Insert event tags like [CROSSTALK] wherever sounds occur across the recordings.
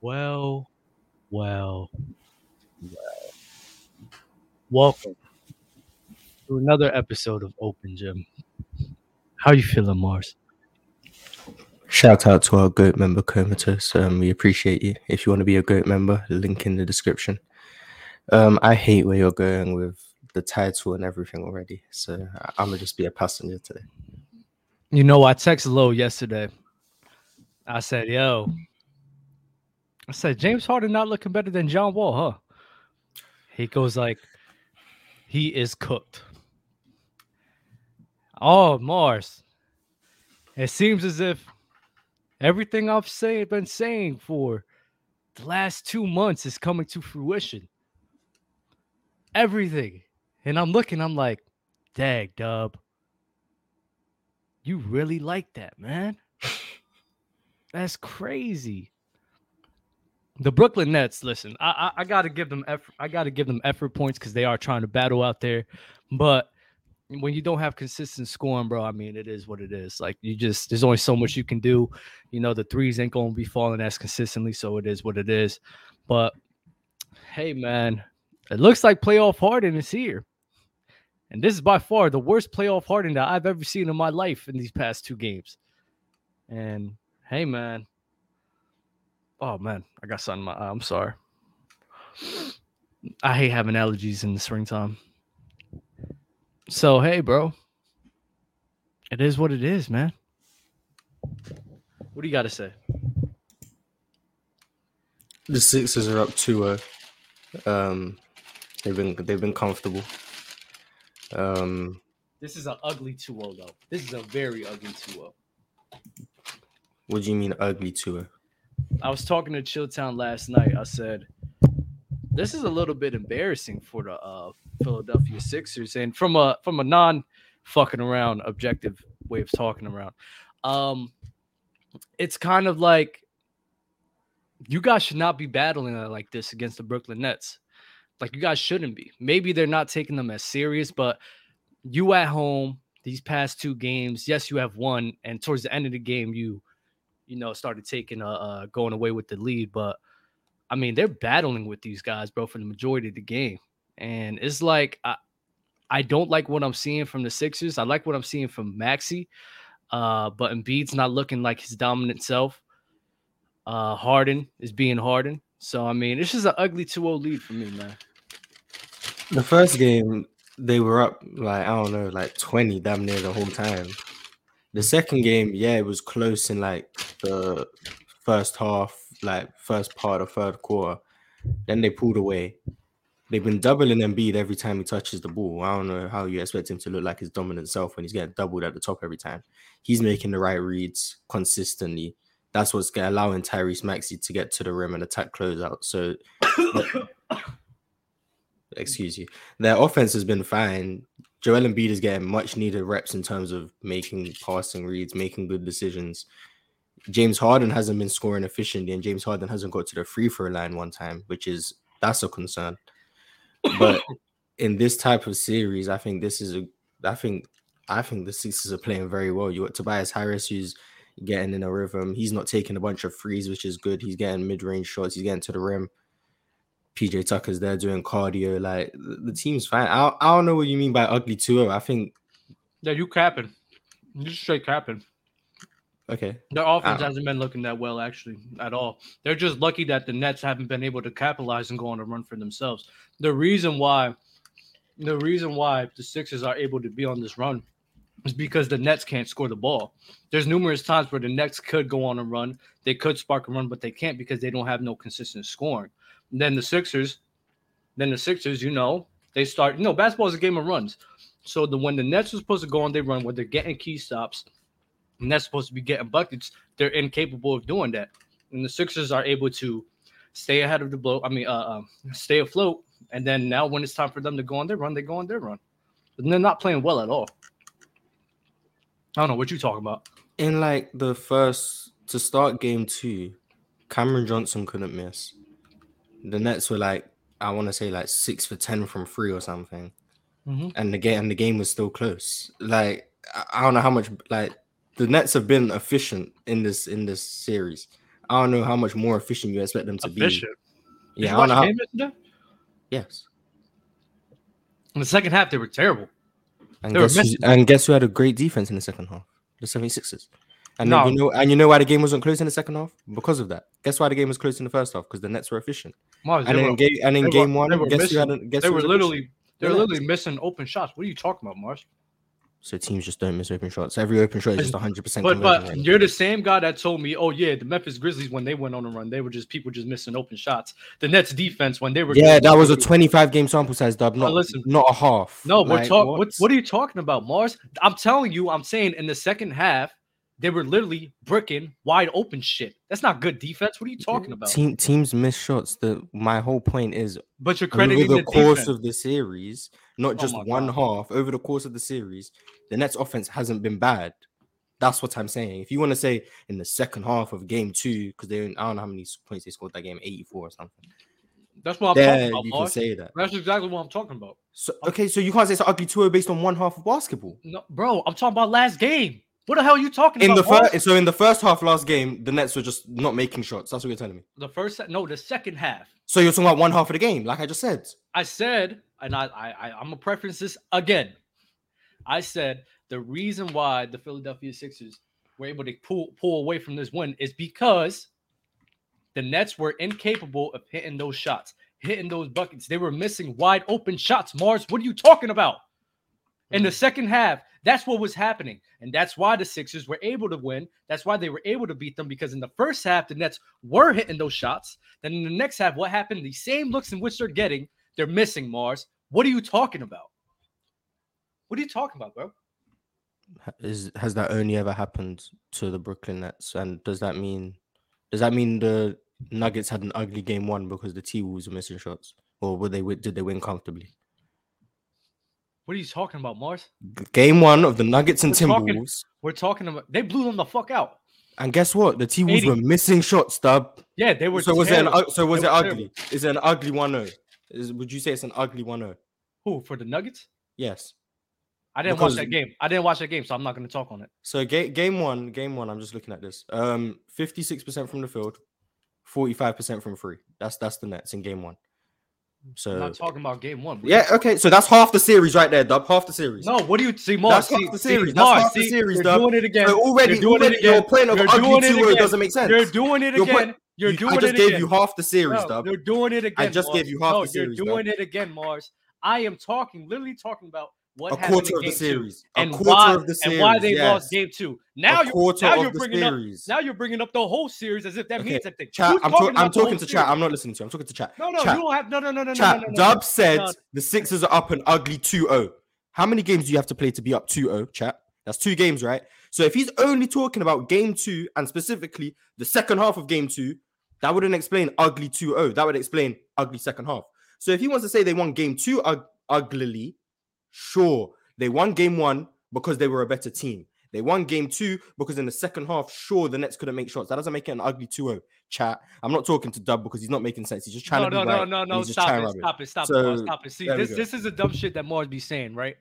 Well, well, well. Welcome to another episode of Open Gym. How you feeling, Marz? Shout out to our GOAT member, Comatose. Um, we appreciate you. If you want to be a GOAT member, link in the description. Um, I hate where you're going with the title and everything already. So I'm gonna just be a passenger today. You know, I texted Low yesterday. I said, "Yo," I said, "James Harden not looking better than John Wall, huh?" He goes like, "He is cooked." Oh, Marz. It seems as if everything I've say, been saying for the last two months is coming to fruition. Everything. And I'm looking, I'm like, dag, dub. You really like that, man. That's crazy. The Brooklyn Nets, listen, I, I, I gotta give them effort. I gotta give them effort points because they are trying to battle out there. But when you don't have consistent scoring, bro, I mean, it is what it is. Like you just there's only so much you can do. You know, the threes ain't gonna be falling as consistently, so it is what it is. But hey, man, it looks like playoff Harden is here. And this is by far the worst playoff Harden that I've ever seen in my life in these past two games. And hey, man. Oh man, I got something in my eye. I'm sorry. I hate having allergies in the springtime. So hey, bro. It is what it is, man. What do you got to say? The Sixers are up to uh um they've been they've been comfortable. Um This is an ugly 2-0 though. This is a very ugly 2-0. what do you mean ugly to her? I was talking to Chilltown last night. I said, "This is a little bit embarrassing for the uh, Philadelphia Sixers," and from a from a non fucking around objective way of talking around, um, it's kind of like you guys should not be battling like this against the Brooklyn Nets. Like you guys shouldn't be. Maybe they're not taking them as serious, but you at home these past two games, yes, you have won, and towards the end of the game, you you know, started taking uh, uh going away with the lead. But I mean, they're battling with these guys, bro, for the majority of the game. And it's like I, I don't like what I'm seeing from the Sixers. I like what I'm seeing from Maxey. Uh, but Embiid's not looking like his dominant self. Uh Harden is being Harden. So I mean, it's just an ugly 2-0 lead for me, man. The first game they were up like I don't know, like 20 damn near the whole time. The second game, yeah, it was close in like the first half, like first part of third quarter. Then they pulled away. They've been doubling Embiid every time he touches the ball. I don't know how you expect him to look like his dominant self when he's getting doubled at the top every time. He's making the right reads consistently. That's what's allowing Tyrese Maxey to get to the rim and attack closeout. So [COUGHS] excuse you. Their offense has been fine. Joel Embiid is getting much needed reps in terms of making passing reads, making good decisions. James Harden hasn't been scoring efficiently, and James Harden hasn't got to the free throw line one time, which is that's a concern. But [LAUGHS] in this type of series, I think this is a I think I think the Sixers are playing very well. You got Tobias Harris who's getting in a rhythm. He's not taking a bunch of frees, which is good. He's getting mid-range shots, he's getting to the rim. PJ Tucker's there doing cardio. Like the, team's fine. I, I don't know what you mean by ugly 2 I think Yeah, you capping. You just straight capping. okay. Their offense hasn't been looking that well, actually, at all. They're just lucky that the Nets haven't been able to capitalize and go on a run for themselves. The reason why, the reason why the Sixers are able to be on this run is because the Nets can't score the ball. There's numerous times where the Nets could go on a run, they could spark a run, but they can't because they don't have no consistent scoring. Then the Sixers, then the Sixers, you know, they start. You know, basketball is a game of runs. So the when the Nets are supposed to go on they run, where they're getting key stops, and that's supposed to be getting buckets, they're incapable of doing that. And the Sixers are able to stay ahead of the blow. I mean, uh, uh, stay afloat. And then now, when it's time for them to go on their run, they go on their run. And they're not playing well at all. I don't know what you're talking about. In like the first to start game two, Cameron Johnson couldn't miss. The Nets were like, I want to say like six for ten from three or something. Mhm. And the game and the game was still close. Like I- don't know how much like the Nets have been efficient in this in this series. I don't know how much more efficient you expect them to Efficient. be. Did Yeah, I don't know. How, yesterday? yes. In the second half, they were terrible. And They were guess, who, and guess who had a great defense in the second half? The 76ers. And No. you know, and you know why the game wasn't close in the second half? Because of that. Guess why the game was close in the first half? Because the Nets were efficient. Marz, And were, in game, and in were- game one, they were guess who had a, guess they were literally they're The literally missing open shots. What are you talking about, Marz? So teams just don't miss open shots. Every open shot is just 100 percent But but rate. you're the same guy that told me, oh yeah, the Memphis Grizzlies when they went on a run, they were just people just missing open shots. The Nets defense when they were Yeah, that was a 25 game sample size dub, not listen. not a half. No, we're talking. what? What? what are you talking about, Marz? I'm telling you, I'm saying in the second half, they were literally bricking wide open shit. That's not good defense. What are you talking about? Team, teams miss shots. The my whole point is But you're over the, the, course defense. of the series, not Oh just my one God. half. Over the course of the series, the Nets offense hasn't been bad. That's what I'm saying. If you want to say in the second half of game two, because they I don't know how many points they scored that game, 84 or something. That's what I'm Then talking about, you can Marz. say that. That's exactly what I'm talking about. So okay, so you can't say it's an ugly 2 based on one half of basketball. No, bro, I'm talking about last game. What the hell are you talking about? In the about? Marz? first, so in the first half last game, the Nets were just not making shots. That's what you're telling me. the first, no, the second half. So you're talking about one half of the game, like I just said. I said, and I, I, I I'm gonna preference this again. I said the reason why the Philadelphia Sixers were able to pull pull away from this win is because the Nets were incapable of hitting those shots, hitting those buckets. They were missing wide open shots. Marz, what are you talking about? In the mm-hmm. second half, that's what was happening. And that's why the Sixers were able to win. That's why they were able to beat them because in the first half, the Nets were hitting those shots. Then in the next half, what happened? The same looks in which they're getting, they're missing Marz. What are you talking about? What are you talking about, bro? Is has that only ever happened to the Brooklyn Nets? And does that mean does that mean the Nuggets had an ugly game one because the T Wolves were missing shots, or were they did they win comfortably? What are you talking about, Marz? Game one of the Nuggets and We're talking- Timberwolves, We're talking about they blew them the fuck out. and guess what? The T Wolves were missing shots. Dub. Yeah, they were. So was it an so was They it ugly? Is it an ugly one? No. Would you say it's an ugly one? No. Who for the Nuggets? Yes. I didn't Because- watch that game. I didn't watch that game, so I'm not going to talk on it. So game game one, game one. I'm just looking at this. Um, 56 percent from the field, 45 percent from free. That's that's the Nets in game one. I'm not talking about game one. Yeah, okay. So that's half the series right there, Dub. Half the series. No, what do you see, Marz? That's half see, the see, series. That's Marz, half the see, series, You're doing it again. So already, You're doing it already your again. point of You're ugly doing it 2 again. doesn't make sense. You're doing it again. You're You- doing I just it gave again. you half the series, No, Dub. you're doing it again. just gave Marz. you half no, the series, You're doing it again, Marz. I am talking, literally talking about what A quarter of the series. A and quarter why of the series. and why they yes. lost game two. Now a you quarter now you're bringing up now you're bringing up the whole series as if that Okay, means anything. Chat, Who's I'm, talking I'm talking to chat. series? I'm not listening to you. I'm talking to chat. No, no, chat. you don't have no, no, no, no, Chat, no, no, no. Dub no. said No. the Sixers are up an ugly 2-0. How many games do you have to play to be up 2-0, chat? That's two games, right? So if he's only talking about game two and specifically the second half of game two, that wouldn't explain ugly 2-0. That would explain ugly second half. So if he wants to say they won game two ug- uglily, sure. They won game one because they were a better team. They won game two because in the second half, sure, the Nets couldn't make shots. That doesn't make it an ugly 2-0. Chat. I'm not talking to Dub because he's not making sense. He's just trying no, to be no, right. no, no, no, stop it, to rub it. stop it, stop So, it, Marz, stop it. See, this this is a dumb shit that Marz be saying, right?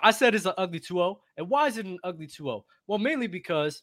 I said it's an ugly 2-0. And why is it an ugly 2-0? Well, mainly because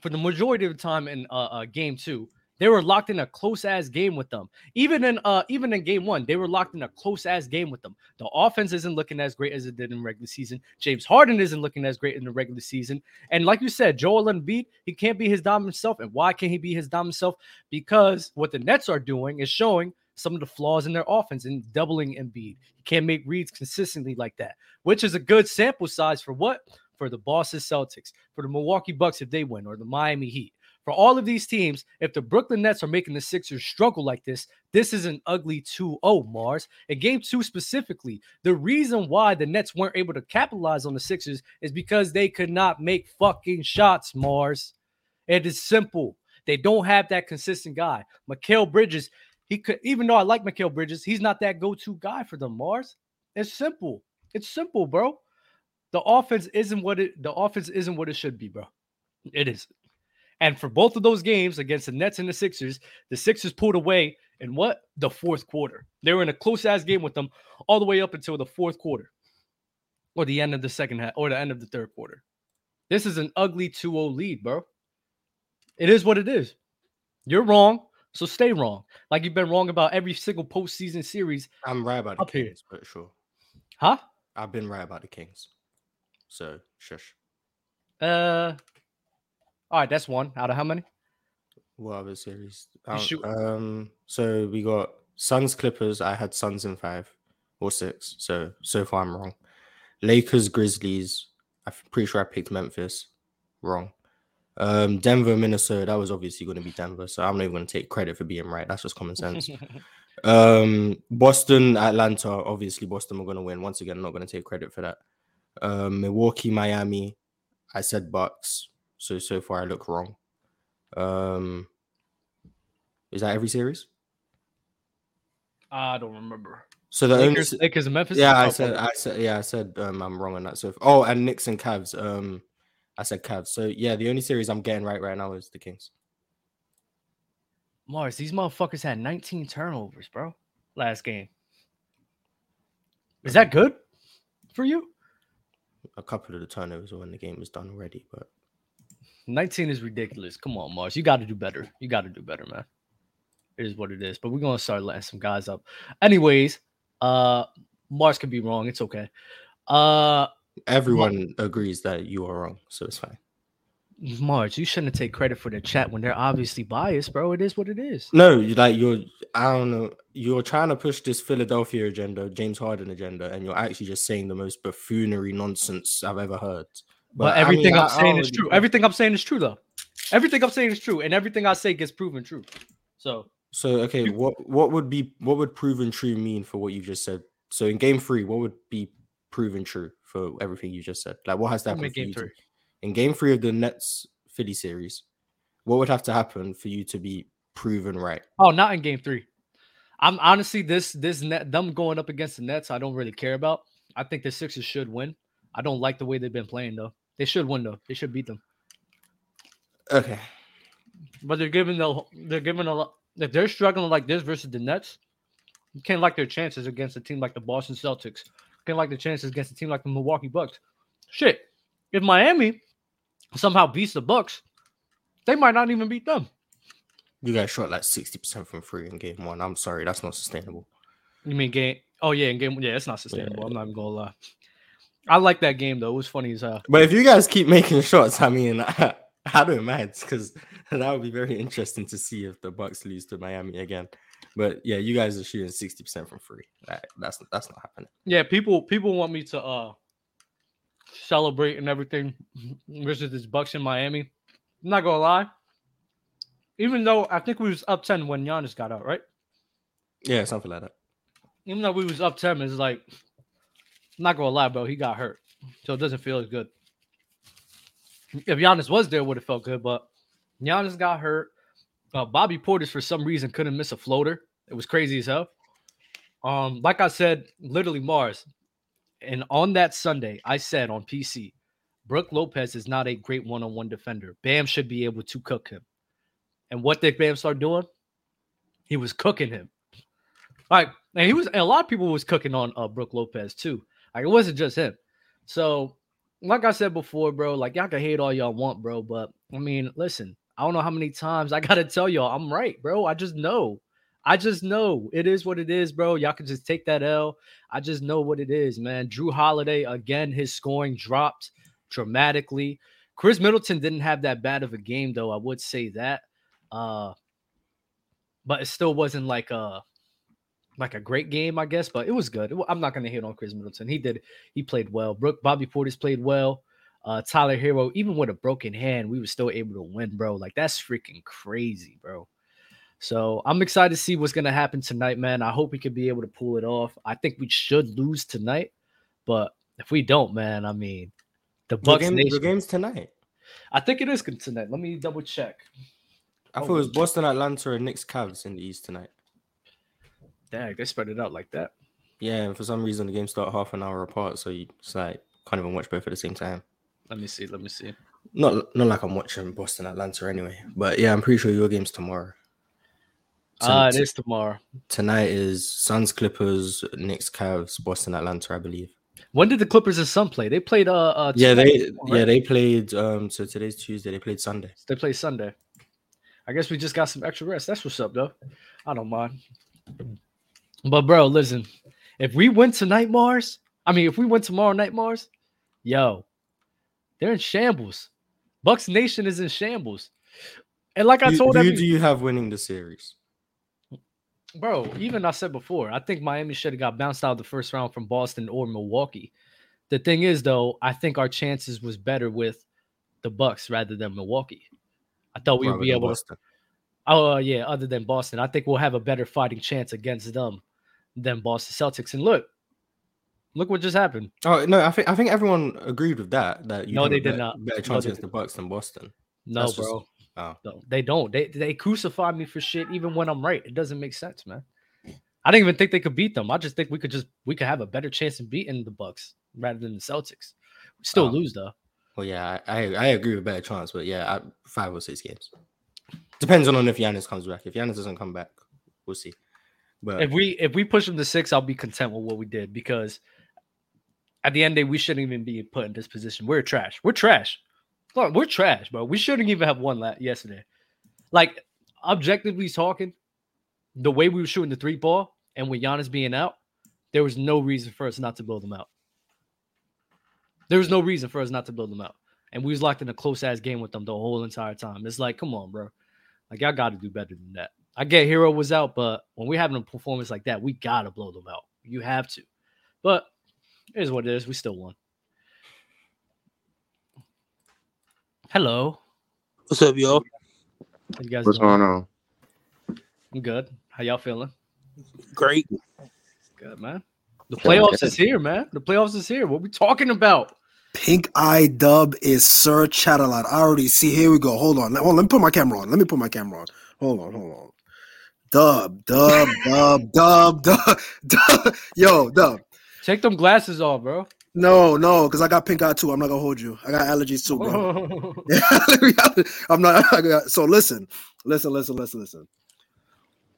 for the majority of the time in uh, uh game two, they were locked in a close ass game with them. Even in uh even in game one, they were locked in a close ass game with them. The offense isn't looking as great as it did in regular season. James Harden isn't looking as great in the regular season. And like you said, Joel Embiid, he can't be his dominant self. And why can't he be his dominant self? Because what the Nets are doing is showing some of the flaws in their offense and doubling Embiid. He can't make reads consistently like that, which is a good sample size for what? For the Boston Celtics, for the Milwaukee Bucks if they win, or the Miami Heat. For all of these teams, if the Brooklyn Nets are making the Sixers struggle like this, this is an ugly 2 0, Marz. In game two specifically, the reason why the Nets weren't able to capitalize on the Sixers is because they could not make fucking shots, Marz. It is simple. They don't have that consistent guy. Mikal Bridges, he could, even though I like Mikal Bridges, he's not that go to guy for them, Marz. It's simple. It's simple, bro. The offense isn't what it the offense isn't what it should be, bro. It is. And for both of those games against the Nets and the Sixers, the Sixers pulled away in what? The fourth quarter. They were in a close ass game with them all the way up until the fourth quarter or the end of the second half or the end of the third quarter. This is an ugly 2 0 lead, bro. It is what it is. You're wrong, so stay wrong. Like you've been wrong about every single postseason series. I'm right about the Up here. Kings, but sure. Huh? I've been right about the Kings. So shush. Uh all right, that's one out of how many? What other series? Um, um, so we got Suns Clippers. I had Suns in five or six. So so far I'm wrong. Lakers Grizzlies. I'm pretty sure I picked Memphis. Wrong. Um, Denver Minnesota. That was obviously going to be Denver. So I'm not even going to take credit for being right. That's just common sense. [LAUGHS] um, Boston Atlanta. Obviously Boston are going to win. Once again, I'm not going to take credit for that. Um, Milwaukee Miami. I said Bucks. So so far I look wrong. Um, is that every series? I don't remember. So the only Lakers, se- Lakers and Memphis. yeah, I said. I said yeah, I said um, I'm wrong on that. So oh, and Knicks and Cavs. Um, I said Cavs. So yeah, the only series I'm getting right right now is the Kings. Marz, these motherfuckers had 19 turnovers, bro. Last game. Is that good for you? A couple of the turnovers when the game was done already, but 19 is ridiculous. Come on, Marz. You got to do better. You got to do better, man. It is what it is. But we're gonna start letting some guys up. Anyways, uh Marz could be wrong. It's okay. Uh everyone agrees that you are wrong, so it's fine. Marz, you shouldn't take credit for the chat when they're obviously biased, bro. It is what it is. No, you like you're I don't know. You're trying to push this Philadelphia agenda, James Harden agenda, and you're actually just saying the most buffoonery nonsense I've ever heard. But, I everything I- I, I am saying is true. care. Everything I'm saying is true, though. Everything I'm saying is true, and everything I say gets proven true. So So okay, what what would be what would proven true mean for what you just said? So in game three, what would be proven true for everything you just said? Like what has to What do you happen mean for game three. to- in game three of the Nets Philly series? What would have to happen for you to be proven right? Oh, not in game three. I'm honestly this this net them going up against the Nets. I don't really care about. I think the Sixers should win. I don't like the way they've been playing though. They should win though. They should beat them. Okay, But they're giving the they're giving a lot. If they're struggling like this versus the Nets, you can't like their chances against a team like the Boston Celtics. You can't like the chances against a team like the Milwaukee Bucks. Shit, if Miami somehow beats the Bucks, they might not even beat them. you guys shot like sixty percent from three in game one. I'm sorry, that's not sustainable. You mean game? Oh yeah, in game. Yeah, it's not sustainable. I'm not even gonna lie. I like that game though. It was funny as hell. But if you guys keep making [LAUGHS] shots, I mean, [LAUGHS] I, don't mind because that would be very interesting to see if the Bucks lose to Miami again. But yeah, you guys are shooting sixty percent from free. That, that's that's not happening. Yeah, people people want me to uh celebrate and everything versus this Bucks in Miami. I'm not gonna lie. Even though I think we was up 10 when Giannis got out, right? Yeah, something like that. Even though we was up 10, it's like I'm not gonna lie, bro. He got hurt. So it doesn't feel as good. If Giannis was there, would have felt good, but Giannis got hurt. Uh, Bobby Portis, for some reason, couldn't miss a floater. It was crazy as hell. Um, like I said, literally Marz. And on that Sunday, I said on PC, Brook Lopez is not a great one-on-one defender. Bam should be able to cook him. And what did Bam start doing? He was cooking him. Like, and he was and a lot of people was cooking on uh Brook Lopez too. Like it wasn't just him. So, like I said before, bro, like y'all can hate all y'all want, bro. But I mean, listen, I don't know how many times I [LAUGHS] gotta tell y'all I'm right, bro. I just know. I just know it is what it is, bro. Y'all can just take that L. I just know what it is, man. Jrue Holiday, again, his scoring dropped dramatically. Khris Middleton didn't have that bad of a game, though. I would say that. Uh, but it still wasn't like a like a great game, I guess. But it was good. I'm not gonna hit on Khris Middleton. He did. He played well. Brook Bobby Portis played well. Uh, Tyler Herro, even with a broken hand, we were still able to win, bro. Like that's freaking crazy, bro. So I'm excited to see what's gonna happen tonight, man. I hope we could be able to pull it off. I think we should lose tonight, but if we don't, man, I mean, the The, Bucks game, Nation. the game's tonight. I think it is tonight. Let me double check. I Oh, thought it was. Boston, Atlanta, and Knicks, Cavs in the East tonight. Dang, they spread it out like that. Yeah, and for some reason the games start half an hour apart, so you it's like can't even watch both at the same time. Let me see. Let me see. Not not like I'm watching Boston, Atlanta anyway. But yeah, I'm pretty sure your game's tomorrow. So Ah, it t- is tomorrow. tonight is Suns, Clippers, Knicks, Cavs, Boston, Atlanta, I believe. When did the Clippers and Sun play? They played uh, uh Yeah, they right? yeah they played. Um, so today's Tuesday. They played Sunday. they play Sunday. I guess we just got some extra rest. That's what's up, though. I don't mind. But bro, listen, if we went tonight, Marz, I mean, if we went tomorrow night, Marz, yo, they're in shambles. Bucks Nation is in shambles. And like I told you, every, do you have winning the series? bro, even I said before, I think Miami should have got bounced out of the first round from Boston or Milwaukee. The thing is, though, I think our chances was better with the Bucks rather than Milwaukee. I thought we would Rather be able to. Oh yeah, other than Boston, I think we'll have a better fighting chance against them than Boston Celtics. And look, look what just happened. Oh no, I think I think everyone agreed with that. That you No, they did not. better No, chance they against the Bucks than Boston. No, That's just- bro, Oh, no, they don't. They they crucify me for shit even when I'm right. It doesn't make sense, man. I didn't even think they could beat them. I just think we could just we could have a better chance of beating the Bucks rather than the Celtics. We still Oh. lose though. well, yeah, I, I I agree with better chance, but yeah, I, five or six games depends on if Giannis comes back. If Giannis doesn't come back, we'll see. But If we if we push them to six, I'll be content with what we did because at the end of the day, we shouldn't even be put in this position. We're trash. We're trash. We're trash, bro. We shouldn't even have won that yesterday. Like objectively talking, the way we were shooting the three ball and with Giannis being out, there was no reason for us not to build them out. There was no reason for us not to build them out. And we was locked in a close ass game with them the whole entire time. It's like, come on, bro. Like y'all got to do better than that. I get Herro was out, but when we're having a performance like that, we gotta blow them out. You have to. But it is what it is. We still won. Hello. What's up, y'all? How you guys What's doing? going on? I'm good. How y'all feeling? Great. Good, man. The playoffs is here, man. The playoffs is here. What we talking about? Pink Eye Dub is Sir Chatterlot. I already see. Here we go. Hold on. Hold on. Let me put my camera on. Let me put my camera on. Hold on. Hold on. Dub, dub, dub, dub, dub, dub. Yo, dub. Take them glasses off, bro. No, no, because I got pink eye too. I'm not gonna hold you. I got allergies too, bro. Oh. [LAUGHS] I'm not. Got- So listen, listen, listen, listen, listen.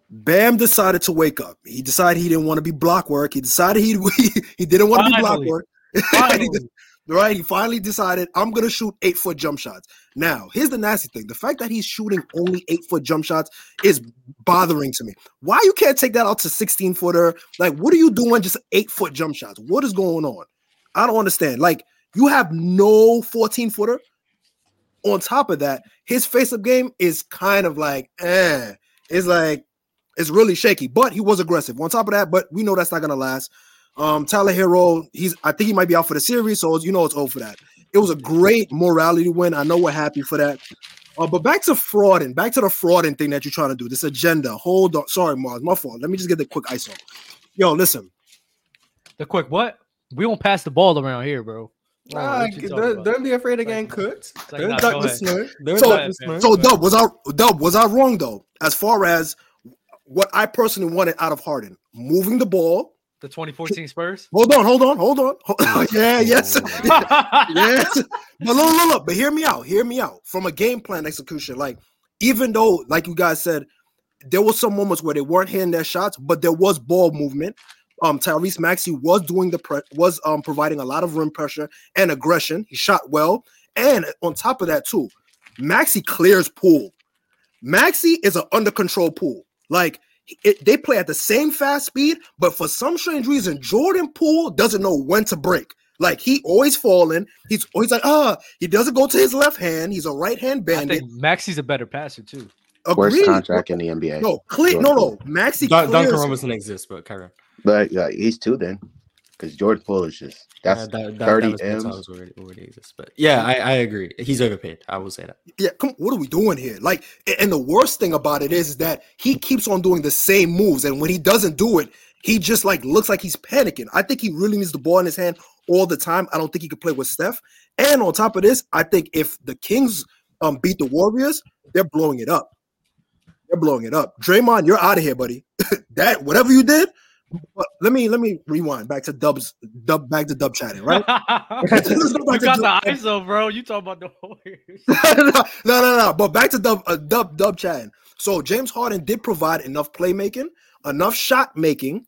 Bam decided to wake up. He decided he didn't want to be block work. He decided he he [LAUGHS] he didn't want to be block work. [LAUGHS] Right? He finally decided I'm gonna shoot eight foot jump shots. Now, here's the nasty thing: the fact that he's shooting only eight foot jump shots is bothering to me. Why you can't take that out to 16 footer? Like, what are you doing? Just eight foot jump shots? What is going on? I don't understand. Like, you have no 14 footer. On top of that, his face up game is kind of like, eh. It's like it's really shaky, but he was aggressive. On top of that, but we know that's not gonna last. Um, Tyler Herro, he's I think he might be out for the series, so you know it's over for that. It was a great morality win. I know we're happy for that. Uh, but back to frauding, back to the frauding thing that you're trying to do. This agenda. Hold on. Sorry, Marz, my fault. Let me just get the quick ISO. Yo, listen. the quick what? We don't pass the ball around here, bro. Oh, what you talking don't, don't be afraid of getting cooked. like, don't nah, duck go the ahead. So- duck the snow. So Dub was I Dub was I wrong though? As far as what I personally wanted out of Harden, moving the ball. The 2014 Spurs. Hold on, hold on, hold on. Hold- [LAUGHS] yeah, yes, [LAUGHS] yes. But look, look, look, but hear me out. Hear me out. From a game plan execution, like even though, like you guys said, there was some moments where they weren't hitting their shots, but there was ball movement. Um, Tyrese Maxey was doing the pre- was um providing a lot of rim pressure and aggression. He shot well, and on top of that too, Maxey clears Poole. Maxey is an under control Poole. Like it, they play at the same fast speed, but for some strange reason, Jordan Poole doesn't know when to break. Like he always falling. He's always like, ah, he doesn't go to his left hand. He's a right hand I bandit. think Maxey's a better passer too. Worst Agreed. contract in the NBA. No, clear. No, no. Maxey Dun- Duncan clears. Robinson exists, but carry on. But yeah, he's two then, because Jordan Poole is just that's Uh, that, that, 30 that was M's. M's already, already exists. But yeah, I, I agree. He's overpaid. I will say that. Yeah, come. What are we doing here? Like, and the worst thing about it is, is that he keeps on doing the same moves, and when he doesn't do it, he just like looks like he's panicking. I think he really needs the ball in his hand all the time. I don't think he could play with Steph. And on top of this, I think if the Kings um beat the Warriors, they're blowing it up. They're blowing it up. Draymond, you're out of here, buddy. [LAUGHS] that whatever you did. But let me let me rewind back to Dub's Dub back to Dub chatting, right? [LAUGHS] Let's go you back to got the Dub- ISO, bro. You talking about the Warriors? [LAUGHS] no, no, no, no. But back to Dub, uh, Dub, Dub chatting. So James Harden did provide enough playmaking, enough shot making.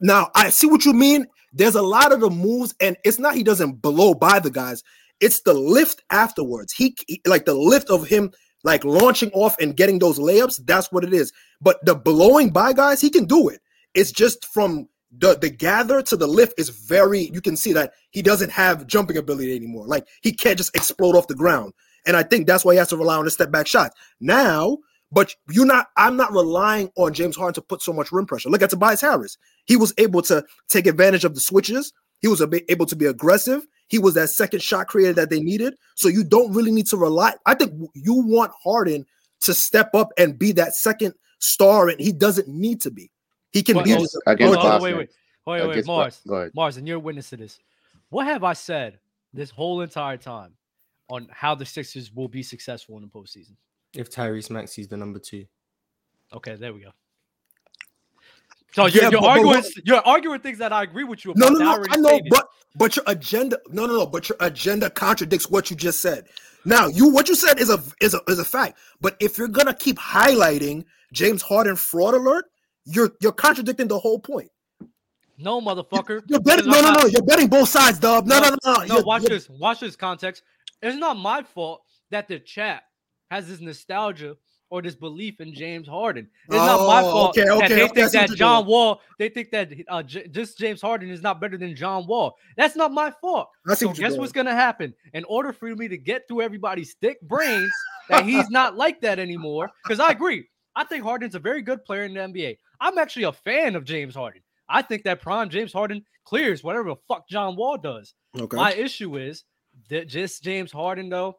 Now I see what you mean. There's a lot of the moves, and it's not he doesn't blow by the guys. It's the lift afterwards. He he- like the lift of him like launching off and getting those layups, that's what it is. But the blowing by guys, he can do it. It's just from the the gather to the lift is very. You can see that he doesn't have jumping ability anymore. Like he can't just explode off the ground. And I think that's why he has to rely on the step back shots now. But you're not. I'm not relying on James Harden to put so much rim pressure. Look at Tobias Harris. He was able to take advantage of the switches. He was able to be aggressive. He was that second shot creator that they needed. So you don't really need to rely. I think you want Harden to step up and be that second star, and he doesn't need to be. He can Well, be. oh, Against Hold Boston. wait, wait, wait, wait, Against Marz, Go. Marz, and you're a witness to this. What have I said this whole entire time on how the Sixers will be successful in the postseason? If Tyrese Maxey's the number two, Okay, there we go. So you're, you're but- but arguing, what- you're arguing things that I agree with you about. no, that no. already I know, stated. but but your agenda. No, no, no. But your agenda contradicts what you just said. Now, you what you said is a is a is a fact. But if you're gonna keep highlighting James Harden fraud alert, you're you're contradicting the whole point. no, motherfucker. You're betting. No, no, not- no. You're betting both sides, Dub. No, no, no, no. No, You're- watch you're- this. Watch this context. It's not my fault that the chat has this nostalgia or this belief in James Harden. It's not my Oh, fault okay, that they okay, think that John. Wall, they think that uh, J- just James Harden is not better than John Wall. That's not my fault. So what guess doing. what's gonna happen? In order for me to get through everybody's thick brains that he's not like that anymore, because I agree. I think Harden's a very good player in the NBA. I'm actually a fan of James Harden. I think that prime James Harden clears whatever the fuck John Wall does. Okay. My issue is that just James Harden, though,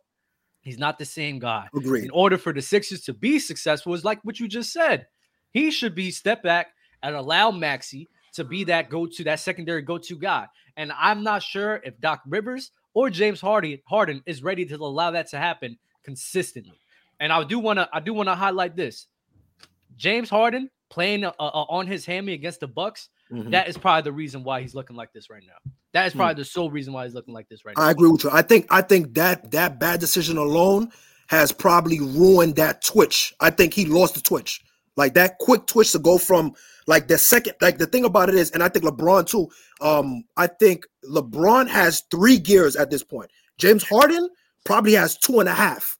he's not the same guy. Agreed. In order for the Sixers to be successful, is like what you just said. He should be step back and allow Maxey to be that go-to, that secondary go-to guy. And I'm not sure if Doc Rivers or James Harden Harden is ready to allow that to happen consistently. And I do want to I do want to highlight this. James Harden playing uh, uh, on his hammy against the Bucks. Mhm. That is probably the reason why he's looking like this right now. That is Hmm. probably the sole reason why he's looking like this right now. I agree with you. I think I think that that bad decision alone has probably ruined that twitch. I think he lost the twitch. Like that quick twitch to go from like the second like the thing about it is, and I think LeBron too. Um, I think LeBron has three gears at this point. James Harden probably has two and a half.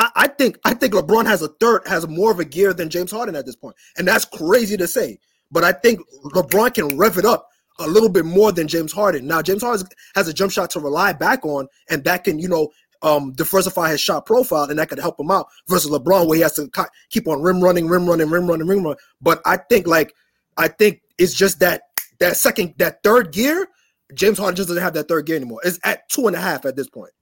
I, I think I think LeBron has a third, has more of a gear than James Harden at this point, and that's crazy to say. But I think LeBron can rev it up a little bit more than James Harden. Now James Harden has a jump shot to rely back on, and that can you know um, diversify his shot profile, and that could help him out. Versus LeBron, where he has to keep on rim running, rim running, rim running, rim running. But I think like I think it's just that that second, that third gear. James Harden just doesn't have that third gear anymore. It's at two and a half at this point.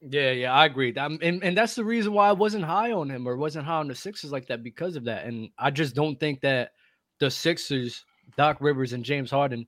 Yeah, yeah, I agree. Um, and, and that's the reason why I wasn't high on him or wasn't high on the Sixers like that because of that. And I just don't think that the Sixers, Doc Rivers and James Harden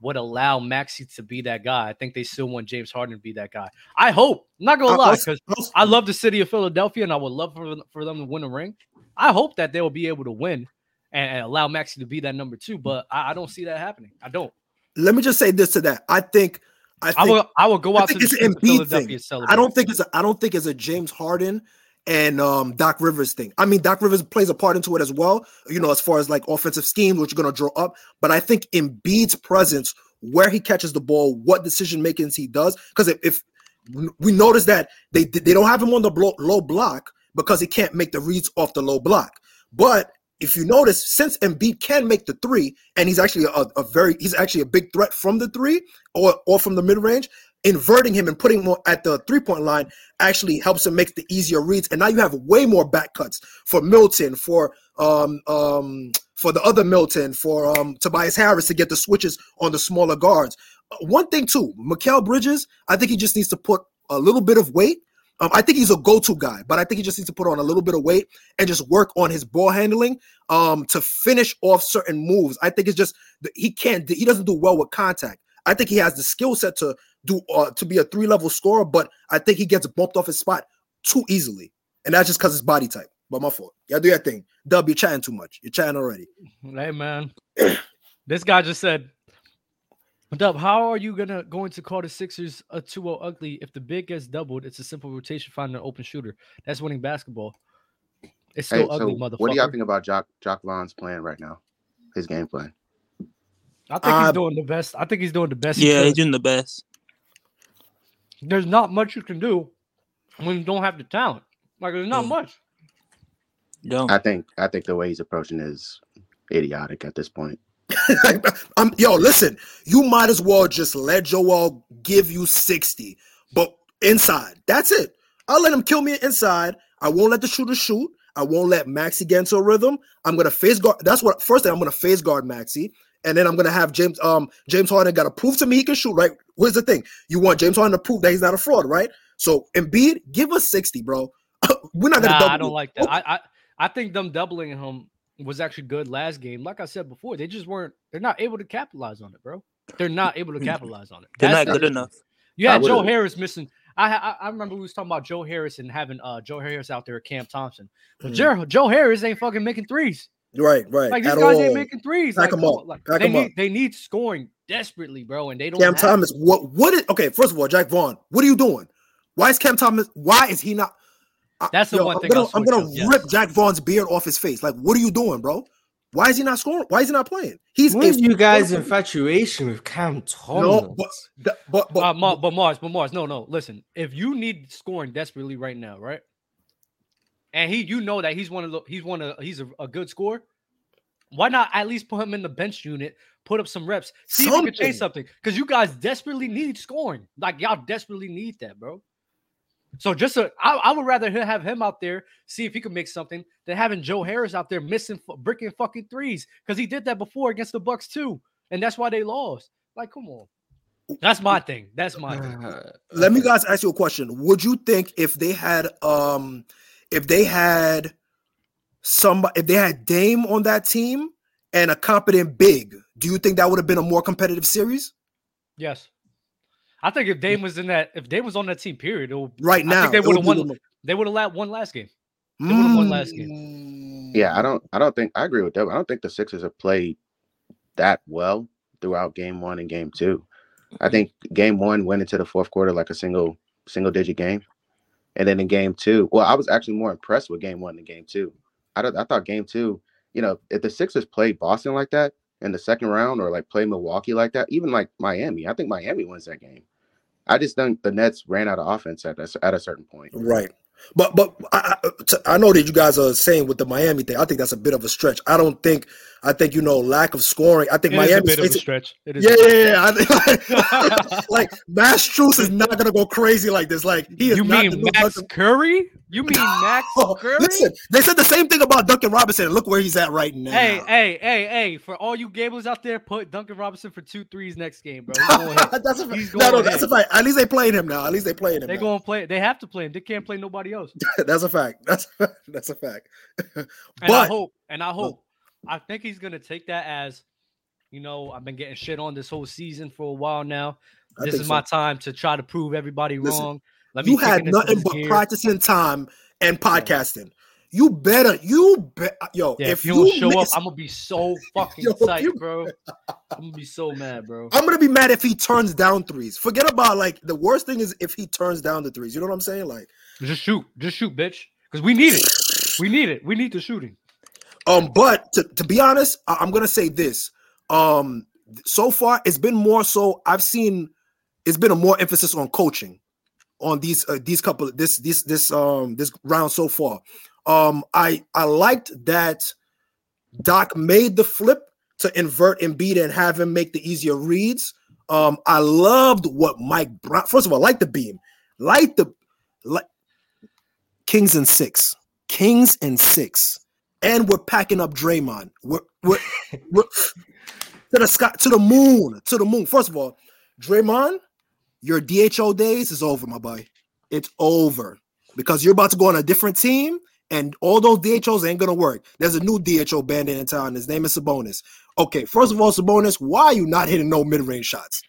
would allow Maxey to be that guy. I think they still want James Harden to be that guy. I hope. I'm not gonna I- lie, because I love the city of Philadelphia and I would love for, for them to win a ring. I hope that they will be able to win and, and allow Maxey to be that number two, but I, I don't see that happening. I don't. let me just say this to that. I think I I will I will go out to think the it's an streets of Embiid Philadelphia celebrate. I don't think it's a I don't think it's a James Harden and um Doc Rivers thing. I mean, Doc Rivers plays a part into it as well, you know, as far as like offensive schemes, which you're gonna draw up. But I think Embiid's presence, where he catches the ball, what decision makings he does, because if, if we notice that they they don't have him on the low block because he can't make the reads off the low block. But if you notice, since Embiid can make the three, and he's actually a, a very he's actually a big threat from the three or or from the mid range, inverting him and putting him at the three point line actually helps him make the easier reads. And now you have way more back cuts for Melton, for um um for the other Melton, for um Tobias Harris to get the switches on the smaller guards. Uh, One thing too, Mikal Bridges, I think he just needs to put a little bit of weight. Um, I think he's a go-to guy, but I think he just needs to put on a little bit of weight and just work on his ball handling um, to finish off certain moves. I think it's just he can't. He doesn't do well with contact. I think he has the skill set to do uh, to be a three-level scorer, but I think he gets bumped off his spot too easily, and that's just because his body type. But my fault. Y'all do your thing. Dub, you're chatting too much. You're chatting already. Hey man, [CLEARS THROAT] this guy just said, "Dub, how are you gonna going to call the Sixers a 2-0 ugly if the big gets doubled? It's a simple rotation, finding an open shooter. That's winning basketball. It's Hey, ugly, so motherfucker. what do y'all think about Jacque Jacque Vaughn's plan right now? His game plan. I think he's Uh, doing the best. I think he's doing the best. Yeah, could. he's doing the best. There's not much you can do when you don't have the talent. Like there's not Mm. much. Yo, I think I think the way he's approaching is idiotic at this point. [LAUGHS] I'm, yo, listen, you might as well just let Joel give you 60, but inside. That's it. I'll let him kill me inside. I won't let the shooter shoot. I won't let Maxey get into a rhythm. I'm gonna face guard. That's what first thing I'm gonna face guard Maxey, and then I'm gonna have James um James Harden gotta prove to me he can shoot. Right? Here's the thing: you want James Harden to prove that he's not a fraud, right? So Embiid, give us 60, bro. [LAUGHS] We're not gonna Nah, double I don't you. like that. I, I I think them doubling him was actually good last game. Like I said before, they just weren't. They're not able to capitalize on it, bro. They're not able to [LAUGHS] capitalize on it. they're That's not good issue. enough. You had Joe Harris missing. I, I I remember we was talking about Joe Harris and having uh Joe Harris out there, at Cam Thompson. But Mhm. Joe, Joe Harris ain't fucking making threes. Right, right. Like these at guys all. ain't making threes. Pack Like, 'em come up. like, Pack they 'em need up. they need scoring desperately, bro, and they don't. Cam have it. Thomas, what what is okay? First of all, Jacque Vaughn, what are you doing? Why is Cam Thomas? Why is he not? I- That's the one I'm thing Gonna, I'll I'm gonna up, yes. rip Jacque Vaughn's beard off his face. Like, what are you doing, bro? Why is he not scoring? Why is he not playing? He's What is you guys' infatuation with Cam Thomas? No, but but but, uh, Ma- but Marz, but Marz, no, no. Listen, if you need scoring desperately right now, right? And he, you know that he's one of the, he's one of, he's a, a good scorer. Why not at least put him in the bench unit, put up some reps, see if he can Something. chase something? Because you guys desperately need scoring. Like y'all desperately need that, bro. So just a, I, I would rather have him out there see if he can make something than having Joe Harris out there missing bricking fucking threes because he did that before against the Bucks too, and that's why they lost. Like, come on, that's my thing. That's my thing. Uh, let me guys ask you a question. Would you think if they had um if they had somebody if they had Dame on that team and a competent big, do you think that would have been a more competitive series Yes. I think if Dame was in that, if Dame was on that team, period, it would, right I now? think they would've won- the- they would have la- won last game. they would've won last Mm. Yeah, I don't I don't think I agree with that. I don't think the Sixers have played that well throughout game one and game two. I think game one went into the fourth quarter like a single single digit game. And then in game two, well, I was actually more impressed with game one than game two. I, don't- I thought game two, you know, if the Sixers played Boston like that in the second round or like play Milwaukee like that, even like Miami, I think Miami wins that game. I just think the Nets ran out of offense at at a certain point. Right. But but I, I know that you guys are saying with the Miami thing. I think that's a bit of a stretch. I don't think. I think you know lack of scoring. I think It is a bit of a stretch. It is. Yeah, yeah, yeah. Think [LAUGHS] like, Strus is not gonna go crazy like this. Like he is You not mean Max Duncan- Curry? You mean [LAUGHS] Max Oh, Curry? listen, they said the same thing about Duncan Robinson. Look where he's at right now. Hey, hey, hey, hey! For all you gamblers out there, put Duncan Robinson for two threes next game, bro. He's going [LAUGHS] hit. that's a fact. No, no, that's a fact. At least they playing him now. At least they playing him. They now. going to play. They have to play him. They can't play nobody else. [LAUGHS] that's a fact. That's that's a fact. [LAUGHS] And I But- hope, and I hope, I think he's gonna take that as, you know, I've been getting shit on this whole season for a while now. I this is so. my time to try to prove everybody Listen, wrong. Let me you had nothing but gear. practicing time and podcasting. You better, you bet, yo. Yeah, if if you don't show miss, up, I'm gonna be so [LAUGHS] fucking Yo, psyched, you- bro. I'm gonna be so mad, bro. I'm gonna be mad if he turns down threes. Forget about like the worst thing is if he turns down the threes. You know what I'm saying? Like, Just shoot, just shoot, bitch. Because we need it. We need it. We need the shooting. um, but to, to be honest, I, I'm gonna say this. Um, so far it's been more so. I've seen it's been a more emphasis on coaching on these uh, these couple this this this um this round so far. Um, I I liked that Doc made the flip to invert Embiid and have him make the easier reads. Um, I loved what Mike Brown. First of all, like the beam, like the like Kings and six, Kings and six, and we're packing up Draymond. We're we're, [LAUGHS] we're to the sky, to the moon, to the moon. First of all, Draymond, your DHO days is over, my boy. It's over because you're about to go on a different team, and all those DHOs ain't gonna work. There's a new DHO bandit in town. His name is Sabonis. Okay, first of all, Sabonis, why are you not hitting no mid-range shots?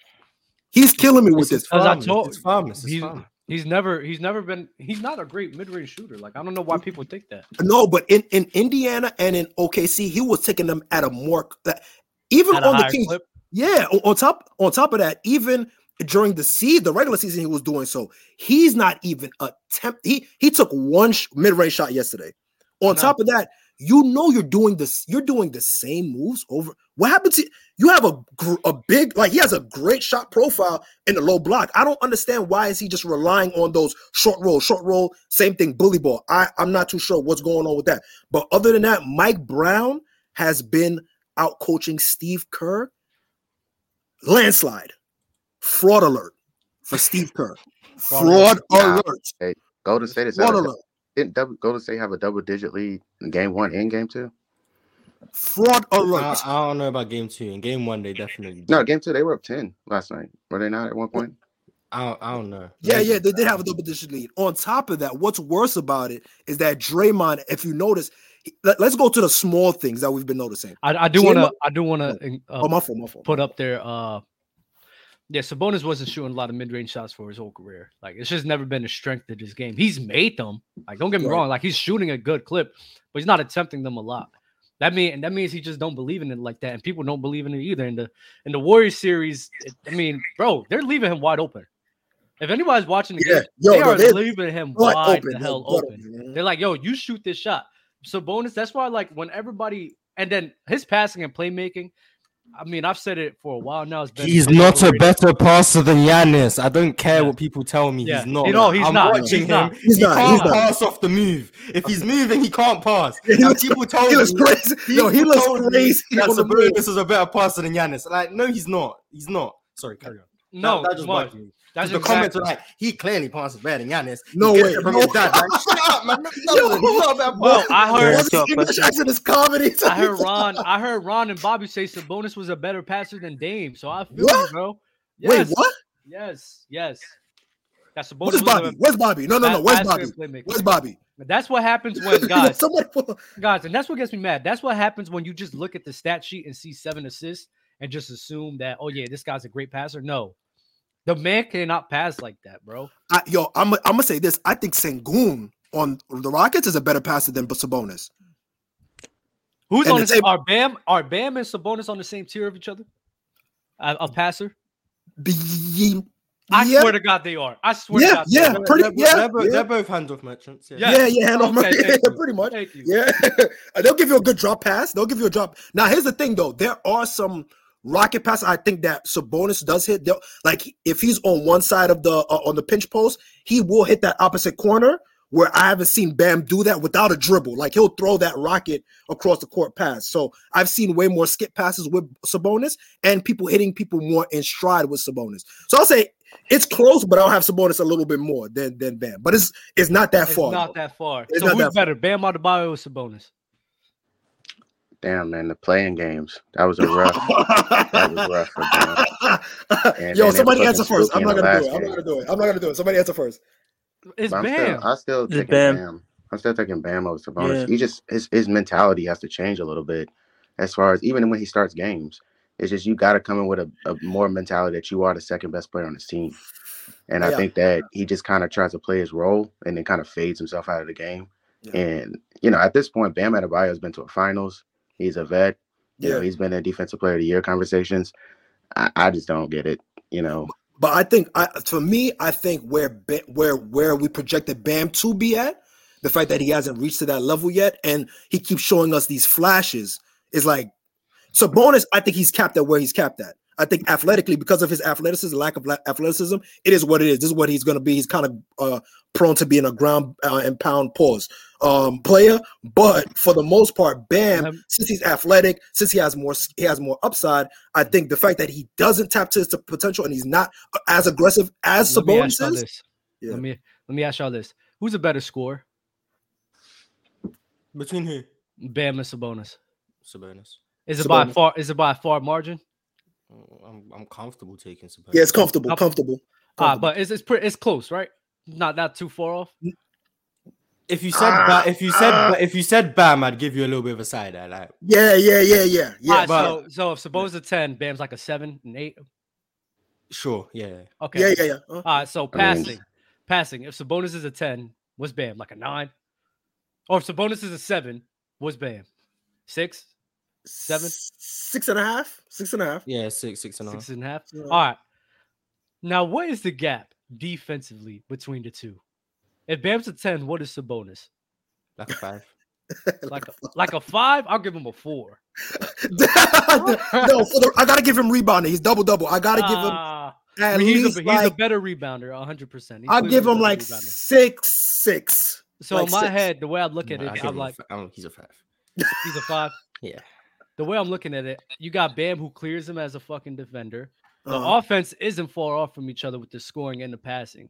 He's killing me with It's this. As I told- it's farmers, it's he's- farmers. He's never he's never been he's not a great mid-range shooter. Like I don't know why people think that. No, but in, in Indiana and in OKC, he was taking them at a more that even At a on the higher Kings. clip. Yeah, on, on top on top of that, even during the seed, the regular season, he was doing so. He's not even attempt. He he took one sh- mid range shot yesterday. On No. top of that, you know you're doing this. You're doing the same moves over. What happened to you? Have a gr- a big like he has a great shot profile in the low block. I don't understand why is he just relying on those short roll, short roll, same thing, bully ball. I I'm not too sure what's going on with that. But other than that, Mike Brown has been out coaching Steve Kerr. Landslide, fraud alert for Steve Kerr. [LAUGHS] Fraud Yeah. alert. Golden State is Fraud alert. didn't double, Golden State have a double digit lead in game one and game two? Fraud alert. I don't know about game two. In game one, they definitely. No, game two they were up ten last night. Were they not at one point? I don't, I don't know. Yeah, Maybe. yeah, they did have a double digit lead. On top of that, what's worse about it is that Draymond, if you notice, he- let, us go to the small things that we've been noticing. I, I do want to. I do want to Oh, uh, my fault, my fault. put up there. Uh, yeah, Sabonis wasn't shooting a lot of mid-range shots for his whole career. Like it's just never been a strength of his game. He's made them. Like don't get me Right. wrong. Like he's shooting a good clip, but he's not attempting them a lot. That mean and that means he just don't believe in it like that, and people don't believe in it either. In the in the Warriors series, it- I mean, bro, they're leaving him wide open. If anybody's watching the Yeah, game, yo, they no, are leaving him wide open, the hell open. man. They're like, yo, you shoot this shot. Sabonis. That's why, like, when everybody and then his passing and playmaking. I mean, I've said it for a while now. Been He's not a overrated. better passer than Giannis. I don't care Yeah. what people tell me. Yeah. He's not. You know, he's I'm not. watching He's him. not. He's he not. can't He's not. pass off the move. If he's moving, he can't pass. [LAUGHS] He looks- people told He looks me. crazy. Yo, he looks crazy. That on the. Sabonis is a better passer than Giannis. Like, no, he's not. He's not. Sorry, carry on. No, that, that just Mark, bugged me. That's the exactly- comments are like, he clearly passes better than Giannis. No He way. from No his dad. way. Like, [LAUGHS] shut up, man. [LAUGHS] No, Yo. he's not a better Well. I heard- All Ask you a this English accent is comedy. I heard Ron. I heard Ron and Bobby say Sabonis was a better passer than Dame. So I feel What? you, bro. Wait, Yes, what? Yes, yes. That's Sabonis. What is was Bobby? Where's Bobby? No, no, no. Where's Bobby? Where's Bobby? That's what happens when [LAUGHS] guys, guys, and that's what gets me mad. That's what happens when you just look at the stat sheet and see seven assists and just assume that, oh yeah, this guy's a great passer. No, the man cannot pass like that, bro. I, yo, I'm, I'm gonna say this. I think Sengun on the Rockets is a better passer than Sabonis. Who's And on the the same- Are Bam? Are Bam and Sabonis on the same tier of each other? A, a passer? The- I yeah, swear to God, they are. I swear Yeah, to God, they yeah. are. pretty- they're, yeah, they're, both, yeah. they're both hands-off merchants. Yeah. Yeah. yeah, yeah, hand off Okay, my- [LAUGHS] thank you. pretty much. Thank you. Yeah, [LAUGHS] they'll give you a good drop pass. They'll give you a drop. Now, here's the thing, though. There are some rocket passes. I think that Sabonis does hit. Like if he's on one side of the uh, on the pinch post, he will hit that opposite corner. Where I haven't seen Bam do that without a dribble. Like he'll throw that rocket across the court pass. So I've seen way more skip passes with Sabonis and people hitting people more in stride with Sabonis. So I'll say it's close, but I'll have Sabonis a little bit more than than Bam. But it's it's not that far. It's far. not though. that far. It's so who's better, Bam Adebayo or Sabonis? Damn man, the playing games. That was a rough. that was rough for Bam. [LAUGHS] And Yo, then somebody put answer first. I'm not gonna do it. last I'm not gonna do it. I'm not gonna do it. Somebody answer first. It's But I'm Bam. still, I still It's taking Bam. Bam. I'm still taking Bam over Sabonis. Yeah. He just his his mentality has to change a little bit, as far as even when he starts games. It's just you got to come in with a, a more mentality that you are the second best player on his team, and I Yeah. think that he just kind of tries to play his role and then kind of fades himself out of the game. Yeah. And you know, at this point, Bam Adebayo has been to a finals. He's a vet. You know, he's been in defensive player of the year conversations. I, I just don't get it. You know, But I think I for me, I think where where where we projected Bam to be at, the fact that he hasn't reached to that level yet, and he keeps showing us these flashes, is like Sabonis. I think he's capped at where he's capped at. I think athletically, because of his athleticism, lack of athleticism, it is what it is. This is what he's going to be. He's kind of uh, prone to being a ground uh, and pound pause um, player, but for the most part, Bam, since he's athletic, since he has more, he has more upside. I think the fact that he doesn't tap to his potential and he's not as aggressive as Let Sabonis is. Yeah. Let me let me ask y'all this. Who's a better scorer? Between who? Bam and Sabonis. Sabonis. Is it by far is it by far margin? Oh, I'm, I'm comfortable taking Sabonis. Yeah, it's comfortable, Up- comfortable. Ah, but it's it's pretty it's close, right? Not not too far off. If you said ba- if you said ba- if you said Bam, I'd give you a little bit of a side eye. Like yeah, yeah, yeah, yeah, yeah. Alright, but- so so if Sabonis a 10, Bam's like a seven and eight. sure, yeah. Okay. yeah, yeah, yeah. Uh, All right, so I mean- passing. passing. If Sabonis is a 10, what's Bam? Like a nine? Or if Sabonis is a seven, what's Bam? Six, seven, six and a half, six and a half. Seven? six and a half, six and a half. Yeah, six, six and a half. Six and a half? Yeah. All right. Now, what is the gap defensively between the two? If Bam's a 10, what is Sabonis? [LAUGHS] Like a five. Like a, like a five, I'll give him a four. [LAUGHS] no, for the, I gotta give him rebounding. He's double double. I gotta give him Ah, at he's, least a, he's like a better rebounder, hundred percent. I'll give him like six six. So like in my six. head, the way I look at I it, I'm him a like, f- I don't- he's a five. he's a five. [LAUGHS] Yeah. The way I'm looking at it, you got Bam who clears him as a fucking defender. The Uh, offense isn't far off from each other with the scoring and the passing.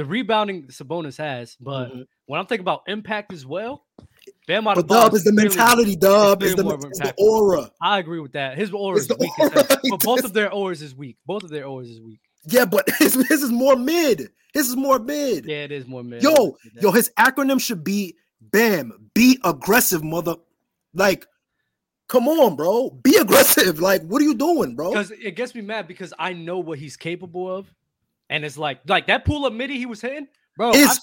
The rebounding Sabonis has, but Mhm. when I'm thinking about impact as well, Bam out but Dub is the mentality. Dub is the, is the aura. I agree with that. His aura It's is weak, aura. but [LAUGHS] both of their auras is weak. Both of their auras is weak. Yeah, but [LAUGHS] his, his is more mid. His is more mid. Yeah, it is more mid. Yo, yo, his acronym should be BAM. Be aggressive, mother. Like, come on, bro. Be aggressive. Like, what are you doing, bro? because it gets me mad because I know what he's capable of, and it's like like that pull of midi he was hitting, bro. I've-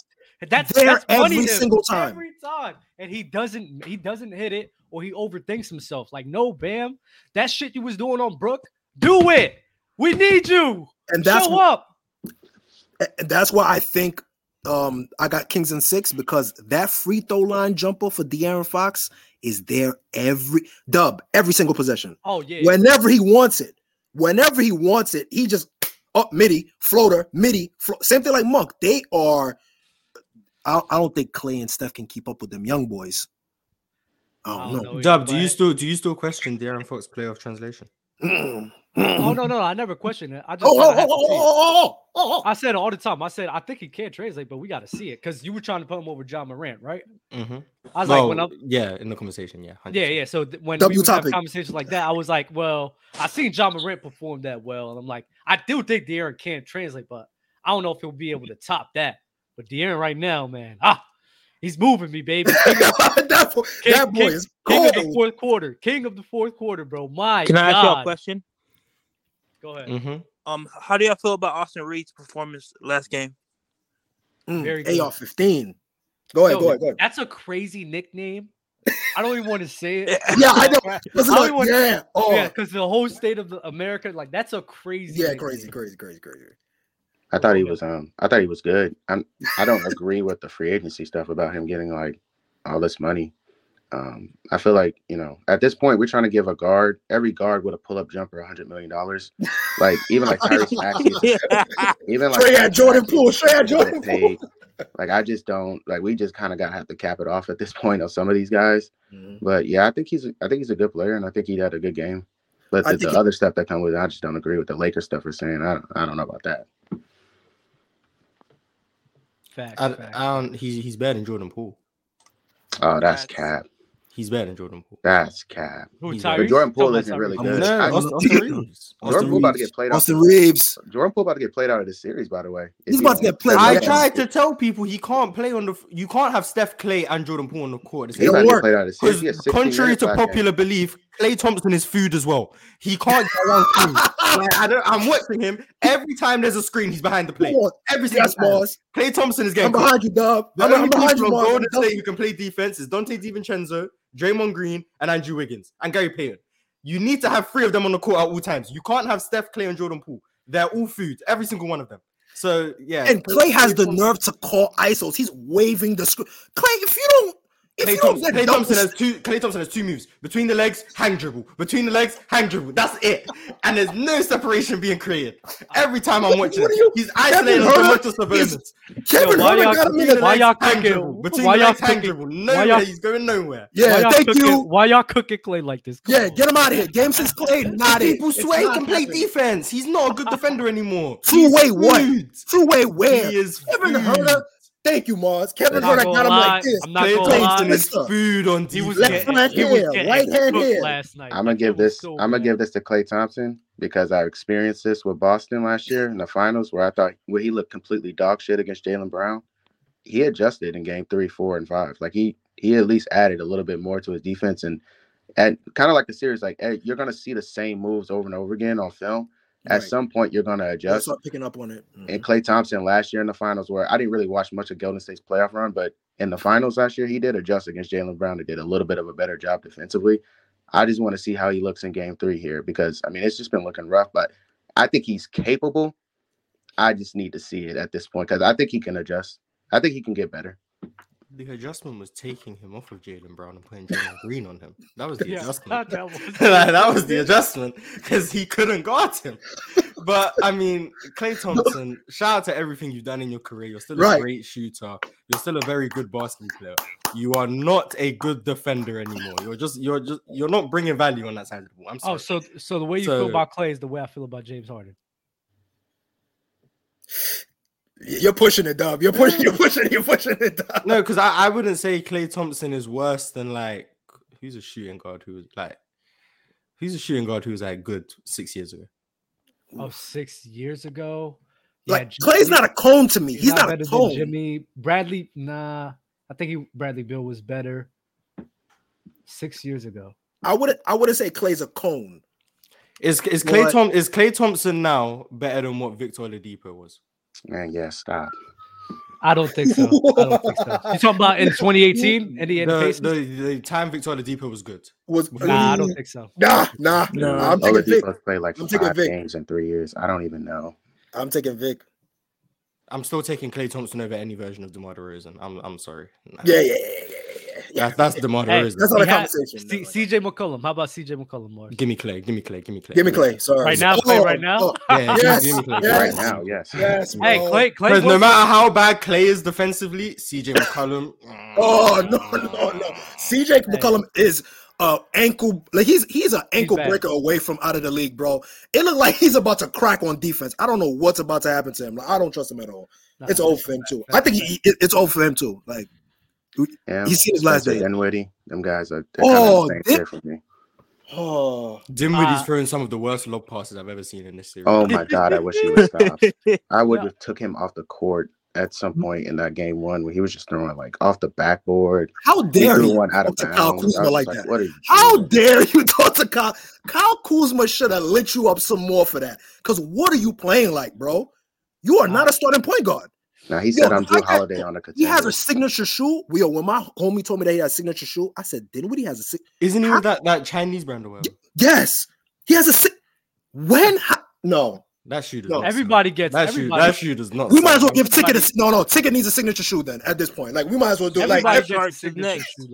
that's there that's every him single time. every time, and he doesn't he doesn't hit it or he overthinks himself. Like no, bam, that shit you was doing on Brook, do it. We need you. And that's Show wh- up. and that's why I think um I got Kings and six because that free throw line jumper for De'Aaron Fox is there every dub every single possession. Oh yeah, Whenever he wants it, whenever he wants it, he just up midi floater midi flo- same thing like Monk. They are. I, I don't think Clay and Steph can keep up with them young boys. I I don't don't know. know. Dub, do you still do you still question De'Aaron Fox playoff translation? Mm. Oh no, no, I never questioned it. I just Oh, said I oh, oh, it. oh, oh, oh, I said it all the time. I said I think he can't translate, but we got to see it because you were trying to put him over Ja Morant, right? Mm-hmm. I was like, when I'm yeah, in the conversation, yeah, 100%. Yeah, yeah. So th- when W we would have conversations like that, I was like, well, I seen Ja Morant perform that well, and I'm like, I do think De'Aaron can translate, but I don't know if he'll be able to top that. But De'Aaron right now, man, ah, he's moving me, baby. [LAUGHS] King of, that, boy, King- that boy King- is king of the fourth quarter, king of the fourth quarter, bro. My Can I ask y'all a question? Go ahead. Mm-hmm. Um, how do y'all feel about Austin Reaves' performance last game? Mm, Very good. AR 15. Go ahead, Yo, go ahead, go ahead. That's a crazy nickname. I don't even want to say it. [LAUGHS] Yeah, I know. [LAUGHS] Listen, I look, don't want- yeah. Oh, Yeah, yeah, because the whole state of the America, like that's a crazy. Yeah, crazy, crazy, crazy, crazy. I thought he was um I thought he was good. I'm I don't agree with the free agency stuff about him getting like all this money. Um I feel like, you know, at this point we're trying to give a guard every guard with a pull up jumper a hundred million dollars. Like even like [LAUGHS] Tyrese Maxey, even like Straight at Jordan Maxey Poole, straight at Jordan get Poole. Like I just don't like we just kind of gotta have to cap it off at this [LAUGHS] point on some of these guys. Mhm. But yeah, I think he's I think he's a good player and I think he had a good game. But the, the he- other stuff that come with it, I just don't agree with the Lakers stuff we're saying. I don't, I don't know about that. Facts, I, facts. I don't, he's he's better than Jordan Poole. Oh, that's That's- cap. He's better than Jordan Poole. That's cap. Who, Tyrese? But Jordan Poole isn't really good. No, I- Austin, Austin Reaves. Jordan Austin Poole about to get played out. Austin Reaves. Jordan Poole about to get played out of this series, by the way. If He's he about to don't- get played I Yeah. tried to tell people he can't play on the. You can't have Steph Klay and Jordan Poole on the court. He's It'll about to work. played out of this series. Because He had 16 contrary to last game. popular belief, Klay Thompson is food as well. He can't get around screens. [LAUGHS] Like, I don't, I'm watching him every time there's a screen. He's behind the Come plate. Every single Yes, time. boss. Klay Thompson is I'm getting behind you, Dub. The I'm, I'm only behind you, on Mark. Golden State who can play defense is Donte DiVincenzo, Draymond Green, and Andrew Wiggins, and Gary Payton. You need to have three of them on the court at all times. You can't have Steph, Klay, and Jordan Poole. They're all food, every single one of them. So yeah, And Klay has the nerve to call ISOs. He's waving the screen. Klay, if you don't, Klay you don't Thompson, get Klay Thompson doubles- has two. Klay Thompson has two moves: between the legs, hang dribble. Between the legs, hang dribble. That's it. And there's no separation being created. Every time I'm watching, What you- he's isolating Kevin the Huerter Domantas Sabonis. Kevin why Huerter y'all- got him Between the the why legs, y'all hang cooking- dribble. Between why the legs, hang dribble. why Nowhere. y'all- He's going nowhere. why Yeah, y'all thank cooking, you. Why y'all cooking Klay like this? Come Yeah, on. get him out of here. Game six Klay, not it. People swear he can play defense. He's not a good defender anymore. He's way what? True way where? He is Kevin. Huerter. Thank you, Marz. Kevin I'm not Huerter gonna got him lie, like this. I'm not gonna Klay lie. Thompson is Twister. food on He was defense. Left hand here, right hand here. last night. I'm gonna give this. so I'm gonna give this to Klay Thompson because I experienced this with Boston last year in the finals, where I thought where he looked completely dog shit against Jaylen Brown. He adjusted in game three, four, and five. Like he he at least added a little bit more to his defense, and and kind of like the series, like hey, you're gonna see the same moves over and over again on film. At Right. some point, you're gonna adjust. I'll start picking up on it. Mhm. And Klay Thompson last year in the finals, where I didn't really watch much of Golden State's playoff run, but in the finals last year, he did adjust against Jaylen Brown and did a little bit of a better job defensively. I just want to see how he looks in game three here because I mean it's just been looking rough, but I think he's capable. I just need to see it at this point because I think he can adjust. I think he can get better. The adjustment was taking him off of Jaylen Brown and putting Jalen Green on him. That was the Yeah, adjustment. that was- [LAUGHS] that was the adjustment because he couldn't guard him. But I mean, Klay Thompson, shout out to everything you've done in your career. You're still a Right. great shooter. You're still a very good basketball player. You are not a good defender anymore. You're just you're just you're not bringing value on that side of the ball. I'm oh, sorry. Oh, so so the way you So- feel about Klay is the way I feel about James Harden. You're pushing it, Dub. You're pushing. You're [LAUGHS] pushing. You're pushing it, Dub. no, because I, I wouldn't say Klay Thompson is worse than like who's a shooting guard who was like who's a shooting guard who was like good six years ago. Oh, six years ago. Like Jim- Klay's not a cone to me. He's, not, a better than cone. Jimmy Bradley. Nah, I think he Bradley Beal was better six years ago. I wouldn't. I wouldn't say Klay's a cone. Is is Klay What? Tom is Klay Thompson now better than what Victor Oladipo was? Man, yeah, stop. I don't think so. I don't think so. You talking about in 2018? [LAUGHS] Indiana The, the, the time Victor Oladipo was good. Was Nah, I don't think so. Nah, nah. No. I'm taking Vic. Oladipo's played like I'm taking five Vic. games in three years. I don't even know. I'm taking Vic. I'm still taking Klay Thompson over any version of DeMar DeRozan. I'm I'm sorry. Nah. Yeah, yeah, yeah, yeah, yeah, yeah. That, that's DeMar Hey, That's not a conversation. C- CJ McCollum. How about CJ McCollum, Morris? Give me Klay. Give me Klay. Give me Klay. Give me Klay. Sorry. Right now, Klay, right now? oh, Yeah, give- Yes, give me Klay. yes. Right now, yes. yes, Hey, bro. Klay, Klay. Because no matter how bad Klay is defensively, CJ McCollum. [CLEARS THROAT] Oh no, no, no. CJ McCollum is uh ankle like he's he's an ankle bad. breaker away from out of the league, bro. It looked like he's about to crack on defense. I don't know what's about to happen to him. Like, I don't trust him at all. Nah, It's over for him too. I think he, it- it's over for him too. Like Yeah, He's seen his last Spencer day. Dinwiddie, them guys are they're Oh, kind of the Din- for me. oh Dinwiddie's Uh, throwing some of the worst lob passes I've ever seen in this series. Oh my god, I wish he would stop. [LAUGHS] I would Yeah. have took him off the court at some point in that game one when he was just throwing like off the backboard. how dare threw you one out of talk to Kyle Kuzma like like, that? What are you How dare you [LAUGHS] talk to Kyle? Kyle Kuzma should have lit you up some more for that. Because what are you playing like, bro? You are not a starting point guard. Now he Yo, said I'm I Jrue got- Holiday on the cat. He has a signature shoe. We when my homie told me that he has a signature shoe, I said, Dinwiddie has a sig- Isn't he with that, that Chinese brand or whatever? yes. He has a sig- when How- no. That shoe does No. not Everybody gets that shoe. everybody, That shoe does not. We might as well suck. give Ticket a no no Ticket needs a signature shoe then at this point. Like we might as well do it. like everybody every- gets a signature shoe,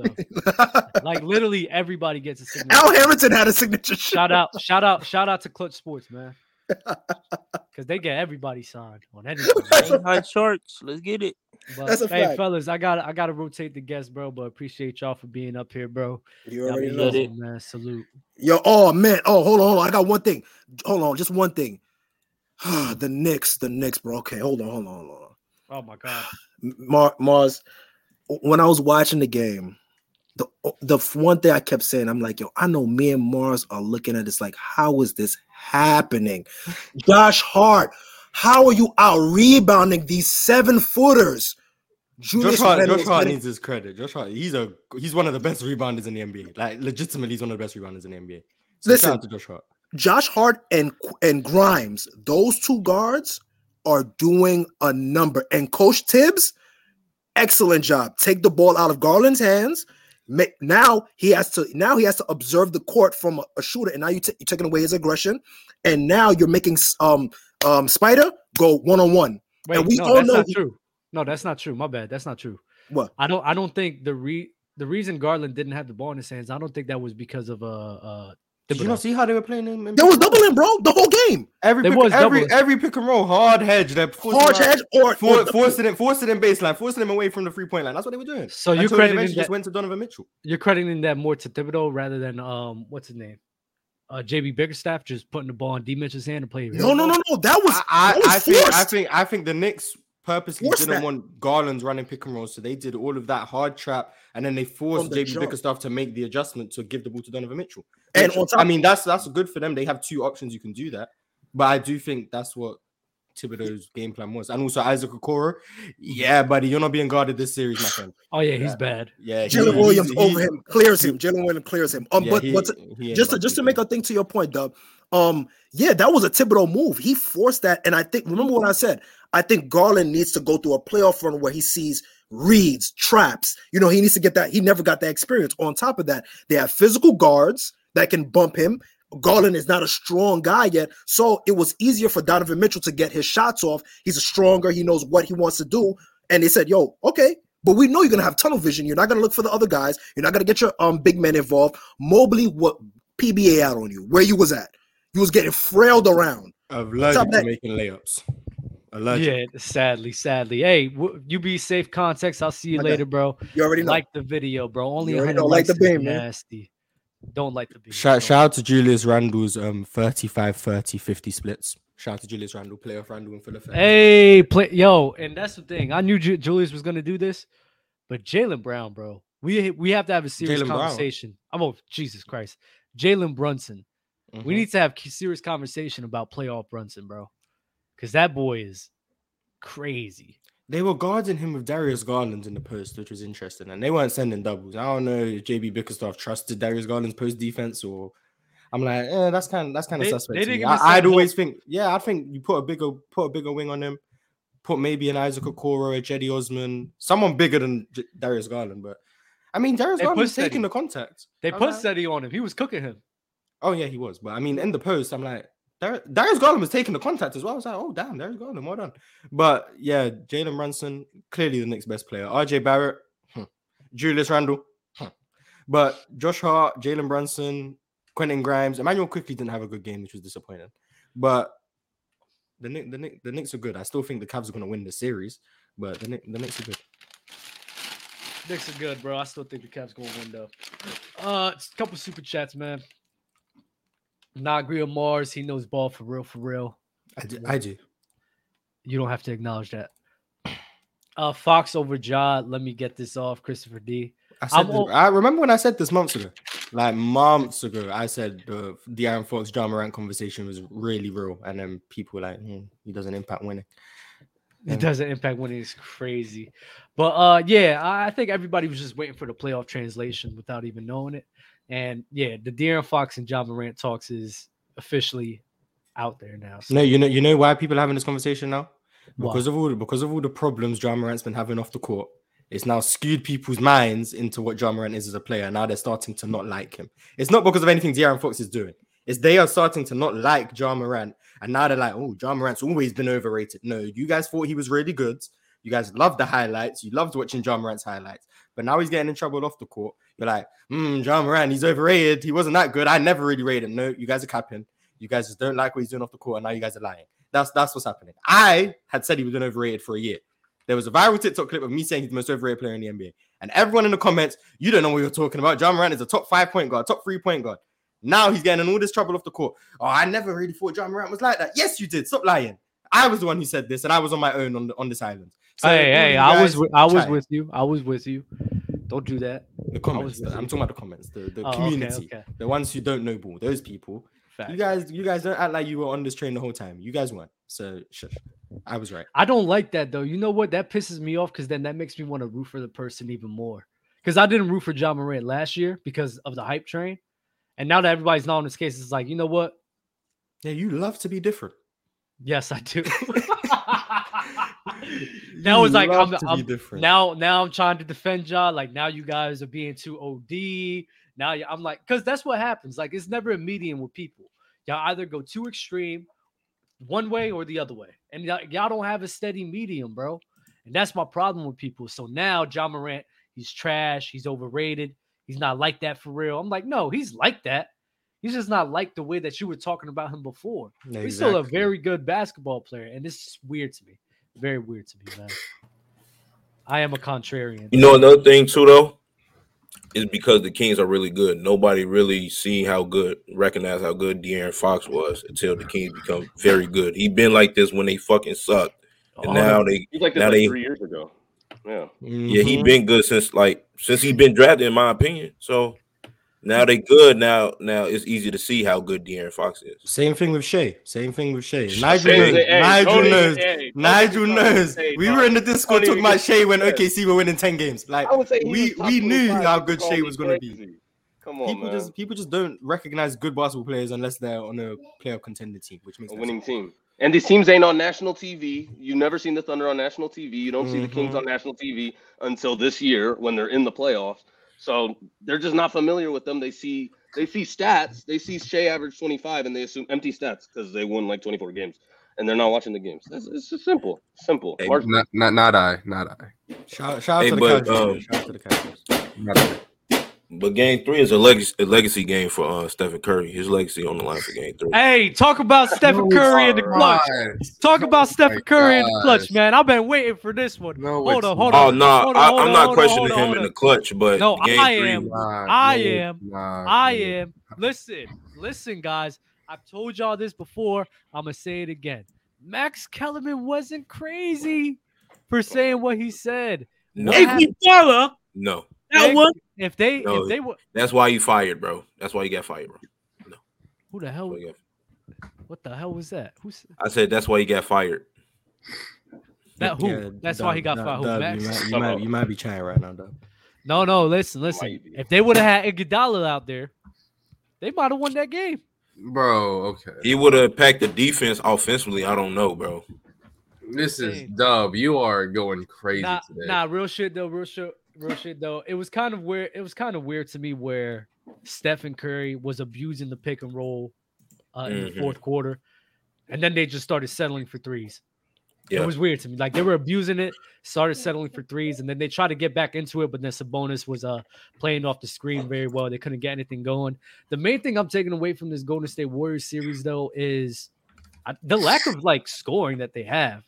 though. [LAUGHS] Like literally everybody gets a signature. Al Harrington had a signature shoe. Shout out, shout out, shout out to Clutch Sports, man. Because they get everybody signed on anything. High Sharks. Let's get it. But, That's a hey, fact. fellas, I got to I got to rotate the guests, bro. But appreciate y'all for being up here, bro. You already been know. It. man. Salute. Yo, oh man. Oh, hold on, hold on. I got one thing. Hold on, just one thing. [SIGHS] the Knicks, the Knicks, bro. Okay, hold on, hold on, hold on. Oh my god. [SIGHS] Mar- Marz, when I was watching the game, the the one thing I kept saying, I'm like, yo, I know me and Marz are looking at this like, how is this happening? Josh Hart, how are you out rebounding these seven footers? Josh Hart, Josh Hart needs his credit. Josh Hart, he's a he's one of the best rebounders in the NBA. Like legitimately, he's one of the best rebounders in the NBA. So Listen. shout out to Josh Hart. Josh Hart and and Grimes, those two guards are doing a number. And Coach Thibs, excellent job. Take the ball out of Garland's hands. Make, now he has to now he has to observe the court from a, a shooter, and now you t- you're taking away his aggression, and now you're making um um Spider go one on one. Wait, we no, all that's know not he- true. No, that's not true. My bad. That's not true. What? I don't I don't think the re the reason Garland didn't have the ball in his hands, I don't think that was because of uh uh Did you Thibodeau. not see how they were playing in? in There was pick and roll? doubling, bro, the whole game. Every There pick, was every doubling. every pick and roll, hard hedge. They're forcing Hard him out- or, for, or forcing it, forcing it in baseline, forcing him away from the three point line. That's what they were doing. So you're Until they crediting that, just went to Donovan Mitchell. you're crediting that more to Thibodeau rather than um what's his name? Uh JB Bickerstaff just putting the ball in D Mitchell's hand and playing. no, no, no, no. That was, I, that was I, I think I think I think the Knicks purposely Forced didn't that. want Garland's running pick and roll, so they did all of that hard trap, and then they forced From the JB jump. Bickerstaff to make the adjustment to give the ball to Donovan Mitchell. And Which, on top- I mean, that's that's good for them. They have two options. You can do that, but I do think that's what Thibodeau's game plan was. And also Isaac Okoro, yeah, buddy, you're not being guarded this series, my friend. [SIGHS] Oh yeah, he's bad. Yeah, Jalen Williams he's- over him, clears him. Jalen Williams clears him. Um, yeah, but he- but to- he just to just to make a thing to your point, Dub. Um, yeah, that was a Thibodeau move. He forced that, and I think remember what I said. I think Garland needs to go through a playoff run where he sees reads, traps. You know, he needs to get that. He never got that experience. On top of that, they have physical guards that can bump him. Garland is not a strong guy yet, so it was easier for Donovan Mitchell to get his shots off. He's a stronger. He knows what he wants to do, and they said, "Yo, okay, But we know you're gonna have tunnel vision. You're not gonna look for the other guys. You're not gonna get your um big men involved. Mobley, what PBA out on you? Where you was at? You was getting frailed around. Stop to making layups. Allergic. Yeah, sadly, sadly. Hey, w- you be safe. Context. I'll see you Okay. later, bro. You already know. Like the video, bro. Only You already 100 like likes the is beam, man. nasty. Don't like the beam. Shout, shout out to Julius Randle's um 35 30 50 splits. Shout out to Julius Randle, playoff Randle in Philadelphia. Hey, play yo, and that's the thing. I knew Ju- Julius was gonna do this, but Jalen Brown, bro, we we have to have a serious Jalen Brown. conversation. I'm oh Jesus Christ, Jalen Brunson. We Mhm. need to have k- serious conversation about playoff Brunson, bro, because that boy is crazy. They were guarding him with Darius Garland in the post, which was interesting, and they weren't sending doubles. I don't know if JB Bickerstaff trusted Darius Garland's post defense, or I'm like, eh, that's kind of that's kind of suspect. they to me. give I, would always think, yeah, I think you put a bigger put a bigger wing on him, put maybe an Isaac Okoro, a Cedi Osman, someone bigger than J- Darius Garland. But I mean, Darius They Garland was taking the contact. They I'm put like, Cedi on him. He was cooking him. Oh yeah, he was. But I mean, in the post, I'm like, Dar- Darius Garland was taking the contact as well. I was like, oh damn, Darius Garland, well done. But yeah, Jalen Brunson, clearly the next best player. RJ Barrett, hmm. Julius Randle, hmm. but Josh Hart, Jalen Brunson, Quentin Grimes, Immanuel Quickley didn't have a good game, which was disappointing. But the Knick, the the Knicks are good. I still think the Cavs are going to win the series, but the Knick, the Knicks are good. Knicks are good, bro. I still think the Cavs gonna win though. Uh, it's a couple super chats, man. Nagria Marz, he knows ball for real, for real. I do. I do. You don't have to acknowledge that. [CLEARS THROAT] Uh, Fox over Ja. Let me get this off. Christopher D. I said. This- I remember when I said this months ago, like months ago. I said the De'Aaron Fox, Ja Morant conversation was really real, and then people were like, hmm, he doesn't impact winning. Yeah. It doesn't impact winning. It's crazy, but uh, yeah, I I think everybody was just waiting for the playoff translation without even knowing it. And yeah, the De'Aaron Fox and Ja Morant talks is officially out there now. So No, you know, you know why people are having this conversation now? Because of all because of all the problems Ja Morant's been having off the court. It's now skewed people's minds into what Ja Morant is as a player. Now they're starting to not like him. It's not because of anything De'Aaron Fox is doing. It's they are starting to not like Ja Morant, and now they're like, "Oh, Ja Morant's always been overrated." No, you guys thought he was really good. You guys loved the highlights. You loved watching Ja Morant's highlights, but now he's getting in trouble off the court. You're like, hmm, Ja Morant, he's overrated. He wasn't that good. I never really rated him. No, you guys are capping. You guys just don't like what he's doing off the court, and now you guys are lying. That's that's what's happening. I had said he was overrated for a year. There was a viral TikTok clip of me saying he's the most overrated player in the NBA, and everyone in the comments, you don't know what you're talking about. Ja Morant is a top five point guard, top three point guard. Now he's getting in all this trouble off the court. Oh, I never really thought Ja Morant was like that. Yes, you did. Stop lying. I was the one who said this, and I was on my own on the, on this island. So hey, hey, you I was guys I was with you. I was with you. Don't do that. the comments. with I'm talking about the comments, the, the Oh, community, okay. the ones who don't know ball. Those people. Fact. You guys, you guys don't act like you were on this train the whole time. You guys weren't. So shush. I was right. I don't like that though. You know what? That pisses me off because then that makes me want to root for the person even more. Because I didn't root for Ja Morant last year because of the hype train, and now that everybody's not on this case, it's like you know what? Yeah, you love to be different. Yes, I do. [LAUGHS] [LAUGHS] [LAUGHS] Now it's like I'm, I'm different. now now I'm trying to defend y'all. Like now you guys are being too OD. Now I'm like, because that's what happens. Like it's never a medium with people. Y'all either go too extreme, one way or the other way, and y'all, y'all don't have a steady medium, bro. And that's my problem with people. So now Ja Morant, he's trash. He's overrated. He's not like that for real. I'm like, no, he's like that. He's just not like the way that you were talking about him before. He's still a very good basketball player, and this is weird to me. Very weird to me, man. I am a contrarian. You know another thing too though is because the Kings are really good. Nobody really see how good, recognize how good De'Aaron Fox was until the Kings become very good. He been like this when they fucking sucked, and Oh, now they He's like this Now like they- three years ago. Yeah. yeah he Mhm. been good since like since he been drafted in my opinion. So now they good. Now now it's easy to see how good De'Aaron Fox is. Same thing with Shai. Same thing with Shai. Shai- Nigel Hey, knows. hey, Nigel Tony, knows. hey, Nigel Tony, knows. hey, we were in the Discord Tony, talking about get- Shai when yeah. OKC were winning 10 games. Like I would say he we we knew how good call Shai was gonna be. Come on, People man. just people just don't recognize good basketball players unless they're on a playoff contender team, which makes a winning sense. team. And these teams ain't on national TV. You've never seen the Thunder on national TV. You don't see the Kings Mhm. on national TV until this year when they're in the playoffs. So they're just not familiar with them. They see they see stats. They see Shai average 25 and they assume empty stats because they won like 24 games. and they're not watching the games. It's, it's just simple, simple. Hey, Not, not, not I, not I, Shout, shout out Hey, to the but, Cowboys. um, shout out to the Cowboys. Not I. But game three is a legacy, a legacy game for uh, Stephen Curry. His legacy on the line for game three. Hey, talk about Stephen Curry in the clutch. Talk about Stephen Curry in the clutch, man. I've been waiting for this one. No, hold on, hold on. Oh on. no, hold on, I, hold I'm on, not hold questioning hold him hold in the clutch, but No, game I three, am. Nah, I no, am. nah, I no. am. Listen, listen, guys. I've told y'all this before. I'm gonna say it again. Max Kellerman wasn't crazy for saying what he said. No, What happened- Fella, no, that one. if they No. if they were that's why you fired, bro. That's why you got fired, bro. who the hell got- what the hell was that? Who's I said that's why you got fired. that who? Yeah, That's Dub, why he got Dub, fired. Who, Dub, Max? You might, you, might, you might be trying right now, Dub. No, no, listen, listen. If they would have had Iguodala out there, they might have won that game. bro. Okay, He would have packed the defense offensively. I don't know, bro. this is Hey. Dub. You are going crazy Nah, today. nah, real shit though, real shit, real shit though. It was kind of weird. It was kind of weird to me where Stephen Curry was abusing the pick and roll uh, in Mhm. the fourth quarter, and then they just started settling for threes. Yeah. It was weird to me. Like they were abusing it, started settling for threes, and then they tried to get back into it, but then Sabonis was uh playing off the screen very well. They couldn't get anything going. The main thing I'm taking away from this Golden State Warriors series though is the lack of like scoring that they have.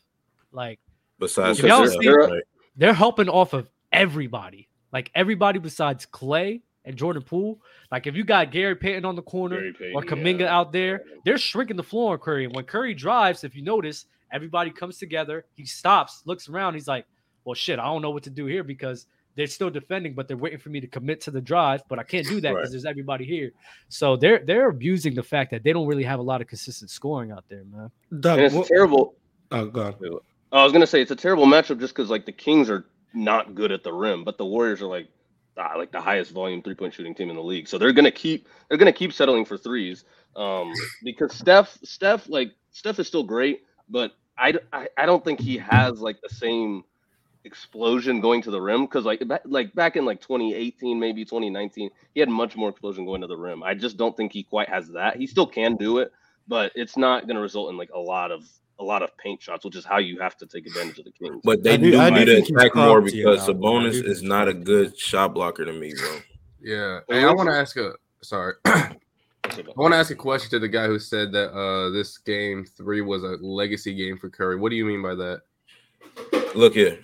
Like Besides, y'all yeah, see- right. they're helping off of everybody, like everybody besides Klay and Jordan Poole. Like if you got Gary Payton on the corner Payton, or Kuminga yeah. out there, they're shrinking the floor on Curry. And when Curry drives, if you notice, everybody comes together. He stops, looks around. He's like, "Well, shit, I don't know what to do here because they're still defending, but they're waiting for me to commit to the drive. But I can't do that because Right. there's everybody here. So they're they're abusing the fact that they don't really have a lot of consistent scoring out there, man. Dub, And it's what- terrible. oh, go on. I was gonna say it's a terrible matchup just because like the Kings are not good at the rim, but the Warriors are like ah, like the highest volume three point shooting team in the league. So they're gonna keep they're gonna keep settling for threes. Um, because Steph Steph like Steph is still great, but I I don't think he has like the same explosion going to the rim because like like back in like 2018 maybe 2019 he had much more explosion going to the rim. I just don't think he quite has that. He still can do it, but it's not going to result in like a lot of a lot of paint shots, which is how you have to take advantage of the Kings. But they I do- do, I do need to attack more because about it. Sabonis is not a good shot blocker to me, bro. Yeah. Well, Hey, I want to ask a sorry. [CLEARS THROAT] I want to ask a question to the guy who said that uh this game three was a legacy game for Curry. What do you mean by that? Look here.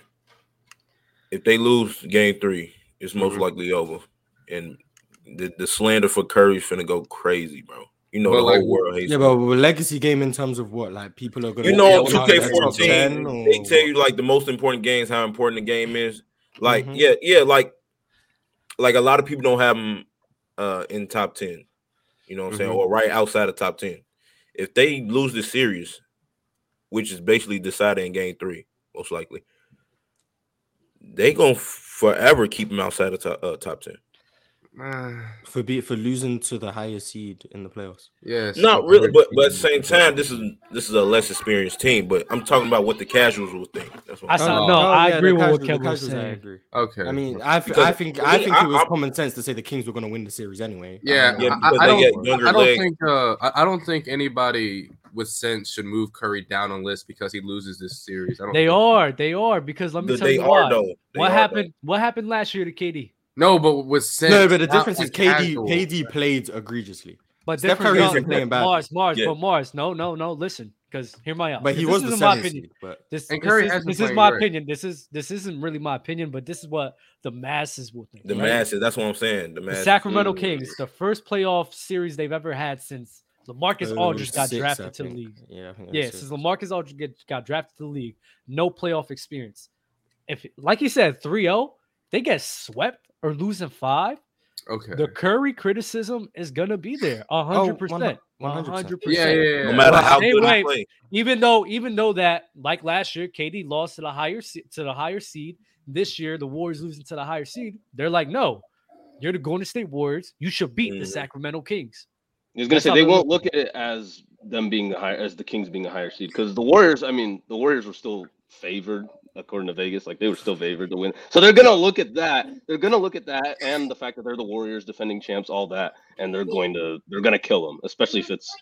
If they lose game three, it's most Mhm. likely over. And the, the slander for Curry's finna go crazy, bro. You know But the like, whole world hates Yeah, but with legacy game in terms of what? Like people are gonna You know, two K fourteen, they tell you like the most important games, how important the game is. Like, Mhm. yeah, yeah, like, like a lot of people don't have them uh in top ten. You know what I'm saying, Mhm. or right outside of top ten. If they lose the series, which is basically decided in game three, most likely, they gonna forever keep them outside of top, uh, top ten. [SIGHS] For be for losing to the highest seed in the playoffs. yes. Not really, but but at the same time, this is this is a less experienced team. But I'm talking about what the casuals will think. That's what I I'm saw- saying. Oh, no, I yeah, agree with what casuals- the Kevin was casuals, I saying. agree. Okay. I mean, I, I think I think I- it was I- common sense to say the Kings were going to win the series anyway. Yeah, Yeah, I- I, they don't. get younger I don't legs. think. Uh, I, I don't think anybody with sense should move Curry down on list because he loses this series. I don't. They think- are, they are because let me Th- tell they you are why. though. They what are, happened? What happened last year to KD? No, but with sense. No, but the difference is KD casual. KD played egregiously, But Steph different Curry isn't playing bad. Marz, Marz, Yeah. but Marz, no, no, no. Listen, because hear my out. but he This was the isn't my opinion. seed. But This, And this Curry is, this is my great. opinion. This is this isn't really my opinion, but this is what the masses will think. The right? masses. That's what I'm saying. The The. Sacramento. Kings, the first playoff series they've ever had since Lamarcus uh, Aldridge got six, drafted to the league. Yeah, I think that's Yeah, six. since Lamarcus Aldridge get, got drafted to the league, no playoff experience. If, like you said, 3-0, they get swept or losing five. Okay. The Curry criticism is gonna be there, a hundred percent, 100%. yeah, yeah, yeah. No matter how they good wait. he play. Even though, even though that, like last year, KD lost to the higher se- to the higher seed. This year, the Warriors losing to the higher seed. They're like, no, you're the Golden State Warriors. You should beat the Mhm. Sacramento Kings. I was gonna That's say they they won't look at it as them being the higher as the Kings being a higher seed because the Warriors. I mean, the Warriors were still favored according to Vegas. Like they were still favored to win. So they're gonna look at that. They're gonna look at that and the fact that they're the Warriors, defending champs, all that, and they're going to they're gonna kill them, especially if it's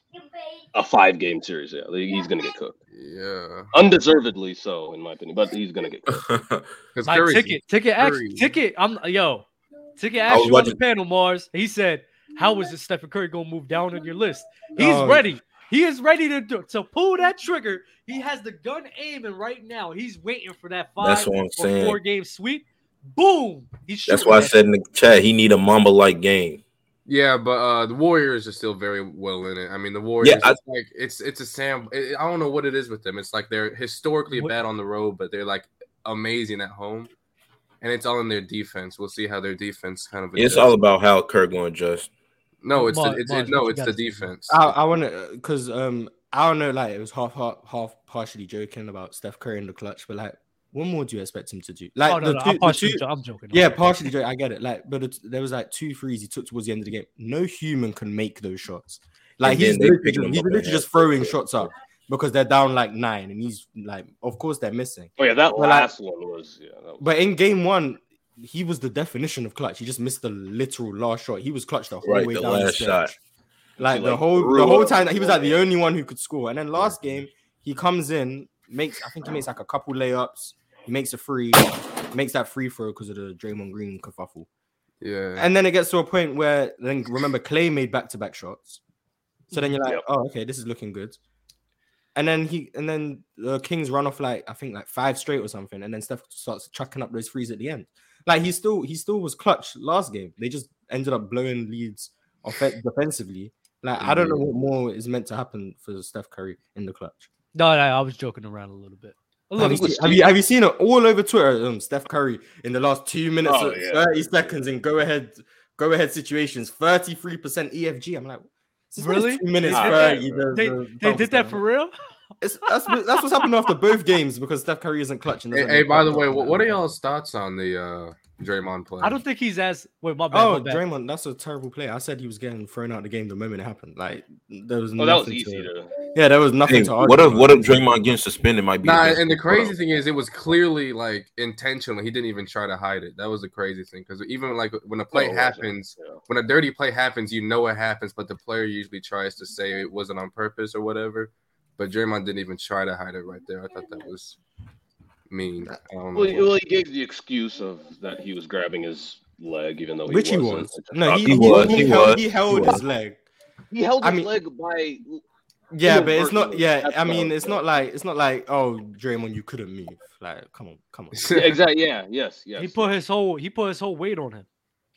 a five game series. Yeah, he's gonna get cooked. Yeah, undeservedly so, in my opinion. But he's gonna get cooked. [LAUGHS] My ticket, ticket, actually, ticket. I'm yo, ticket. Asked you on the panel, Marz. He said, "How is this Stephen Curry gonna move down on your list? He's oh. ready. He is ready to do, to pull that trigger. He has the gun aiming right now. He's waiting for that five That's what I'm saying. four game sweep. Boom. He's That's why I said in the chat he need a Mamba like game. Yeah, but uh the Warriors are still very well in it. I mean, the Warriors, yeah, I, it's like it's it's a Sam. It, I don't know what it is with them. It's like they're historically what? bad on the road, but they're like amazing at home, and it's all in their defense. We'll see how their defense kind of. Adjusts. It's all about how Kirk going to adjust. No, it's the, it's it, no, it's the defense. I, I want to because um I don't know like it was half half half partially joking about Steph Curry in the clutch, but like what more do you expect him to do? Like oh, no, the no, two, I'm, partially, two, I'm joking. Yeah, partially joking. I get it. Like, but it, there was like two threes he took towards the end of the game. No human can make those shots. Like he's literally, he's literally just throwing shots up because they're down like nine, and he's like, of course they're missing. Oh yeah, that but last like, one was yeah. Was... But in game one, he was the definition of clutch. He just missed the literal last shot. He was clutch the whole right, way the down last the shot. Like, the whole the whole time that he was like the only one who could score. And then last game he comes in, makes I think he makes like a couple layups. He makes a free, makes that free throw because of the Draymond Green kerfuffle. Yeah. And then it gets to a point where then remember Klay made back to back shots. So then you're like, yep. oh, okay, this is looking good. And then he and then the Kings run off like I think like five straight or something, and then Steph starts chucking up those threes at the end. Like he still he still was clutch last game. They just ended up blowing leads off defensively. Like mm-hmm. I don't know what more is meant to happen for Steph Curry in the clutch. No, no, I was joking around a little bit. Have you, seen, have, you, have you seen it all over Twitter? Um, Steph Curry in the last two minutes, oh, yeah. thirty seconds in go ahead, go ahead situations, thirty three percent EFG. I'm like, really? Two minutes. Nah, 30, the, they, the they did that for real. It's, that's that's what's happened after both games because Steph Curry isn't clutching. Hey, hey by the way, what, what are y'all's thoughts on the uh Draymond play. I don't think he's as wait my bad. Oh, my bad. Draymond, that's a terrible play. I said he was getting thrown out of the game the moment it happened. Like there was oh, that was easy to, Yeah, there was nothing hey, to argue. What if what if Draymond getting suspended might be Nah, and the crazy thing is it was clearly like intentional. He didn't even try to hide it. That was the crazy thing. Because even like when a play oh, happens, yeah. when a dirty play happens, you know it happens, but the player usually tries to say it wasn't on purpose or whatever. But Draymond didn't even try to hide it right there. I thought that was mean. Well, well, he gave the excuse of that he was grabbing his leg, even though he which he was. No, he, he, was. He, he held, was. he held his leg. He held his mean, leg by. Yeah, but it's not. Yeah, I mean, it's not like it's not like oh, Draymond, you couldn't move. Like, come on, come on. yeah, exactly. Yeah. Yes. Yes. He put his whole he put his whole weight on him.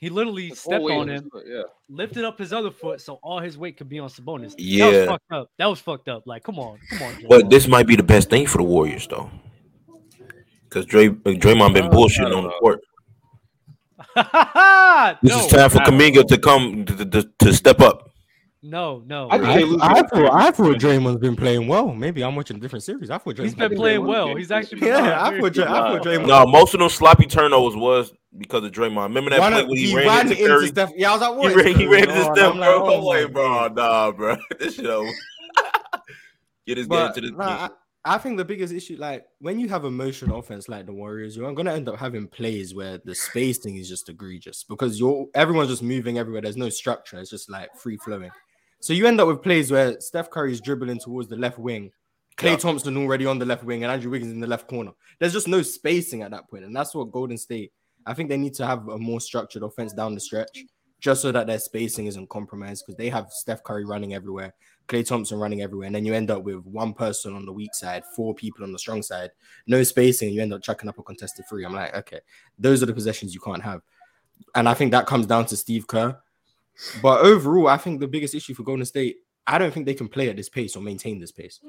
He literally his stepped on him, foot, yeah. lifted up his other foot so all his weight could be on Sabonis. Yeah, that was fucked up. That was fucked up. Like, come on, come on. But this might be the best thing for the Warriors, though because Dray, uh, Draymond been uh, bullshitting on the court. [LAUGHS] this no, is time for Kuminga to come to, to, to, step up. No, no. I, I, I, thought I thought Draymond's been playing well. Maybe I'm watching a different series. I thought Draymond he's been playing well. He's actually yeah. I thought, Dray, I thought Draymond. No, most of those sloppy turnovers was because of Draymond. Remember that Why play when he, he ran, ran, into, into Steph? Yeah, I was like, what? He ran, he ran into Steph, bro. Like, oh, Wait, bro, nah, bro. [LAUGHS] this shit over. Get his game to the. Nah, I think the biggest issue, like when you have a motion offense like the Warriors, you're going to end up having plays where the spacing is just egregious because you're everyone's just moving everywhere. There's no structure. It's just like free flowing. So you end up with plays where Steph Curry is dribbling towards the left wing, Klay yeah. Thompson already on the left wing, and Andrew Wiggins in the left corner. There's just no spacing at that point, and that's what Golden State. I think they need to have a more structured offense down the stretch, just so that their spacing isn't compromised because they have Steph Curry running everywhere. Klay Thompson running everywhere, and then you end up with one person on the weak side, four people on the strong side, no spacing, you end up chucking up a contested three. I'm like, okay, those are the possessions you can't have. And I think that comes down to Steve Kerr. But overall, I think the biggest issue for Golden State, I don't think they can play at this pace or maintain this pace.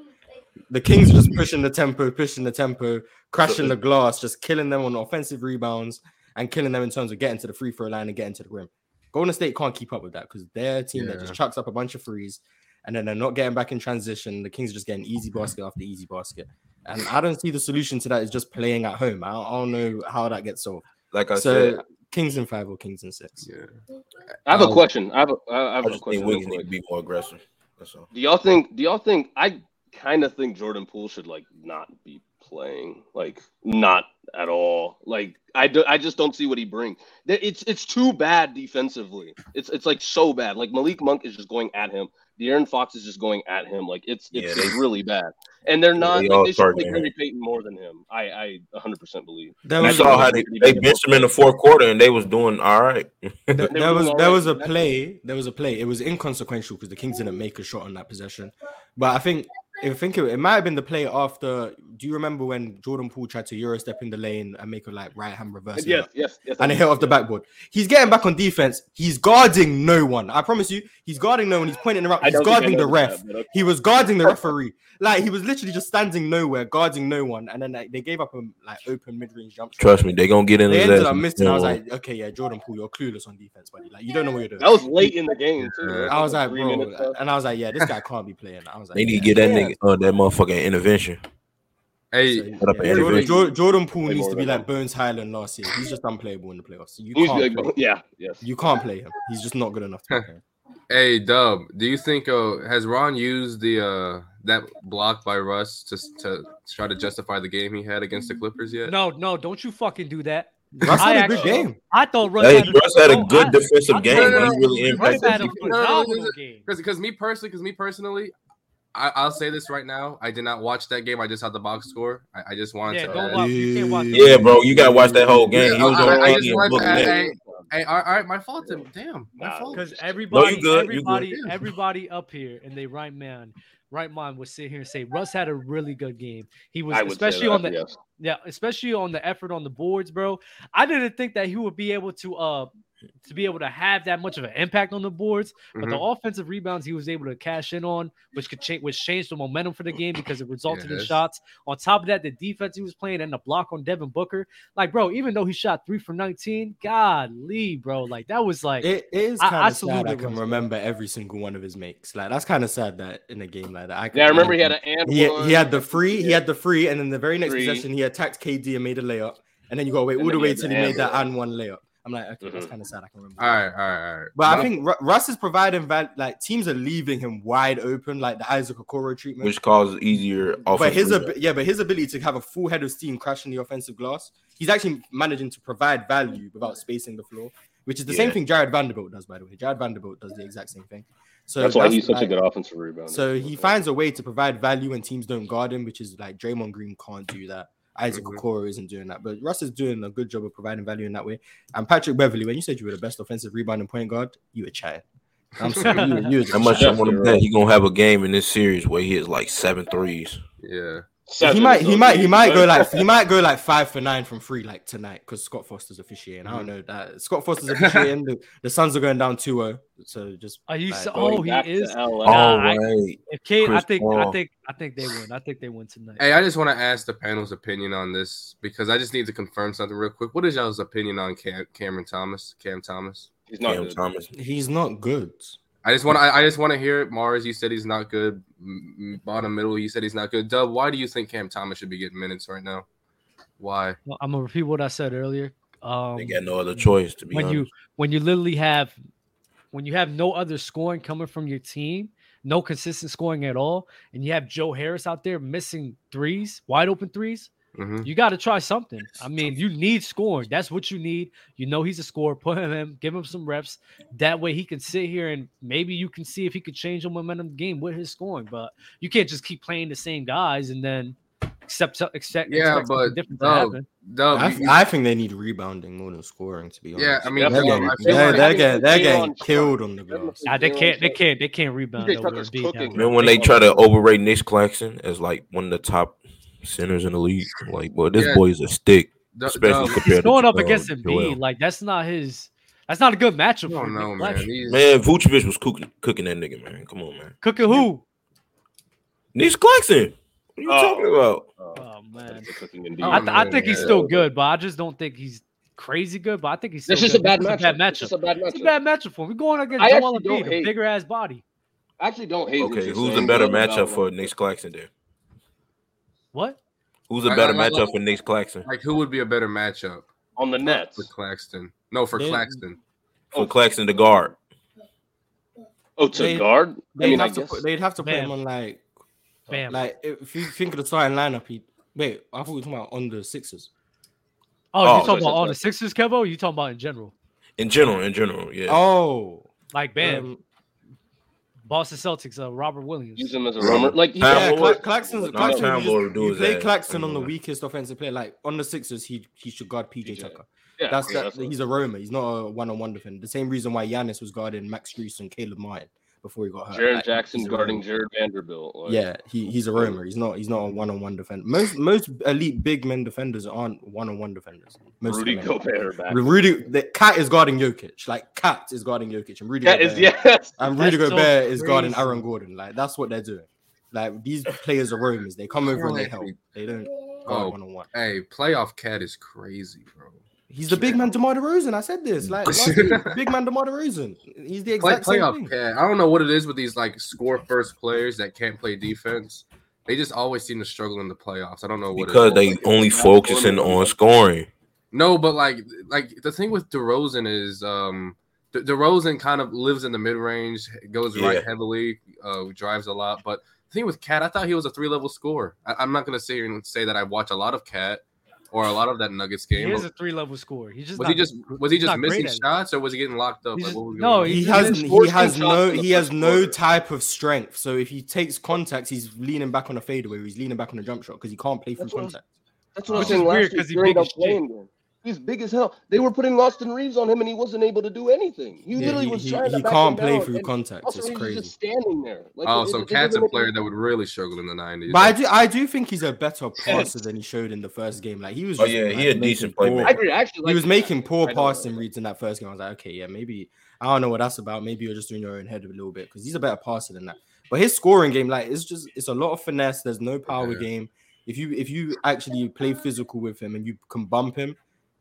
The Kings are just pushing the tempo, pushing the tempo, crashing the glass, just killing them on offensive rebounds and killing them in terms of getting to the free throw line and getting to the rim. Golden State can't keep up with that because they're team yeah. that just chucks up a bunch of threes and then they're not getting back in transition. The Kings are just getting easy basket after easy basket. And I don't see the solution to that is just playing at home. I don't, I don't know how that gets solved. Like I so, said, Kings in five or Kings in six. Yeah. I have um, a question. I have a, I have I a question. Wiggins need to be more aggressive. That's all. Do y'all think? Do y'all think? I kind of think Jordan Poole should like not be playing. Like not at all. Like I, do, I just don't see what he brings. It's it's too bad defensively. It's it's like so bad. Like Malik Monk is just going at him. De'Aaron Fox is just going at him. Like it's it's Yeah, they- really bad. And they're not. they like, all they should play. Gary Payton more than him. I I 100 percent believe. There You was, saw how they, they benched him in the fourth quarter and they was doing all right. [LAUGHS] that, They there were was doing there all was a play. There was a play. It was inconsequential because the Kings didn't make a shot on that possession. But I think I think it, it might have been the play after. Do you remember when Jordan Poole tried to euro step in the lane and make a like right hand reverse? Yes, yes, yes. and it hit off the backboard. He's getting back on defense. He's guarding no one. I promise you, he's guarding no one. He's pointing around. He's don't think I guarding the ref. that, okay. He was guarding the referee. Like he was literally just standing nowhere, guarding no one. And then like, they gave up a like open mid range jump shot. Trust me, they're gonna get in They his ended ass up in the missing. I was like, okay, yeah, Jordan Poole, you're clueless on defense, buddy. Like you don't know what you're doing. That was late in the game too. Yeah. I was like, Three bro, and I was like, yeah, this guy can't be playing. I was like, they need to yeah. get that nigga uh, that motherfucking intervention. Hey, So, yeah, Jordan, intervention. Jordan, Jordan Poole needs to be like Bones Hyland last year. He's just unplayable in the playoffs. You can't, like, play. yeah, yes. you can't play him. He's just not good enough. To play. hey, Dub, do you think uh has Ron used the uh that block by Russ to to try to justify the game he had against the Clippers yet? No, no, don't you fucking do that. Russ I had a good actually- game. I thought Russ Hey, had a, Russ had a good I- defensive I game. thought He really Russ impacted had a people. phenomenal game. Because because me personally, because me personally, I, I'll say this right now. I did not watch that game. I just had the box score. I, I just wanted Yeah, to. don't watch. You can't watch. Yeah, bro, you gotta watch that whole game. He was I- on I I, just wanted book to hey, Hey, all right, all right, my fault. Damn, my Nah, fault. Because everybody, good, you good. everybody, Yeah. everybody up here in they right man, right mind would sit here and say Russ had a really good game. He was I would say especially that, on the yes. yeah, especially on the effort on the boards, bro. I didn't think that he would be able to uh to be able to have that much of an impact on the boards, but the mm-hmm. offensive rebounds he was able to cash in on, which could change, which changed the momentum for the game because it resulted in shots. On top of that, the defense he was playing and the block on Devin Booker, like bro, even though he shot three for nineteen, golly, bro, like that was like It, it is I- kind I of sad. I can Russ, bro. remember every single one of his makes. Like that's kind of sad that in a game like that. I can, Yeah, I remember he had an and he, one. he had the free, he had the free, and then the very next Free. possession he attacked KD and made a layup, and then you got to wait And all the way had till the he made that and one layup. I'm like, okay, that's Mhm. kind of sad. I can remember. All right, all right, all right. But I think Ru- Russ is providing val- like teams are leaving him wide open, like the Isaac Okoro treatment. which causes easier but his ab- yeah, but his ability to have a full head of steam crashing the offensive glass, he's actually managing to provide value without spacing the floor, which is the same thing Jarred Vanderbilt does, by the way. Jarred Vanderbilt does the exact same thing. So that's why he's such a good offensive rebounder. So he finds a way to provide value when teams don't guard him, which is like Draymond Green can't do that. Isaac Mhm. Okoro isn't doing that, but Russ is doing a good job of providing value in that way. And Patrick Beverley, when you said you were the best offensive rebounding point guard, you were chatting. I'm [LAUGHS] sorry, you, you were How much I want to bet he gonna have a game in this series where he hits like seven threes. yeah. Seven he might, he so might, he might go like, [LAUGHS] he might go like five for nine from three like tonight because Scott Foster's officiating. I Mm-hmm. don't know that Scott Foster's officiating. the, [LAUGHS] the Suns are going down 2-0, so just Are you like, so? Oh, he is. Oh, Nah, All I- right. If Kate, Chris think, I think, I think they win. I think they win tonight. Hey, I just want to ask the panel's opinion on this because I just need to confirm something real quick. What is y'all's opinion on Cam- Cameron Thomas? Cam Thomas. He's not Cam good. Thomas. he's not good. I just want to. I I just want to hear it. Mars, you said he's not good. M- m- Bottom middle, you said he's not good. Dub, why do you think Cam Thomas should be getting minutes right now? Why? Well, I'm gonna repeat what I said earlier. Um, They got no other choice to be when you when you literally have when you have no other scoring coming from your team, no consistent scoring at all, and you have Joe Harris out there missing threes, wide open threes, hmm you got to try something. I mean, you need scoring. That's what you need. You know he's a scorer. Put him in, give him some reps. That way he can sit here and maybe you can see if he could change the momentum of the game with his scoring. But you can't just keep playing the same guys and then accept accept Yeah, expect but different to Dub, happen. Dub, I, you- I think they need rebounding more than scoring. To be honest, yeah, I mean, they're Definitely. getting, I feel they're, getting, they're Having getting Jalen killed on the Definitely. glass. Nah, they Jalen can't. They can't. They can't rebound. PJ over Tucker's Embiid cooking. that way. Remember when they try to overrate Nick Claxton as like one of the top centers in the league? Like, well, this Yeah. boy is a stick, Dub- especially Dub, compared He's to going up uh, against Joel. Embiid. Like that's not his. That's not a good matchup I for don't know, Nick man. Claxton. These- Man, Vucevic was cooking, cooking that nigga, man. Come on, man. Cooking who? Nick Claxton. What are you Oh. talking about? Oh man. That's the cooking indeed. Oh, I, th- I think he's still good, but I just don't think he's crazy good. But I think he's still It's just a good. bad It's matchup. bad It's matchup. just a bad It's a matchup. bad matchup for him. We're going against Joel Embiid, a bigger ass body. I actually don't hate. Okay, who's a better matchup for about- Nick Claxton there? What? Who's a better I- I- matchup for Nick Claxton? like, who would be a better matchup on the Nets? for Claxton? No, for They- Claxton. For Claxton to guard. Oh, to They- guard. They'd mean, I have to put, they'd have to put him on like Bam. like if you think of the starting lineup, he Wait, I thought we were talking about on the Sixers. Oh, Oh, you talking about on the Sixers, Kevo? You talking about in general? In general, in general, yeah. Oh, Like Bam, um, Boston Celtics, uh, Robert Williams. Use him as a roamer. Like he, Time yeah, Cla- Claxton's, Not Claxton, Time you, just, you play ass. Claxton on the weakest offensive player. Like on the Sixers, he he should guard PJ PJ. Tucker. yeah, That's yeah, that. that's he's a roamer. He's not a one-on-one defender. The same reason why Giannis was guarding Max Strus and Caleb Martin before he got hurt. Jaren Like, Jackson guarding roamer. Jarred Vanderbilt. Like, Yeah, he, he's a roamer. He's not he's not a one-on-one defender. Most most elite big men defenders aren't one-on-one defenders. Most Rudy them. Gobert back. Rudy, the cat is guarding Jokic. Like cat is guarding Jokic, and Rudy That Gobert, is yes. and Rudy That's so Gobert is guarding. Aaron Gordon. Like that's what they're doing. Like these players are roamers. They come over and they help. They don't Oh. guard one-on-one. Hey, playoff cat is crazy, bro. He's the big man, DeMar DeRozan. I said this. Like last week, [LAUGHS] big man, DeMar DeRozan. He's the Play, exact same thing. cat. I don't know what it is with these like score first players that can't play defense. They just always seem to struggle in the playoffs. I don't know what. It is because it they is. only focusing on scoring. No, but like like the thing with DeRozan is um De- DeRozan kind of lives in the mid range, goes right heavily, uh, drives a lot. But the thing with Cat, I thought he was a three level scorer. I- I'm not gonna sit here and say that I watch a lot of Cat or a lot of that Nuggets He game. is but a three level score. He just was not, he just was he just missing shots or was he getting locked up? Like, just- no. He has he has no he has no quarter. type of strength. So if he takes contacts, he's leaning back on a fadeaway. He's leaning back on a jump shot because he can't play through That's what contact. That's what I Which was saying weird last year. 'cause he during big the playing game. He's big as hell. They were putting Austin Reaves on him, and he wasn't able to do anything. He Yeah, literally he, was he, trying to he back can't him play down, through contact. Austin It's Reaves crazy. is just standing there. Like, Oh, it- so it- it Cat's doesn't a player that would really struggle in the '90s. But I do I do think he's a better [LAUGHS] passer than he showed in the first game. Like he was. Oh, yeah, like, he a decent poor- playmaker. I agree. I actually, He was that. making poor I know. passing reads in that first game. I was like, okay, yeah, maybe I don't know what that's about. Maybe you're just doing your own head a little bit because he's a better passer than that. But his scoring game, like, it's just it's a lot of finesse. There's no power Yeah. game. If you if you actually play physical with him and you can bump him,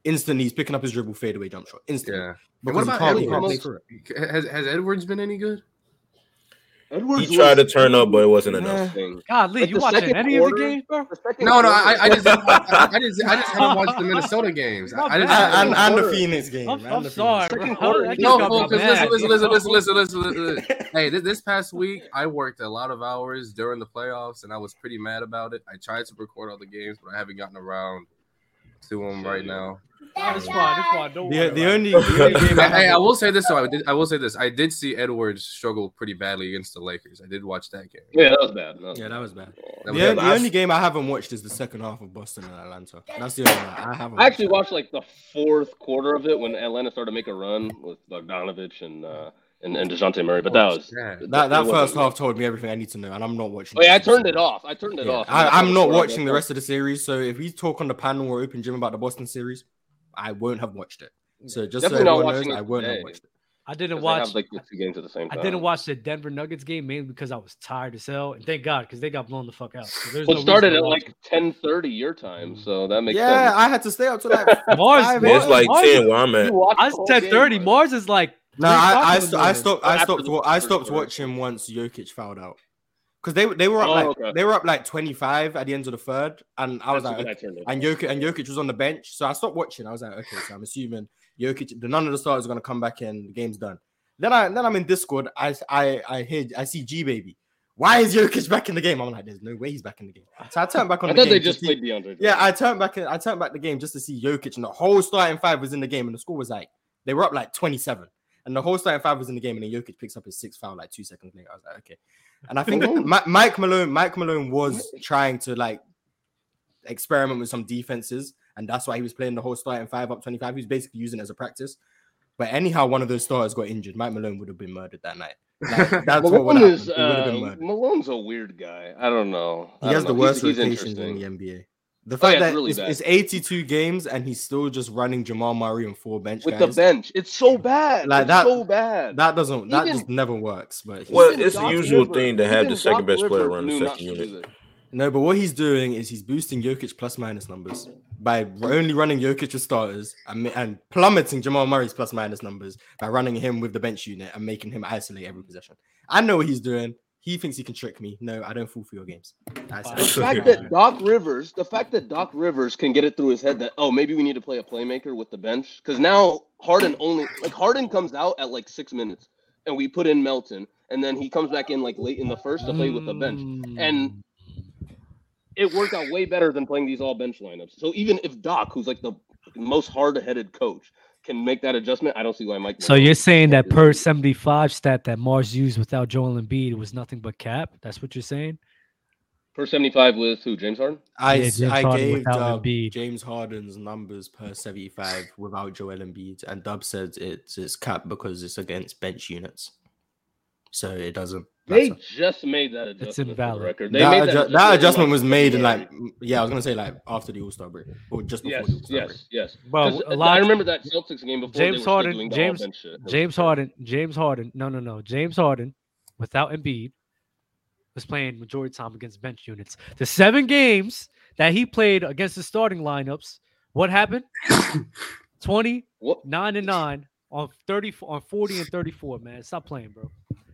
instantly he's picking up his dribble fadeaway jump shot instantly. Yeah. Because what about can't, he can't Edwards? play through it. Has has Edwards been any good? Edwards He tried to turn up, but it wasn't enough. thing. God, Lee, Like you watching second any of the games, bro? The No, no. I, I just I, I just I just haven't [LAUGHS] watched the Minnesota games. I, I just And, and, and the. Phoenix game. I'm, and I'm sorry, bro. Second quarter, No, just got well, me 'cause mad, listen, listen, listen, listen, listen, listen, listen. Hey, this, this past week I worked a lot of hours during the playoffs, and I was pretty mad about it. I tried to record all the games, but I haven't gotten around to them right now. Nah, It's fine, it's fine. Don't The, the only the only game I Hey, I will say this though. I did. I will say this. I did see Edwards struggle pretty badly against the Lakers. I did watch that game. Yeah, that was bad. That was yeah, that was bad. That The, was only- bad. the only game I haven't watched is the second half of Boston and Atlanta. That's the only one I haven't. I actually watched. watched like the fourth quarter of it when Atlanta started to make a run with Bogdanovich and uh, and, and Dejounte Murray, but that was Yeah. that. That it first half told me everything I need to know, and I'm not watching. Oh yeah, I the rest of turned the it off. I turned it Yeah, off. I, I'm not watching watching the rest of the series. So if we talk on the panel or open gym about the Boston series, I won't have watched it. So just Definitely so everyone knows, I won't have watched it. I didn't watch. have like the two games at the same I didn't watch the Denver Nuggets game mainly because I was tired as hell, and thank God because they got blown the fuck out. So there's Well, no it started at watch like ten thirty your time, so that makes Yeah, sense. I had to stay up to like it. [LAUGHS] Mars. five Yeah, it's like Mars, ten where I'm You at. I was whole ten thirty. Mars is like. No, I, I, st- I stopped. I stopped. the wa- I stopped watching once Jokic fouled out because they they were up Oh, like okay. they were up like 25 at the end of the third, and I was That's like, when I turned it and. Jokic and Jokic was on the bench, so I stopped watching. I was like, okay, so I'm assuming Jokic, the none of the starters are gonna come back in. The game's done. Then I then I'm in Discord. I I I hear I see G baby. Why is Jokic back in the game? I'm like, there's no way he's back in the game. So I turned back on I the thought game. they just see- played DeAndre. yeah, I turned back. I turned back the game just to see Jokic, and the whole starting five was in the game, and the score was like they were up like 27, and the whole starting five was in the game, and then Jokic picks up his sixth foul like two seconds later. I was like, okay, and I think [LAUGHS] Mi- Mike Malone, Mike Malone was trying to like experiment with some defenses, and that's why he was playing the whole starting five up 25. He was basically using it as a practice. But anyhow, one of those starters got injured. Mike Malone would have been murdered that night. [LAUGHS] Like, that's Malone is happened. He would have uh. Malone's a weird guy. I don't know. He I has the worst He's, he's rotations in the NBA. The Oh, fact yeah, it's that really it's, it's 82 games and he's still just running Jamal Murray and four bench with the bench. It's so bad. Like it's that- so bad. That doesn't. That Even- just never works. But Well, Even it's the usual Rivers- thing to have the second Doc best player run the second unit. no, but what he's doing is he's boosting Jokic plus minus numbers by only running Jokic with starters and, and plummeting Jamal Murray's plus minus numbers by running him with the bench unit and making him isolate every possession. I know what he's doing. He thinks he can trick me. No, I don't fall for your games. Said- The fact that Doc Rivers, the fact that Doc Rivers can get it through his head that oh maybe we need to play a playmaker with the bench because now Harden only like Harden comes out at like six minutes and we put in Melton and then he comes back in like late in the first to play with the bench and it worked out way better than playing these all bench lineups. So even if Doc, who's like the most hard-headed coach, can make that adjustment, I don't see why Mike. So you're saying that per 75 stat that Mars used without Joel Embiid was nothing but cap? That's what you're saying? Per 75 with who? James Harden? I, Yeah, James I Harden gave without Dub James Harden's numbers per 75 without Joel Embiid, and Dub said it's it's cap because it's against bench units. So it doesn't They matter. just made that adjustment. for the invalid. record. They that, made adju- that in, adjustment was made in like yeah, I was gonna say like after the All Star break or just before Yes, the All Star break. yes, yes. Bro, 'Cause a lot I remember that Celtics game before they James were Harden, still doing James- shit. James. Harden, James Harden. No, no, no. James Harden, without Embiid, was playing majority time against bench units. The seven games that he played against the starting lineups, what happened? [COUGHS] 20, What? 9 and 9 on 30 on 40 and 34, man. Stop playing, bro.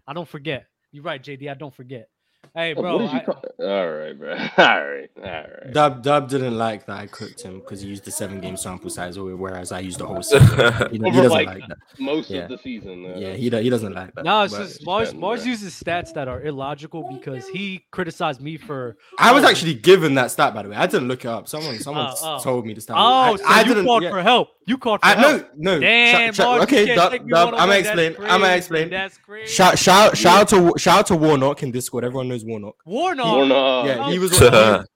I don't forget. You're right, JD. I don't forget. Hey, bro. what did you I- call- [LAUGHS] All right, bro. [LAUGHS] All right, all right. Dub Dub didn't like that I cooked him because he used the seven game sample size, whereas I used the whole season. [LAUGHS] He, he doesn't like, like that. Most Yeah. of the season. Uh, Yeah, he he doesn't like that. no, it's but- just Mars. Mars uses stats that are illogical because he criticized me for. I was actually given that stat by the way. I didn't look it up. Someone someone Oh, oh. told me the stat. Oh, I, so I you didn't. called yeah. for help. You called for I, help. no, no. Damn, Sh- sh- okay, can't Dub, Dub, I'm on gonna one. That's explain. I'm gonna explain. That's crazy. Shout, shout, shout out to shout out to Warnock in Discord. Everyone knows Warnock. Warnock. Warnock. Yeah, he was. [LAUGHS] Warnock.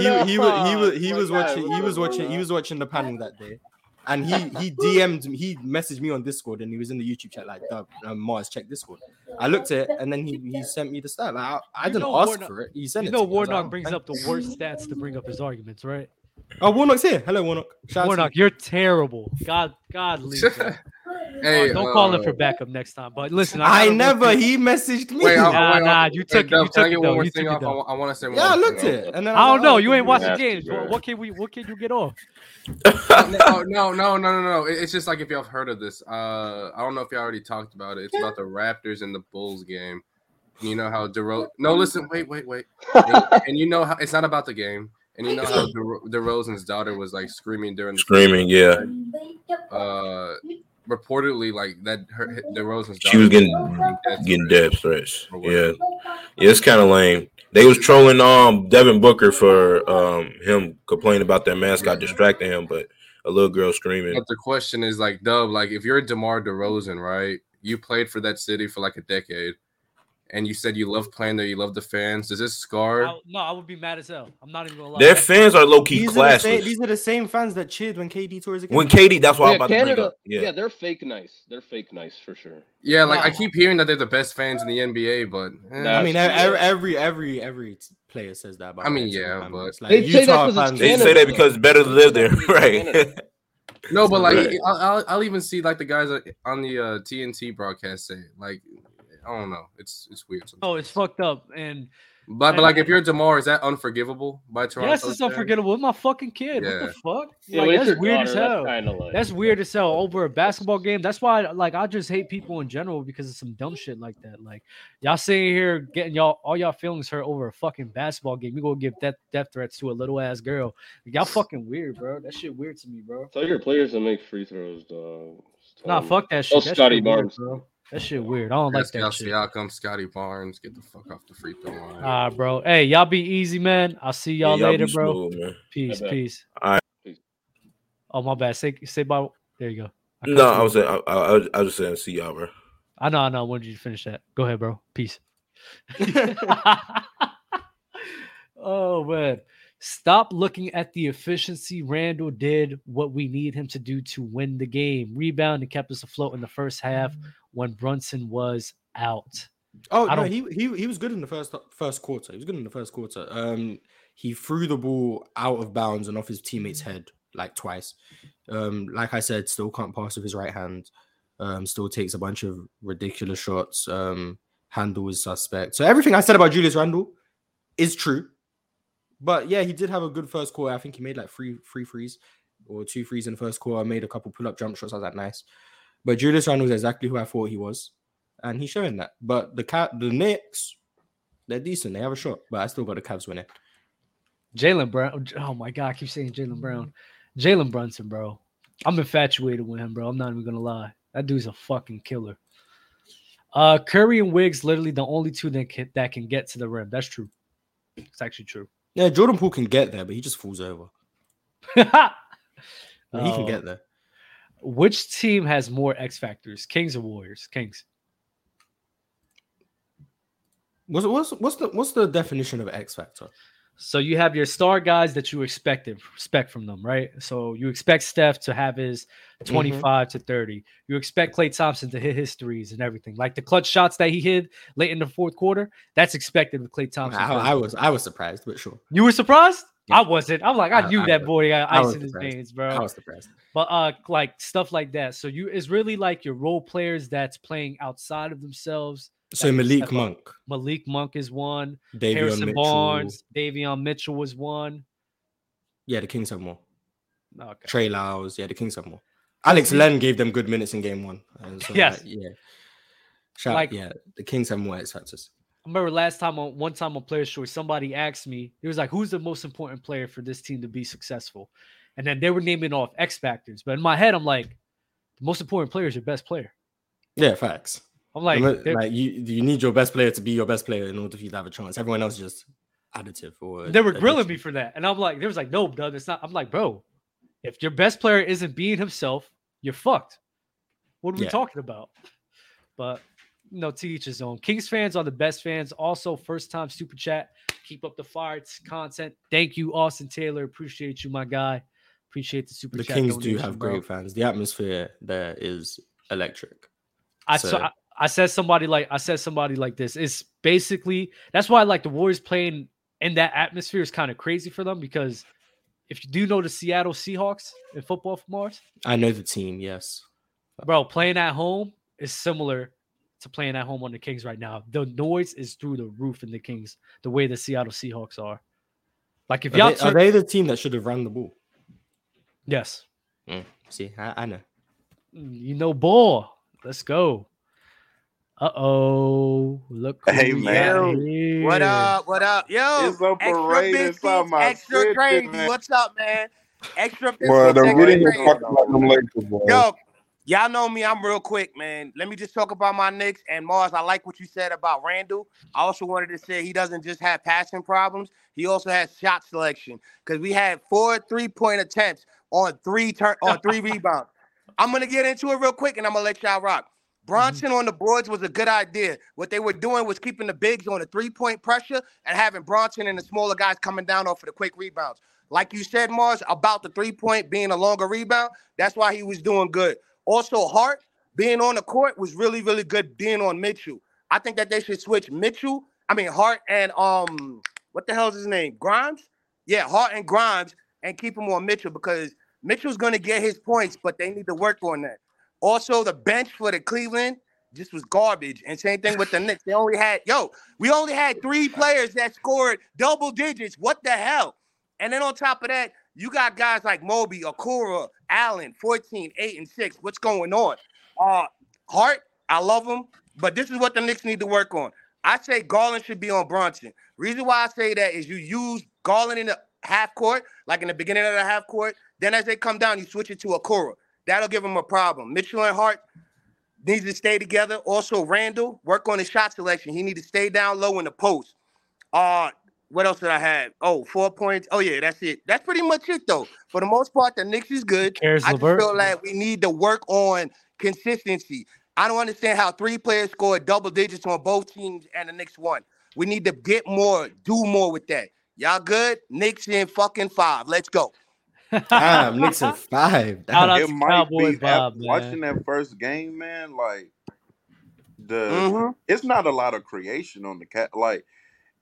he, he, he was he was he was watching he was watching he was watching the panel that day, and he he DM'd me, he messaged me on Discord and he was in the YouTube chat like, "Dub, um, Mars, check Discord." I looked at it and then he, he sent me the stat. Like, I, I didn't know ask Warnock- for it. He sent You it. know to me. I was like, Warnock "Oh, brings thank up the worst stats to bring up his arguments, right? Oh, Warnock's here. Hello, Warnock. Shout Warnock, you're terrible. God, God, leave. bro. [LAUGHS] hey, don't call him uh, for backup next time. But listen, you. I never. He messaged me. Wait, Nah, I, wait, nah, I- you wait, took it, you took it one though, more you thing took it off? I, though. I want to say one yeah, I looked thing. at it, and then I was don't know. like, You ain't watching games. bro. What, what can we? What can you get off? no, no, no, no, no, no. It's just like if y'all have heard of this. Uh, I don't know if y'all already talked about it. It's about the Raptors and the Bulls game. You know how DeRozan. No, listen, wait, wait, wait. And, and you know how it's not about the game. And you know how DeRo- DeRozan's daughter was like screaming during the Screaming, yeah. Uh, reportedly, like that. Her DeRozan's daughter She was getting death getting threats. death threats. Yeah. Yeah, it's kind of lame. They was trolling um Devin Booker for um him complaining about that mascot distracting him, but a little girl screaming. But the question is like, Dub, like if you're DeMar DeRozan, right? You played for that city for like a decade, and you said you love playing there, you love the fans. Does this scar? I, no, I would be mad as hell. I'm not even gonna lie. Their fans are low key These are, the same, these are the same fans that cheered when KD tours again. When KD, that's why I'm Yeah, about to bring up. Yeah. Yeah, they're fake nice. They're fake nice for sure. Yeah, like I keep hearing that they're the best fans in the NBA, but eh, I mean, every every every, every player says that. About I mean, yeah, man. but- like They say that Utah 'cause it's fans- they Canada, say that because it's better to live there, right? [LAUGHS] no, but like I'll, I'll, I'll even see like the guys on the uh, TNT broadcast say like I don't know, it's it's weird. Sometimes. Oh, it's fucked up. And But but like if you're Demar, is that unforgivable by Toronto? yes, it's fans? unforgettable. It's my fucking kid. What the fuck? Yeah, like, that's weird daughter, as hell. That's like That's weird as hell over a basketball game. That's why, like, I just hate people in general because of some dumb shit like that. Like, y'all sitting here getting y'all all y'all feelings hurt over a fucking basketball game. You go give death death threats to a little ass girl. Y'all fucking weird, bro. That shit weird to me, bro. Tell your players to make free throws, dog. Nah, fuck that Oh, shit. That Scottie shit weird, Barnes. bro. That shit weird. I don't like Pascal that shit. Siakam, Scottie Barnes, get the fuck off the free throw line. Ah, bro. Hey, y'all be easy, man. I'll see y'all Yeah, later, bro. smooth. Peace, bet. peace. All right. Oh, my bad. Say say bye. There you go. I No, I was saying, I, I, I was- I was just saying, see y'all, bro. I know, I know. I wanted you to finish that. Go ahead, bro. Peace. [LAUGHS] [LAUGHS] oh man. Stop looking at the efficiency. Randle did what we need him to do to win the game. Rebound and kept us afloat in the first half when Brunson was out. Oh no, he he he was good in the first first quarter. He was good in the first quarter. Um, he threw the ball out of bounds and off his teammate's head like twice. Um, like I said, still can't pass with his right hand. Um, still takes a bunch of ridiculous shots. Um, handle is suspect. So everything I said about Julius Randle is true. But yeah, he did have a good first quarter. I think he made like three three threes or two threes in the first quarter. Made a couple pull up jump shots. I was like, nice. But Julius Randle was exactly who I thought he was and he's showing that. But the cat, the Knicks, they're decent. They have a shot, but I still got the Cavs winning. Jalen Brown. Oh my god, I keep saying Jalen Brown. Jalen Brunson, bro. I'm infatuated with him, bro. I'm not even gonna lie. That dude's a fucking killer. Uh Curry and Wiggs, literally the only two that can that can get to the rim. That's true. It's actually true. Yeah, Jordan Poole can get there, but he just falls over. [LAUGHS] he can Uh, get there. Which team has more X factors, Kings or Warriors? Kings. What's what's what's the what's the definition of X factor? So you have your star guys that you expect expect from them, right? So you expect Steph to have his Mm-hmm. 25 to 30. You expect Klay Thompson to hit his threes and everything. Like the clutch shots that he hit late in the fourth quarter, that's expected with Klay Thompson. I, I was I was surprised, but sure. You were surprised? Yeah. I wasn't. I'm like, I, I- knew I that was- boy got I ice in his veins, bro. I was surprised. But uh, like stuff like that. So you it's really like your role players that's playing outside of themselves. So Malik. Monk, Malik Monk is one. Davion Harrison Mitchell. Barnes, Davion Mitchell was one. Yeah, the Kings have more. Okay. Trey Lyles, yeah, the Kings have more. Alex Len gave them good minutes in game one. So, uh, [LAUGHS] Yes. like, yeah. Shout, Like- yeah, the Kings have more X factors. I remember last time on one time on Players Choice, somebody asked me, he was like, Who's the most important player for this team to be successful? And then they were naming off X factors. But in my head, I'm like, the most important player is your best player. Yeah, facts. I'm like, Like, you, you need your best player to be your best player in order for you to have a chance. Everyone else is just additive or they were grilling me for that. And I'm like, there was like, no, Doug, it's not. I'm like, bro, if your best player isn't being himself, you're fucked. What are we Yeah. talking about? But no, to each his own. Kings fans are the best fans. Also, first time super chat. Keep up the fire it's content. Thank you, Austin Taylor. Appreciate you, my guy. Appreciate the super The chat. Kings do have bro. great fans. The atmosphere there is electric. I So- saw. I, I said somebody like I said somebody like this. It's basically that's why like the Warriors playing in that atmosphere is kind of crazy for them because if you do know the Seattle Seahawks in football from Mars, I know the team, yes. bro, playing at home is similar to playing at home on the Kings right now. The noise is through the roof in the Kings, the way the Seattle Seahawks are. Like if Are y'all they, are they the team that should have ran the ball? yes, Mm, See, I, I know. you know, ball. Let's go. Uh oh, look. Hey, man. What up? What up? Yo, It's a extra parade biscuits, inside my extra city, gravy. man. What's up, man? Extra biscuits, Well, the extra video gravy. fucking like them Lakers, boy. Yo, y'all know me. I'm real quick, man. Let me just talk about my Knicks and Mars. I like what you said about Randle. I also wanted to say he doesn't just have passing problems. He also has shot selection because we had four three point attempts on three turn on three [LAUGHS] rebounds. I'm gonna get into it real quick and I'm gonna let y'all rock. Brunson on the boards was a good idea. What they were doing was keeping the bigs on the three point pressure and having Brunson and the smaller guys coming down off of the quick rebounds. Like you said, Mars, about the three point being a longer rebound, that's why he was doing good. Also, Hart being on the court was really, really good being on Mitchell. I think that they should switch Mitchell, I mean Hart and um, what the hell's his name? Grimes? Yeah, Hart and Grimes, and keep him on Mitchell because Mitchell's gonna get his points, but they need to work on that. Also, the bench for the Cleveland just was garbage. And same thing with the Knicks. They only had, yo, we only had three players that scored double digits. What the hell? And then on top of that, you got guys like Moby, Okoro, Allen, 14, 8, and 6. What's going on? Uh Hart, I love him, but this is what the Knicks need to work on. I say Garland should be on Brunson. Reason why I say that is you use Garland in the half court, like in the beginning of the half court. Then as they come down, you switch it to Okoro. That'll give him a problem. Mitchell and Hart needs to stay together. Also, Randle, work on his shot selection. He need to stay down low in the post. Uh, what else did I have? Oh, four points. Oh, yeah, that's it. That's pretty much it, though. For the most part, the Knicks is good. Caris I just LeVert. feel like we need to work on consistency. I don't understand how three players scored double digits on both teams and the Knicks won. We need to get more, do more with that. Y'all good? Knicks in fucking five. Let's go. Damn, Knicks in five. Shout Damn. out It might Cowboy be Bob, after man. watching that first game, man. Like the Mhm. it's not a lot of creation on the cat, like,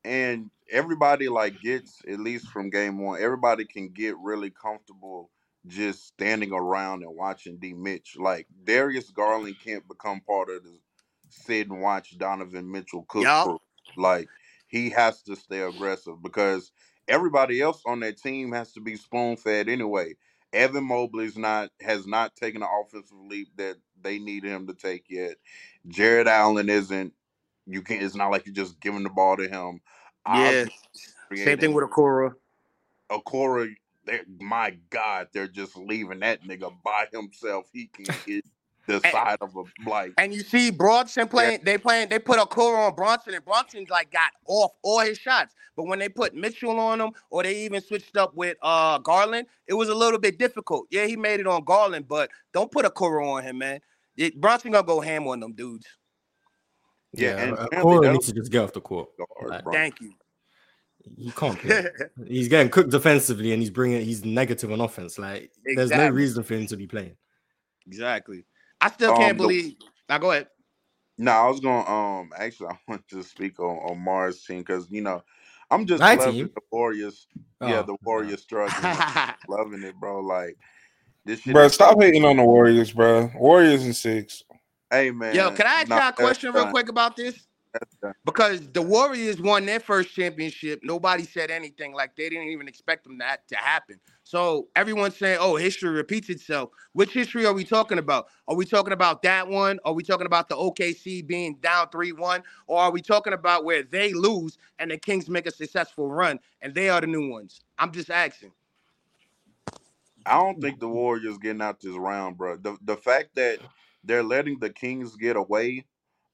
and everybody like gets at least from game one. Everybody can get really comfortable just standing around and watching D Mitch. Like Darius Garland can't become part of the sit and watch Donovan Mitchell cook. Yup. crew. Like he has to stay aggressive because everybody else on that team has to be spoon fed anyway. Evan Mobley's not has not taken the offensive leap that they need him to take yet. Jarrett Allen isn't. You can't. It's not like you're just giving the ball to him. Yeah. Same thing with. Okoro. they're- My God, they're just leaving that nigga by himself. He can get the side of a like. And you see Brunson playing, they playing, they put Okoro on Brunson, and Brunson like got off all his shots. But when they put Mitchell on him, or they even switched up with uh Garland, it was a little bit difficult. Yeah, he made it on Garland, but don't put Okoro on him, man. It, Brunson gonna go ham on them dudes. Yeah, Yeah, and uh, Cora needs to just get off the court. guard, Thank you. he can't [LAUGHS] play. he's getting cooked defensively, and he's bringing. He's negative on offense. Like, there's no reason for him to be playing. Exactly. I still Um, can't the- believe. Now go ahead. No, I was going. to Um, actually, [LAUGHS] I want to speak on on Mars' team because you know, I'm just My loving team? the Warriors. yeah, Oh, the Warriors struggling, [LAUGHS] loving it, bro. Like this shit. Bro, is- stop hating on the Warriors, bro. Warriors and six. Hey man. Yo, can I ask nah, y'all a that's question real done. quick about this? Because the Warriors won their first championship. Nobody said anything. Like they didn't even expect them that to happen. So everyone's saying, oh, history repeats itself. Which history are we talking about? Are we talking about that one? Are we talking about the OKC being down 3-1? Or are we talking about where they lose and the Kings make a successful run and they are the new ones? I'm just asking. I don't think the Warriors getting out this round, bro. The the fact that they're letting the Kings get away,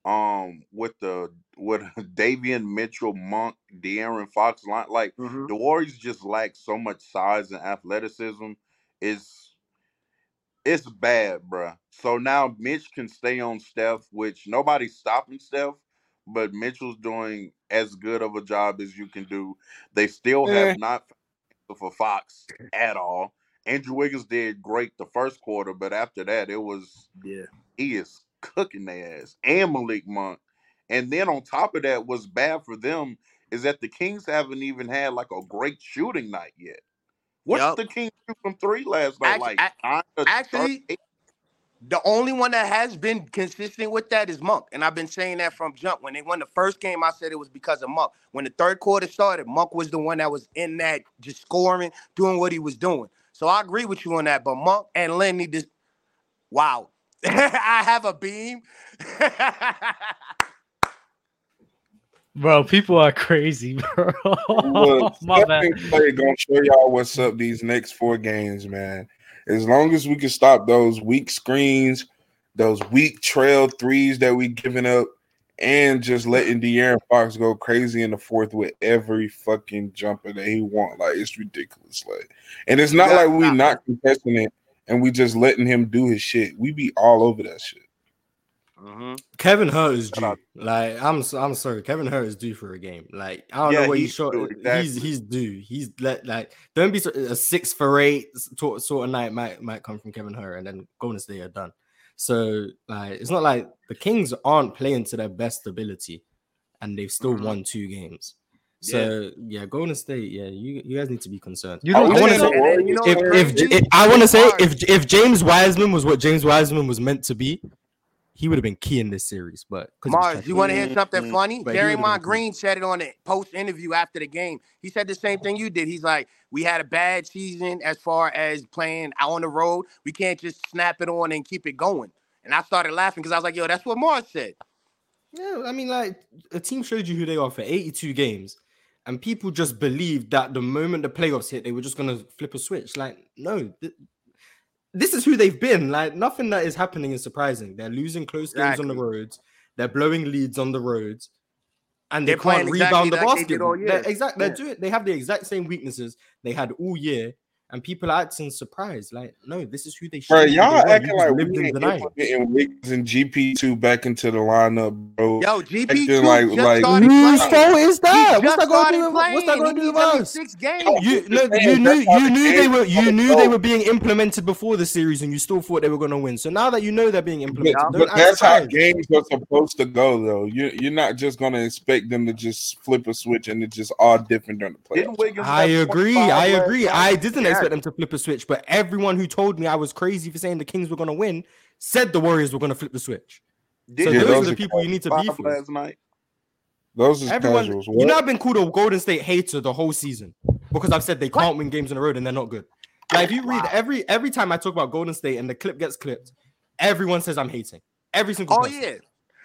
um, with the with [LAUGHS] Davion Mitchell, Monk, De'Aaron Fox line, like the Warriors just lack so much size and athleticism. Is it's bad, bro. So now Mitch can stay on Steph, which nobody's stopping Steph, but Mitchell's doing as good of a job as you can do. They still Eh. have not for Fox at all. Andrew Wiggins did great the first quarter, but after that, it was yeah, he is cooking their ass and Malik Monk. And then on top of that, what's bad for them is that the Kings haven't even had like a great shooting night yet. What's Yup. the Kings shoot from three last night? Act- like nine Actually, the only one that has been consistent with that is Monk. And I've been saying that from jump. When they won the first game, I said it was because of Monk. When the third quarter started, Monk was the one that was in that just scoring, doing what he was doing. So I agree with you on that. But Monk and Len need to wow. [LAUGHS] I have a beam. [LAUGHS] Bro, people are crazy, [LAUGHS] bro. Look, My bad. and gonna show y'all what's up these next four games, man. As long as we can stop those weak screens, those weak trail threes that we giving up, and just letting De'Aaron Fox go crazy in the fourth with every fucking jumper that he want. Like it's ridiculous. Like, and it's not Yeah, like we nah. not contesting it and we just letting him do his shit. We be all over that shit. Mhm. Kevin Hurt is due. Like I'm, s- I'm sorry, Kevin Hurt is due for a game. Like I don't Yeah, know what he's he's short. due, He's exactly. he's due. He's let like don't be a six for eight sort sort of night might might come from Kevin Hurt, and then Golden State are done. So like it's not like the Kings aren't playing to their best ability, and they've still Mhm. won two games. So yeah, Golden State, yeah, you, you guys need to be concerned. You I don't was wanna think saying so? the And then, you know if, if, if I want to say if if James Wiseman was what James Wiseman was meant to be, he would have been key in this series. But he was Mars, you want to hear something Mhm. funny? But he would've been Draymond cool. Green said it on the post interview after the game. He said the same thing you did. He's like, we had a bad season as far as playing out on the road. We can't just snap it on and keep it going. And I started laughing because I was like, yo, that's what Mars said. Yeah, I mean, like a team showed you who they are for 82 games, and people just believed that the moment the playoffs hit, they were just gonna flip a switch. Like, no, th- this is who they've been. Like, nothing that is happening is surprising. They're losing close games on the roads, they're blowing leads on the roads, and they They're can't exactly rebound the basket. they did all. They're year. Yeah. They have the exact same weaknesses they had all year, and people are acting surprised. Like, no, this is who they should. Bro, be. y'all They acting like just we in ain't the night. implementing Wiggins and GP two back into the lineup, bro. Yo, GP2 Acting like just like started Whose playing. fault is that? What's that going to started do? with- What's that going to do with us? six games. No, You look, you knew that's how you the knew they games were you gonna knew they were being implemented before the series, and you still thought they were going to win. So now that you know they're being implemented, Yeah. don't but act that's how games are supposed to go, though. You you're not just gonna expect them to just flip a switch and it's just all different during the Didn't playoffs. I agree. I agree. I didn't Yeah. Expect them to flip a switch, but everyone who told me I was crazy for saying the Kings were going to win said the Warriors were going to flip the switch. So Didn't Yeah, those those are the people you need to five beef with. last night? Those is Everyone, casuals. you know, I've been called a Golden State hater the whole season because I've said they What? can't win games in a row and they're not good. Like if you read Wow. every every time I talk about Golden State and the clip gets clipped, everyone says I'm hating. Every single Oh person. yeah.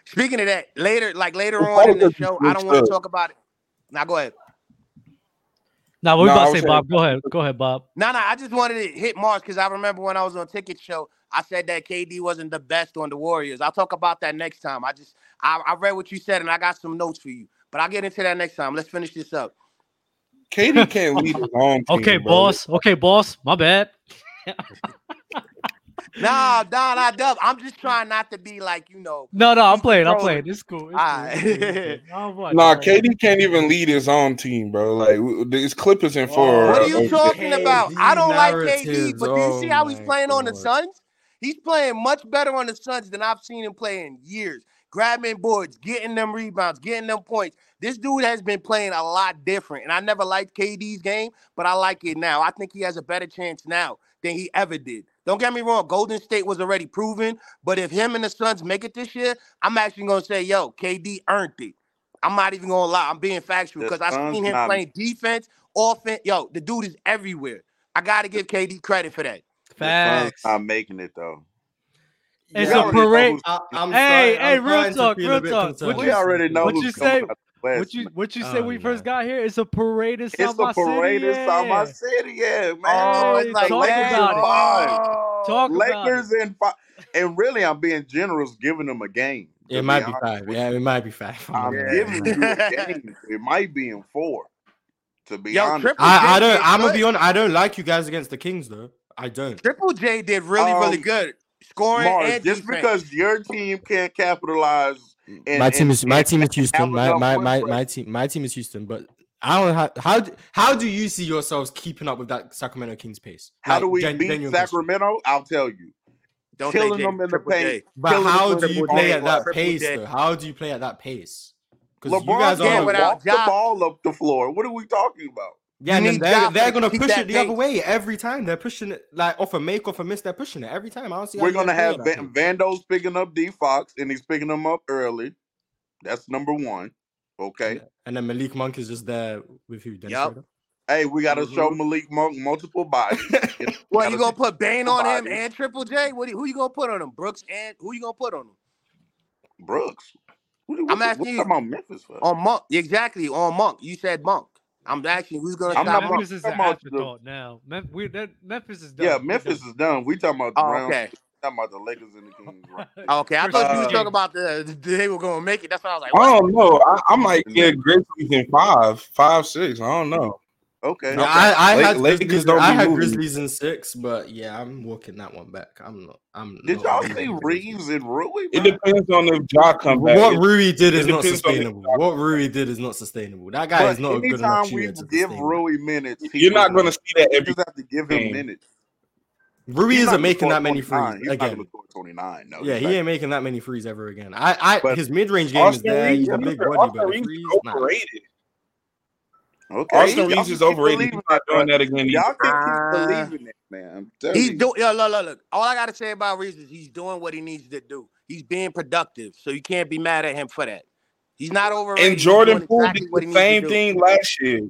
Speaking of that, later, like later on in the show, I don't want to talk about it. Now go ahead. Now, what we No, about to say, Bob? Go ahead. Go ahead, Bob. No, no, I just wanted to hit Mars because I remember when I was on Ticket Show, I said that KD wasn't the best on the Warriors. I'll talk about that next time. I just I, I read what you said and I got some notes for you. But I'll get into that next time. Let's finish this up. KD can't lead his [LAUGHS] own team. Okay, bro. boss. Okay, boss. My bad. [LAUGHS] Nah, nah, nah, dub. I'm just trying not to be like, you know. No, no, I'm playing. I'm controlling. playing. It's cool. It's All right. cool. It's cool. It's cool. Nah, KD can't even lead his own team, bro. Like w- it's Clippers and four. What uh, are you talking there. about? I don't like KD, but do you see oh how he's my playing on the God. Suns? He's playing much better on the Suns than I've seen him play in years. Grabbing boards, getting them rebounds, getting them points. This dude has been playing a lot different, and I never liked KD's game, but I like it now. I think he has a better chance now than he ever did. Don't get me wrong, Golden State was already proven, but if him and the Suns make it this year, I'm actually gonna say, yo, KD earned it. I'm not even gonna lie. I'm being factual because I Suns seen him not- playing defense, offense. Yo, the dude is everywhere. I gotta give KD credit for that. The Suns Facts. not making it though. It's We a parade. I, I'm Hey, starting- hey, I'm real talk, feel real talk. concerned. What we already know what who's you coming say? Out the West, What you what you say Oh, when you first got here? It's a parade in It's a parade in South yeah. City, yeah, man. Oh, it's like talk that. about it. Talk about. Lakers and fi- and really, I'm being generous, giving them a game. It might be honest five. Yeah, it might be five. I'm [LAUGHS] I'm Yeah. giving you a [LAUGHS] game. It might be in four. To be Yo, honest, I, I, I J don't. I'm gonna be honest. I don't like you guys against the Kings though. I don't. Triple J did really, really Um, good. Scoring Mars, and just defense. because your team can't capitalize, and, my team and- is my and team is Houston. My my my, my team my team is Houston. But I don't know how how do, how do you see yourselves keeping up with that Sacramento Kings pace? How Like, do we gen- beat genuine question. Sacramento? I'll tell you. Don't say killing J, them in the Triple paint. But how do you play at that pace J. though? How do you play at that pace? Because you LeBron guys are can't walk the ball up the floor. What are we talking about? Yeah, and then they're, they're gonna keep push it the other way every time. They're pushing it like off a make, off a miss. They're pushing it every time. I don't see how We're you gonna have at Van- Vando's picking up D Fox, and he's picking them up early. That's number one. Okay. And then Malik Monk is just there with you. Dennis Yup. Schroeder? Hey, we got to mm-hmm. show. Malik Monk multiple bodies. [LAUGHS] What Gotta you gonna put Bane on him and Triple J? What do- who you gonna put on him? Brooks and who you gonna put on him? Brooks. What, I'm asking what you. about Memphis for? On Monk, exactly on Monk. You said Monk. I'm asking who's gonna I'm stop not- Memphis is talking an about the- afterthought now. Mem- we, that, Memphis is done. yeah, Memphis done. is done. We talking about the Oh, Browns. okay. talking about the Lakers and the Kings. [LAUGHS] Right? Oh, okay, I For thought you was sure. talking about the they were gonna make it. That's why I was like, I don't know. I, I might get Grizzlies in five, five, six. I don't know. Okay. Yeah, I, I Lake- had Lakers Grizzlies, don't I had moving. Grizzlies in six, but yeah, I'm walking that one back. I'm not. I'm. Did not y'all beating see Reaves and Rui? It depends on if Ja come back. What Rui did it is not depends on if sustainable. What Rui did is not sustainable. That guy But is not a good enough anytime we to give. Rui minutes, You're not going to see that we every just have to give him game. minutes. Rui He's isn't making that many 29. threes He's again. gonna 29. No, Yeah, he not. ain't making that many threes ever again. I, I, But his mid range game is Austin there. Reaves, He's a big Austin body, but the Reaves threes, nah. Overrated. Okay. Austin y'all Reaves is overrated. He's not doing that again. Y'all either. can Uh, keep believing it, man. I'm He's doing. Yeah, look, look, look. All I gotta say about Reaves is he's doing what he needs to do. He's being productive, so you can't be mad at him for that. He's not overrated. And Jordan doing Poole exactly did the same thing last year.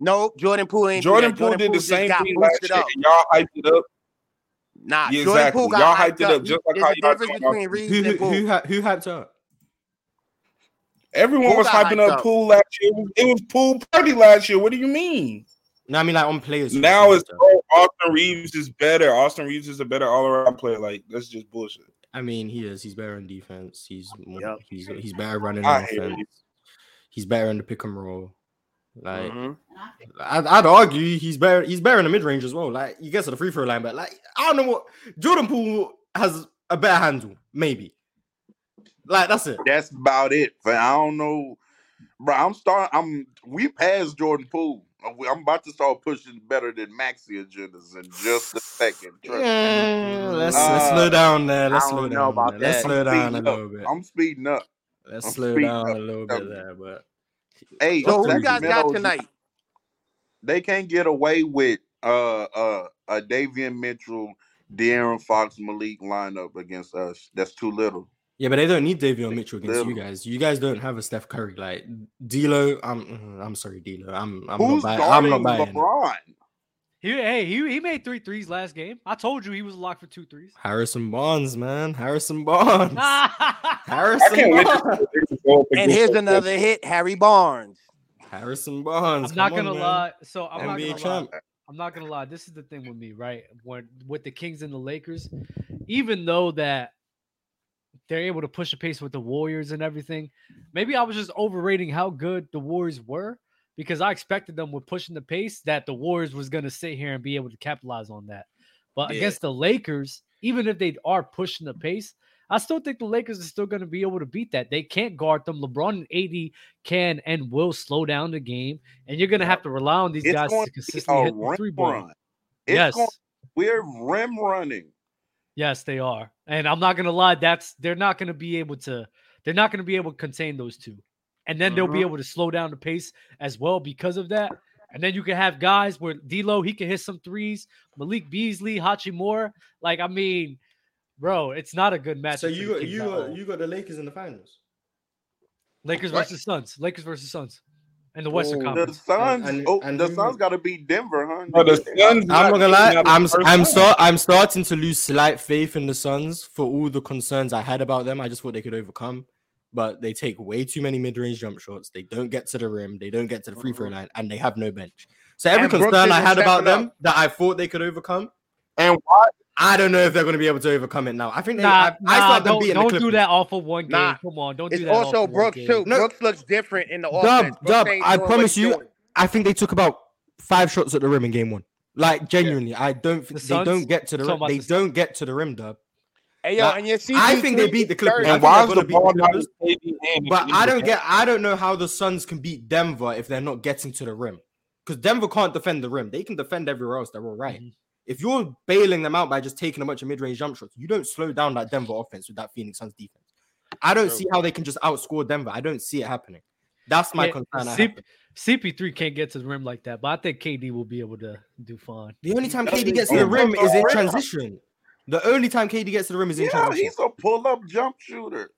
No, Jordan Poole ain't Jordan that. Poole did the same thing last year, and y'all hyped it up. Nah, Yeah, Jordan exactly. Poole got Y'all hyped hyped it up He- just like There's how y'all difference talking about between Who Reaves who and Poole. who, who hyped up? Everyone Poole was hyping up up. Poole last year. It was, pool party last year. What do you mean? No, I mean like on players. who Now it's up. oh, Austin Reaves is better. Austin Reaves is a better all around player. Like that's just bullshit. I mean, he is. He's better in defense. He's more, Yep. he's he's better running I on hear offense. He's better in the pick and roll. Like Mhm. I'd, I'd argue he's better. He's better in the mid range as well. Like he gets to the free throw line, but like I don't know what Jordan Poole has a better handle, maybe. Like that's it. That's about it. I don't know, bro. I'm starting. I'm. We passed Jordan Poole. I'm about to start pushing better than Maxey agendas in just a second. Trust me. Yeah, let's let's Uh, slow down there. Let's I slow don't know down. about there. Let's slow down a speeding little up. bit. I'm speeding up. Let's I'm slow down up. a little bit there, but Hey, So who you guys got tonight? they can't get away with uh uh a Davion Mitchell, De'Aaron Fox, Malik lineup against us. That's too little. Yeah, but they don't need Davion Mitchell against you guys. You guys don't have a Steph Curry. Like D'Lo, I'm mm, I'm sorry, D'Lo. I'm I'm Who's not buying. I'm guarding not buying. it. LeBron? He, hey, he, he made three threes last game. I told you he was locked for two threes. Harrison Barnes, man. Harrison Barnes. [LAUGHS] Harrison can't wait to Barnes. see what they can go up And here's another hit, Harry Barnes. Harrison Barnes. I'm not gonna man. lie. So I'm not gonna lie. I'm not gonna lie. This is the thing with me, right? When with the Kings and the Lakers, even though that they're able to push the pace with the Warriors and everything, maybe I was just overrating how good the Warriors were because I expected them with pushing the pace that the Warriors was going to sit here and be able to capitalize on that. But Yeah. against the Lakers, even if they are pushing the pace, I still think the Lakers are still going to be able to beat that. They can't guard them. LeBron and AD can and will slow down the game, and you're going to have to rely on these It's guys to consistently hit the three ball. Yes. going, we're rim running. Yes, they are. And I'm not gonna lie, that's they're not gonna be able to they're not gonna be able to contain those two. And then they'll be Mhm. able to slow down the pace as well because of that. And then you can have guys where D'Lo he can hit some threes, Malik Beasley, Hachimura. Like I mean, bro, it's not a good match. So you got you got you got the Lakers in the finals. Lakers What? versus Suns, Lakers versus Suns, in the Western Oh. The Conference. Suns, and- oh, and the who- Suns got to beat Denver, huh? Bro, the Suns I'm not gonna lie. I'm I'm time. start I'm starting to lose slight faith in the Suns for all the concerns I had about them. I just thought they could overcome, but they take way too many mid-range jump shots. They don't get to the rim. They don't get to the free throw uh-huh. line, and they have no bench. So every And Brooks concern I had about stepping them that I thought they could overcome, And why? I don't know if they're going to be able to overcome it now. I think they. Nah, I, I nah, still have them don't, beating the don't do that off of one game. Nah. Come on, don't It's do that. off also of one Brooks game. too. No. Brooks looks different in the Dub, offense. Brooks Dub, I promise you, doing. I think they took about five shots at the rim in game one. Like genuinely, I don't. The They Suns? don't get to the rim. They the don't get to the rim, Dub. Hey yo, Like, and your I think they beat the Clippers. And why they're is the ball the not Clippers. in KD hand? But I don't get. I don't know how the Suns can beat Denver if they're not getting to the rim. Because Denver can't defend the rim. They can defend everywhere else. They're all right. Mhm. If you're bailing them out by just taking a bunch of mid-range jump shots, you don't slow down that Denver offense with that Phoenix Suns defense. I don't see how they can just outscore Denver. I don't see it happening. That's my Yeah, concern. I C- CP3 can't get to the rim like that, but I think KD will be able to do fine. The only time KD gets to the rim is in transition. The only time KD gets to the rim is in Yeah, transition. he's a pull-up jump shooter.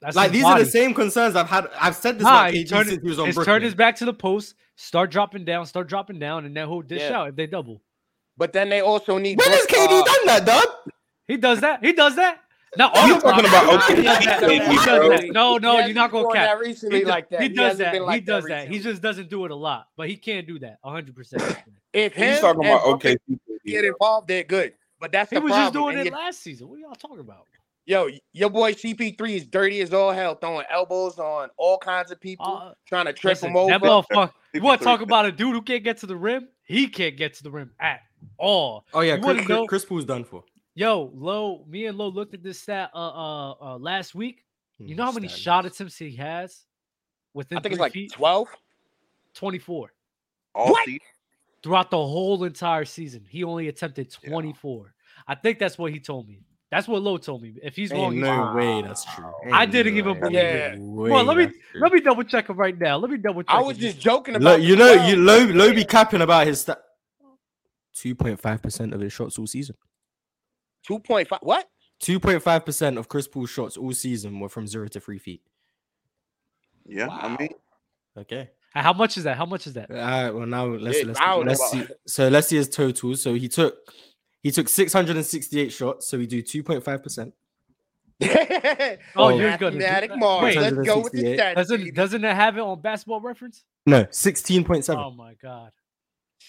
That's Like his these are the same concerns I've had. I've said this Nah, about he KD turned since he was on his Brooklyn. turn his back to the post, start dropping down, start dropping down, and then he'll dish Yeah. out if they double. But then they also need. when has KD uh, done that, dog? He does that. He does that. Not You all the talking about Nah, okay, he does that. He does that. No, no, He you're hasn't gonna doing cap. that recently He, do- like that. he He does hasn't that. been He like that does that. He just doesn't do it a lot, but he can do that 100. percent If him He's talking about Brooks okay. get involved, they're good. But that's He the was just doing And it last season. What are y'all talking about? Yo, your boy CP3 is dirty as all hell, throwing elbows on all kinds of people, Uh, trying to trip Listen, them over. that motherfucker. You want to talk about a dude who can't get to the rim? He can't get to the rim at all. Oh yeah, Chris, know, Chris done for. Yo, Low, me and Low looked at this stat uh, uh, uh last week. You hmm, know how many shot attempts he has? Within I think it's like feet? 12? 24. All what? Season? Throughout the whole entire season, he only attempted 24. Yeah. I think that's what he told me. That's what Lowe told me. If he's Ain't wrong, no he's way, that's true. Ain't I didn't no even way. believe it. Well, let me let me double check him right now. Let me double check. I was him. just joking about. You know, you Low Low be capping about his. St- 2.5% of his shots all season. 2.5 what? 2.5% of Chris Paul's shots all season were from 0 to 3 feet. Yeah, wow. I mean okay. Uh, how much is that? How much is that? All right, well now let's yeah, let's, let's see. So let's see his total. So he took he took 668 shots, so we do 2.5%. [LAUGHS] oh, you're gonna do Mark. Wait, let's go with the stats. Doesn't doesn't it have it on Basketball Reference? No, sixteen point seven. Oh my god!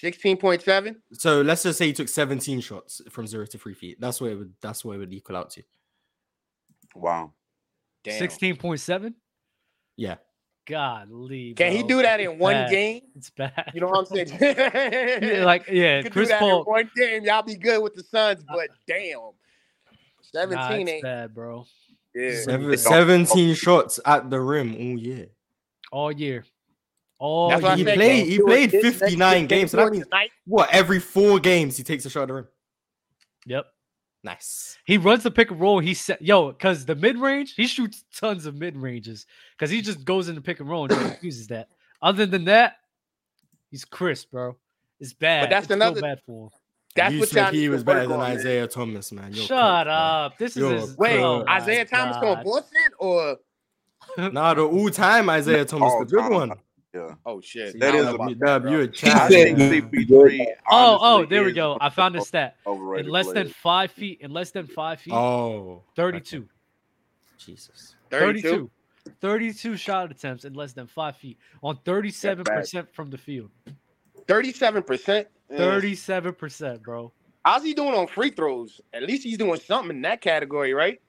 16.7. So let's just say he took seventeen shots from zero to three feet. That's what it would. That's what it would equal out to. wow. Damn. 16.7? Yeah. Godly. Can he do that It's in one bad. game? It's bad. You know what I'm saying? Yeah, like yeah, could Chris do that Paul. in one game. Y'all be good with the Suns, uh, but damn, Nah, seventeen it's ain't. bad, bro. Yeah. Seven, 17 shots at the rim all year. All year. All That's what he year. said. played- he played this 59 games, so that means- tonight. What? Every four games he takes a shot at the rim. Yep. Nice. He runs the pick and roll. He set yo, because the mid range, he shoots tons of mid ranges because he just goes in the pick and roll and [COUGHS] uses that. Other than that, he's crisp, bro. It's bad. But that's It's another- bad for him. That's you what said y'all he was better than on, man. Isaiah Thomas, man. You're Shut cooked, man. up. This is You're his, Wait, oh my Isaiah Thomas going God. Boston or? Nah, the all-time Isaiah Thomas, All the good one. Yeah. Oh shit, See, That I is a- Dub, about that, Dub, you a bro. He I child. said think he- CP3. Oh, oh, there we go. I found the stat. In Overrated less than five feet, in less than five feet, Oh, 32. Jesus. 32. 32. 32 shot attempts in less than five feet on 37% from the field. 37 percent. 37%, bro. How's he doing on free throws? At least he's doing something in that category, right?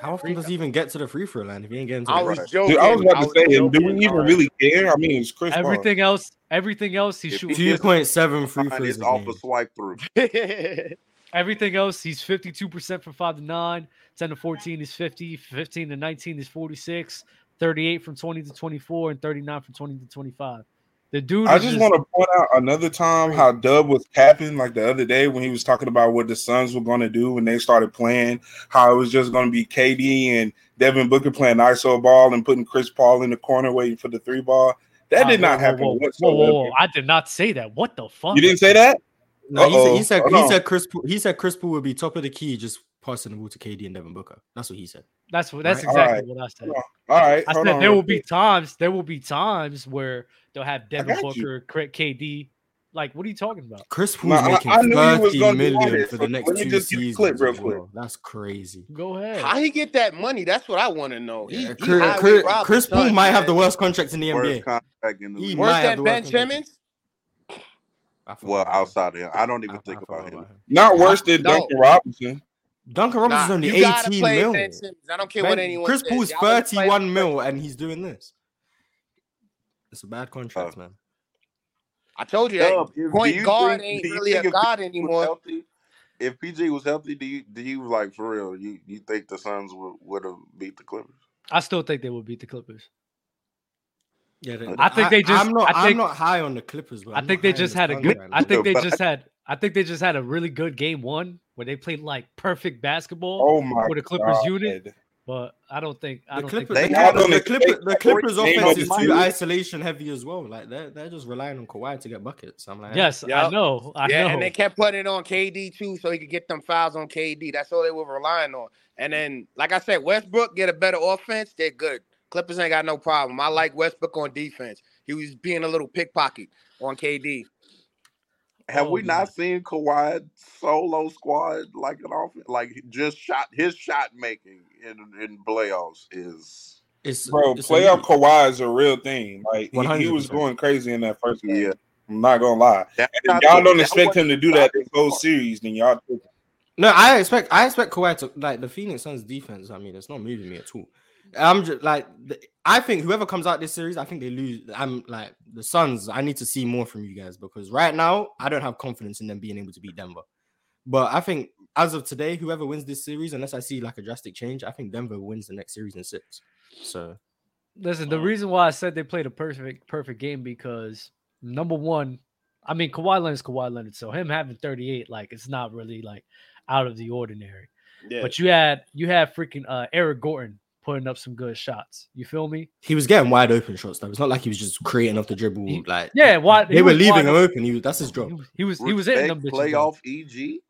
How often does he even get to the free throw line if he ain't getting to I the was line? joking. Dude, I was about to was say, do we even All right. really care? I mean, it's Chris Paul. Everything else, everything else, he's If shooting. he Two point seven free Fine, throws It's a off a swipe through. [LAUGHS] [LAUGHS] Everything else, he's 52% from 5 to 9, 10 to 14 is 50, 15 to 19 is 46, 38 from 20 to 24, and 39 from 20 to 25. The dude I is just want to point out another time how Dub was capping like the other day when he was talking about what the Suns were going to do when they started playing, how it was just going to be KD and Devin Booker playing ISO ball and putting Chris Paul in the corner waiting for the three ball. That did not whoa, happen Whoa, whoa, whoa, whoa. I did not say that. What the fuck? You didn't say that? No, he said Uh-oh. he said Hold he said Chris he said Chris Paul would be top of the key just passing the ball to KD and Devin Booker. That's what he said. That's what that's Right. exactly Alright. what I said. Hold. All right. I hold said on there real will be quick. times there will be times where they'll have Devin got you. Booker, Cra- KD. Like, what are you talking about? Chris No, Paul's I- making I knew he was gonna be on million for the next let two just seasons. clip real quick. well. That's crazy. Go ahead. How he get that money? That's what I want to know. He, Yeah, he Chris, highway Chris, Chris Paul Suns, might have the worst contract in the Worst NBA. contract in the He league. Worse than Ben worst. Simmons? Well, outside of him, I don't even I- think I about forgot him. about him. Not worse than No. Duncan Robinson. Duncan Robinson's Nah, only 18 mil. I don't care Ben- what anyone Chris says. Paul's Y'all 31 mil and he's doing this. It's a bad contract, Uh, man. I told you that Dub, if- point you guard think- ain't really a think if god PG was anymore. healthy- If PG was healthy, do you do you like for real? You you think the Suns would would have beat the Clippers? I still think they would beat the Clippers. Yeah, they- I think they just- I'm not. I I'm think- not high on the Clippers, but I I'm think they just had a good. right I think they just had. I think they just had a really good game one where they played like perfect basketball Oh my for the Clippers God. unit. But I don't think. I The don't Clippers, think. They the, had Clippers, on the, the Clippers, Clippers the Clippers offense is too isolation heavy as well. Like they're they're just relying on Kawhi to get buckets. I'm like, Yes, I know. I yeah, know. and they kept putting it on KD too, so he could get them fouls on KD. That's all they were relying on. And then, like I said, Westbrook get a better offense. They're good. Clippers ain't got no problem. I like Westbrook on defense. He was being a little pickpocket on KD. Have Oh, we man. not seen Kawhi solo squad like an offense? Like just shot his shot making in in playoffs is it's Bro, it's playoff elite. Kawhi is a real thing. Like he, he was 100%. going crazy in that first game. yeah. I'm not gonna lie. That, And if y'all don't expect him to do that this whole series, then y'all do. No, I expect I expect Kawhi to like the Phoenix Suns defense. I mean, it's not moving me at all. I'm just like the, I think whoever comes out this series, I think they lose. I'm like the Suns. I need to see more from you guys because right now I don't have confidence in them being able to beat Denver. But I think as of today, whoever wins this series, unless I see like a drastic change, I think Denver wins the next series in six. So Listen, the Um, reason why I said they played a perfect perfect game because number one, I mean Kawhi Leonard's Kawhi Leonard, so him having 38, like it's not really like out of the ordinary. Yeah. But you had you had freaking uh Eric Gordon putting up some good shots. You feel me? he was getting wide open shots. Though it's not like he was just creating off the dribble. He- like Yeah, why they were leaving him open. He was, that's his job. He was he was hitting them Respect bitches. playoff EG.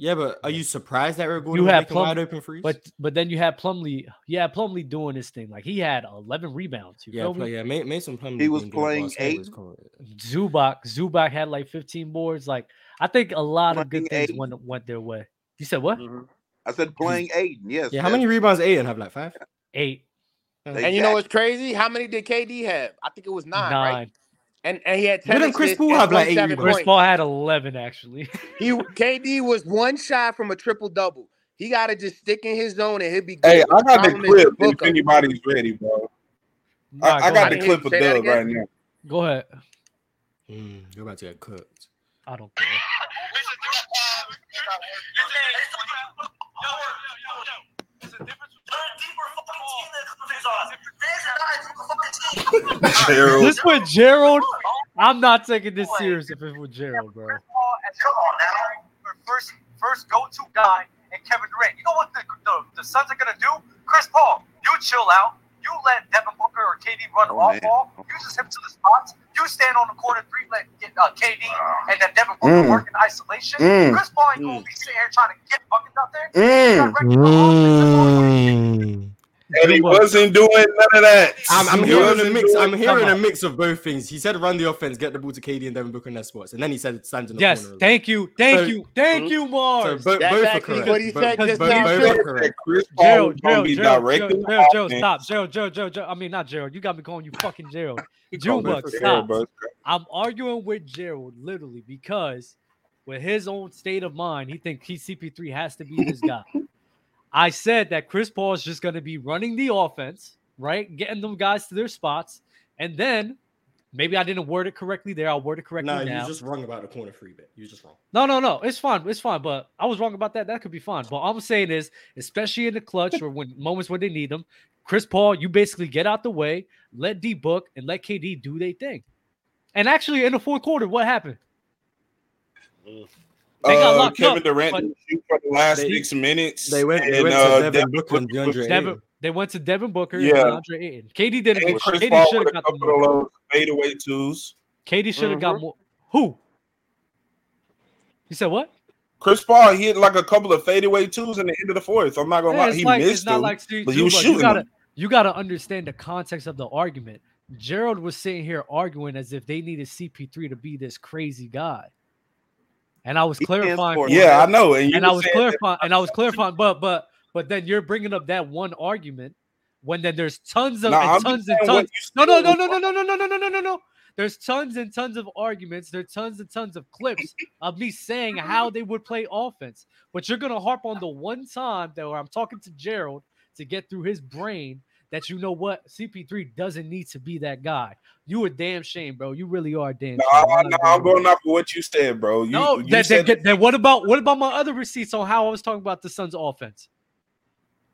Yeah, but are you surprised that Eric Gordon You was had making Plum, wide open threes? but but then you had Plumlee. Yeah, Plumlee doing his thing. Like he had 11 rebounds. You yeah, feel play, me? yeah, Ma- Mason Plumlee. He was being good playing basketball eight. is cool. Zubac Zubac had like 15 boards. Like I think a lot of good things eight. went went their way. You said what? Mm-hmm. I said playing Ayton. Yes. Yeah, how many rebounds Ayton have? Like five? Eight, And you know what's crazy? How many did KD have? I think it was nine, nine. right? And and he had 10 Didn't Chris Paul and have, like, eight 27? Chris. Paul had 11 actually. He KD was one shot from a triple double. He got to just stick in his zone and he'll be good. Hey, I got the clip if anybody's ready, bro. I, Nah, I go got ahead. the clip of Say that Dub right now. Go ahead. Mm, you're about to get cooked. I don't care. Gerald. This with Gerald. I'm not taking this serious if it's with Gerald, bro. Come on now, first first go-to guy, and Kevin Durant. You know what the, the, the Suns are gonna do? Chris Paul, you chill out. You let Devin Booker or KD run Oh, off man. ball. You just hit to the spots. You stand on the corner three, let get uh, KD and then Devin Booker Mm. work in isolation. Mm. Chris Paul ain't gonna be sitting here trying to get buckets out there. Mm. You got regular offense. That's all you do. And he wasn't doing none of that. I'm, I'm hearing a mix. I'm hearing a mix of both things. He said run the offense, get the ball to KD and Devin Booker in their spots, and then he said stand in the Yes, corner. as thank you, thank So- you, thank Mhm. you, well. Marz. So bo- That's both are actually correct. what he Bo- said both- just both- now, both are correct. Chris Paul Gerald, Gerald, Gerald, Gerald, Gerald, Gerald, stop, Gerald, Gerald, Gerald, Gerald. I mean, not Gerald. You got me calling you fucking Gerald. He called me Junebug, for stop. I'm arguing with Gerald literally because with his own state of mind, he thinks he CP3 has to be this guy. I said that Chris Paul is just going to be running the offense, right? Getting them guys to their spots. And then maybe I didn't word it correctly there. I'll word it correctly No, now. you're just wrong about the corner free bit. You're just wrong. No, no, no. It's fine. It's fine. But I was wrong about that. That could be fine. But all I'm saying is, especially in the clutch [LAUGHS] or when moments when they need them, Chris Paul, you basically get out the way, let D book and let KD do their thing. And actually, in the fourth quarter, what happened? They got Uh, locked Kevin up, Durant shoot for the last They- six minutes. They went, they and, went uh, to Devin Devin Booker and DeAndre Devin, they went to Devin Booker Yeah. and DeAndre Ayton. KD didn't. and Chris KD should have got the couple of more. fadeaway twos. KD should have got Mhm. more. Who? You said what? Chris Paul hit like a couple of fadeaway twos in the end of the fourth. I'm not gonna Yeah, lie, he like, missed it's them, like but he was Juba, shooting you gotta you gotta understand the context of the argument. Gerald was sitting here arguing as if they needed CP3 to be this crazy guy. And I was clarifying. score. Yeah, I know, and you And I was saying that- clarifying, and I was clarifying, but but but then you're bringing up that one argument when then there's tons of Nah, and tons and tons. No, no, no, no, no, no, no, no, no, no, no, no, no. There's tons and tons of arguments. There's tons and tons of clips of me saying how they would play offense. But you're gonna harp on the one time that where I'm talking to Gerald to get through his brain that you know what CP3 doesn't need to be that guy. You a damn shame, bro. You really are a damn No, shame. I'm no, I'm going off of what you said, bro. You, no, you that, said that, that, what about what about my other receipts on how I was talking about the Suns' offense?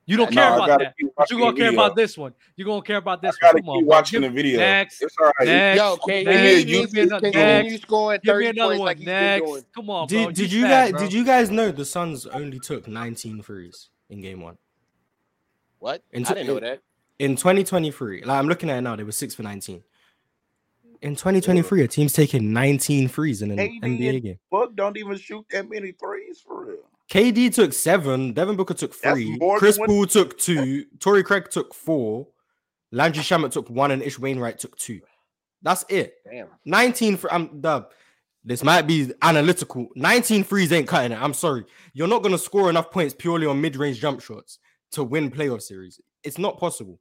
You don't No, care I about that, but you watching gonna care video. about this one. You're gonna care about this I gotta one. Come on, keep bro. watching Give- the video. Next, It's all right. next, Yo, KD next, you- give me another, continue next, scoring give me 30 another one. like Next, come on, bro. Did, did You you guys bro. did you guys know the Suns only took 19 threes in game one? What? In I didn't know that. In 2023, like I'm looking at it now, they were six for 19. In 2023, a team's taking 19 threes in an NBA game. Book don't even shoot that many threes for real. KD took seven, Devin Booker took three, Chris Paul took two, Torrey Craig took four, Landry Shamet took one, and Ish Wainwright took two. That's it. Damn. 19 for I'm dub. This might be analytical. 19 threes ain't cutting it. I'm sorry. You're not gonna score enough points purely on mid-range jump shots to win playoff series. It's not possible.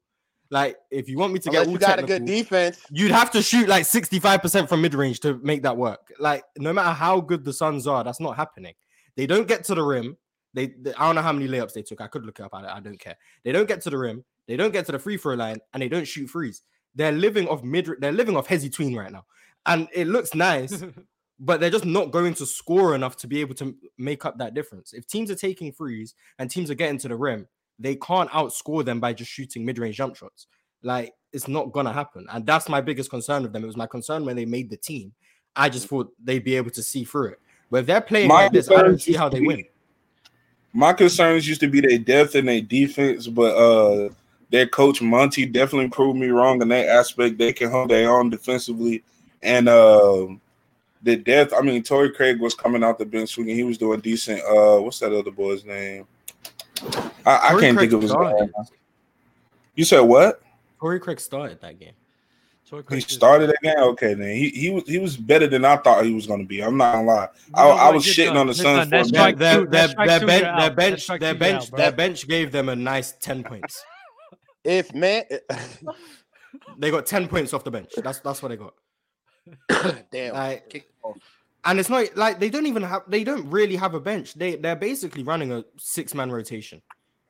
Like, if you want me to Unless get all you got a good defense. you'd have to shoot like 65% from mid-range to make that work. Like, no matter how good the Suns are, that's not happening. They don't get to the rim. They, they- I don't know how many layups they took. I could look it up. I, I don't care. They don't get to the rim. They don't get to the free throw line, and they don't shoot threes. They're living off mid. They're living off hezzy tween right now, and it looks nice, [LAUGHS] but they're just not going to score enough to be able to make up that difference. If teams are taking threes and teams are getting to the rim, they can't outscore them by just shooting mid-range jump shots. Like it's not gonna happen, and that's my biggest concern with them. It was my concern when they made the team. I just thought they'd be able to see through it. But if they're playing My like this, I don't see how they be- win. My concerns used to be their depth and their defense, but uh their coach Monty definitely proved me wrong in that aspect. They can hold their own defensively, and um the depth. I mean, Torrey Craig was coming out the bench swinging. He was doing decent. Uh, what's that other boy's name? I, I can't Craig think of his started. name. You said what? Torrey Craig started that game. He started that game. Okay, then he he was he was better than I thought he was going to be. I'm not gonna lie. I, know I was shitting done. on the Suns done. for That's a Their, strike minute. two. their, That's their, strike their two, bench, you're their bench, strike their out, bench, bro. their bench gave them a nice 10 points. If man, [LAUGHS] They got 10 points off the bench. That's that's what they got. [COUGHS] damn. Like, Kick off. And it's not like they don't even have they don't really have a bench. They they're basically running a six-man rotation.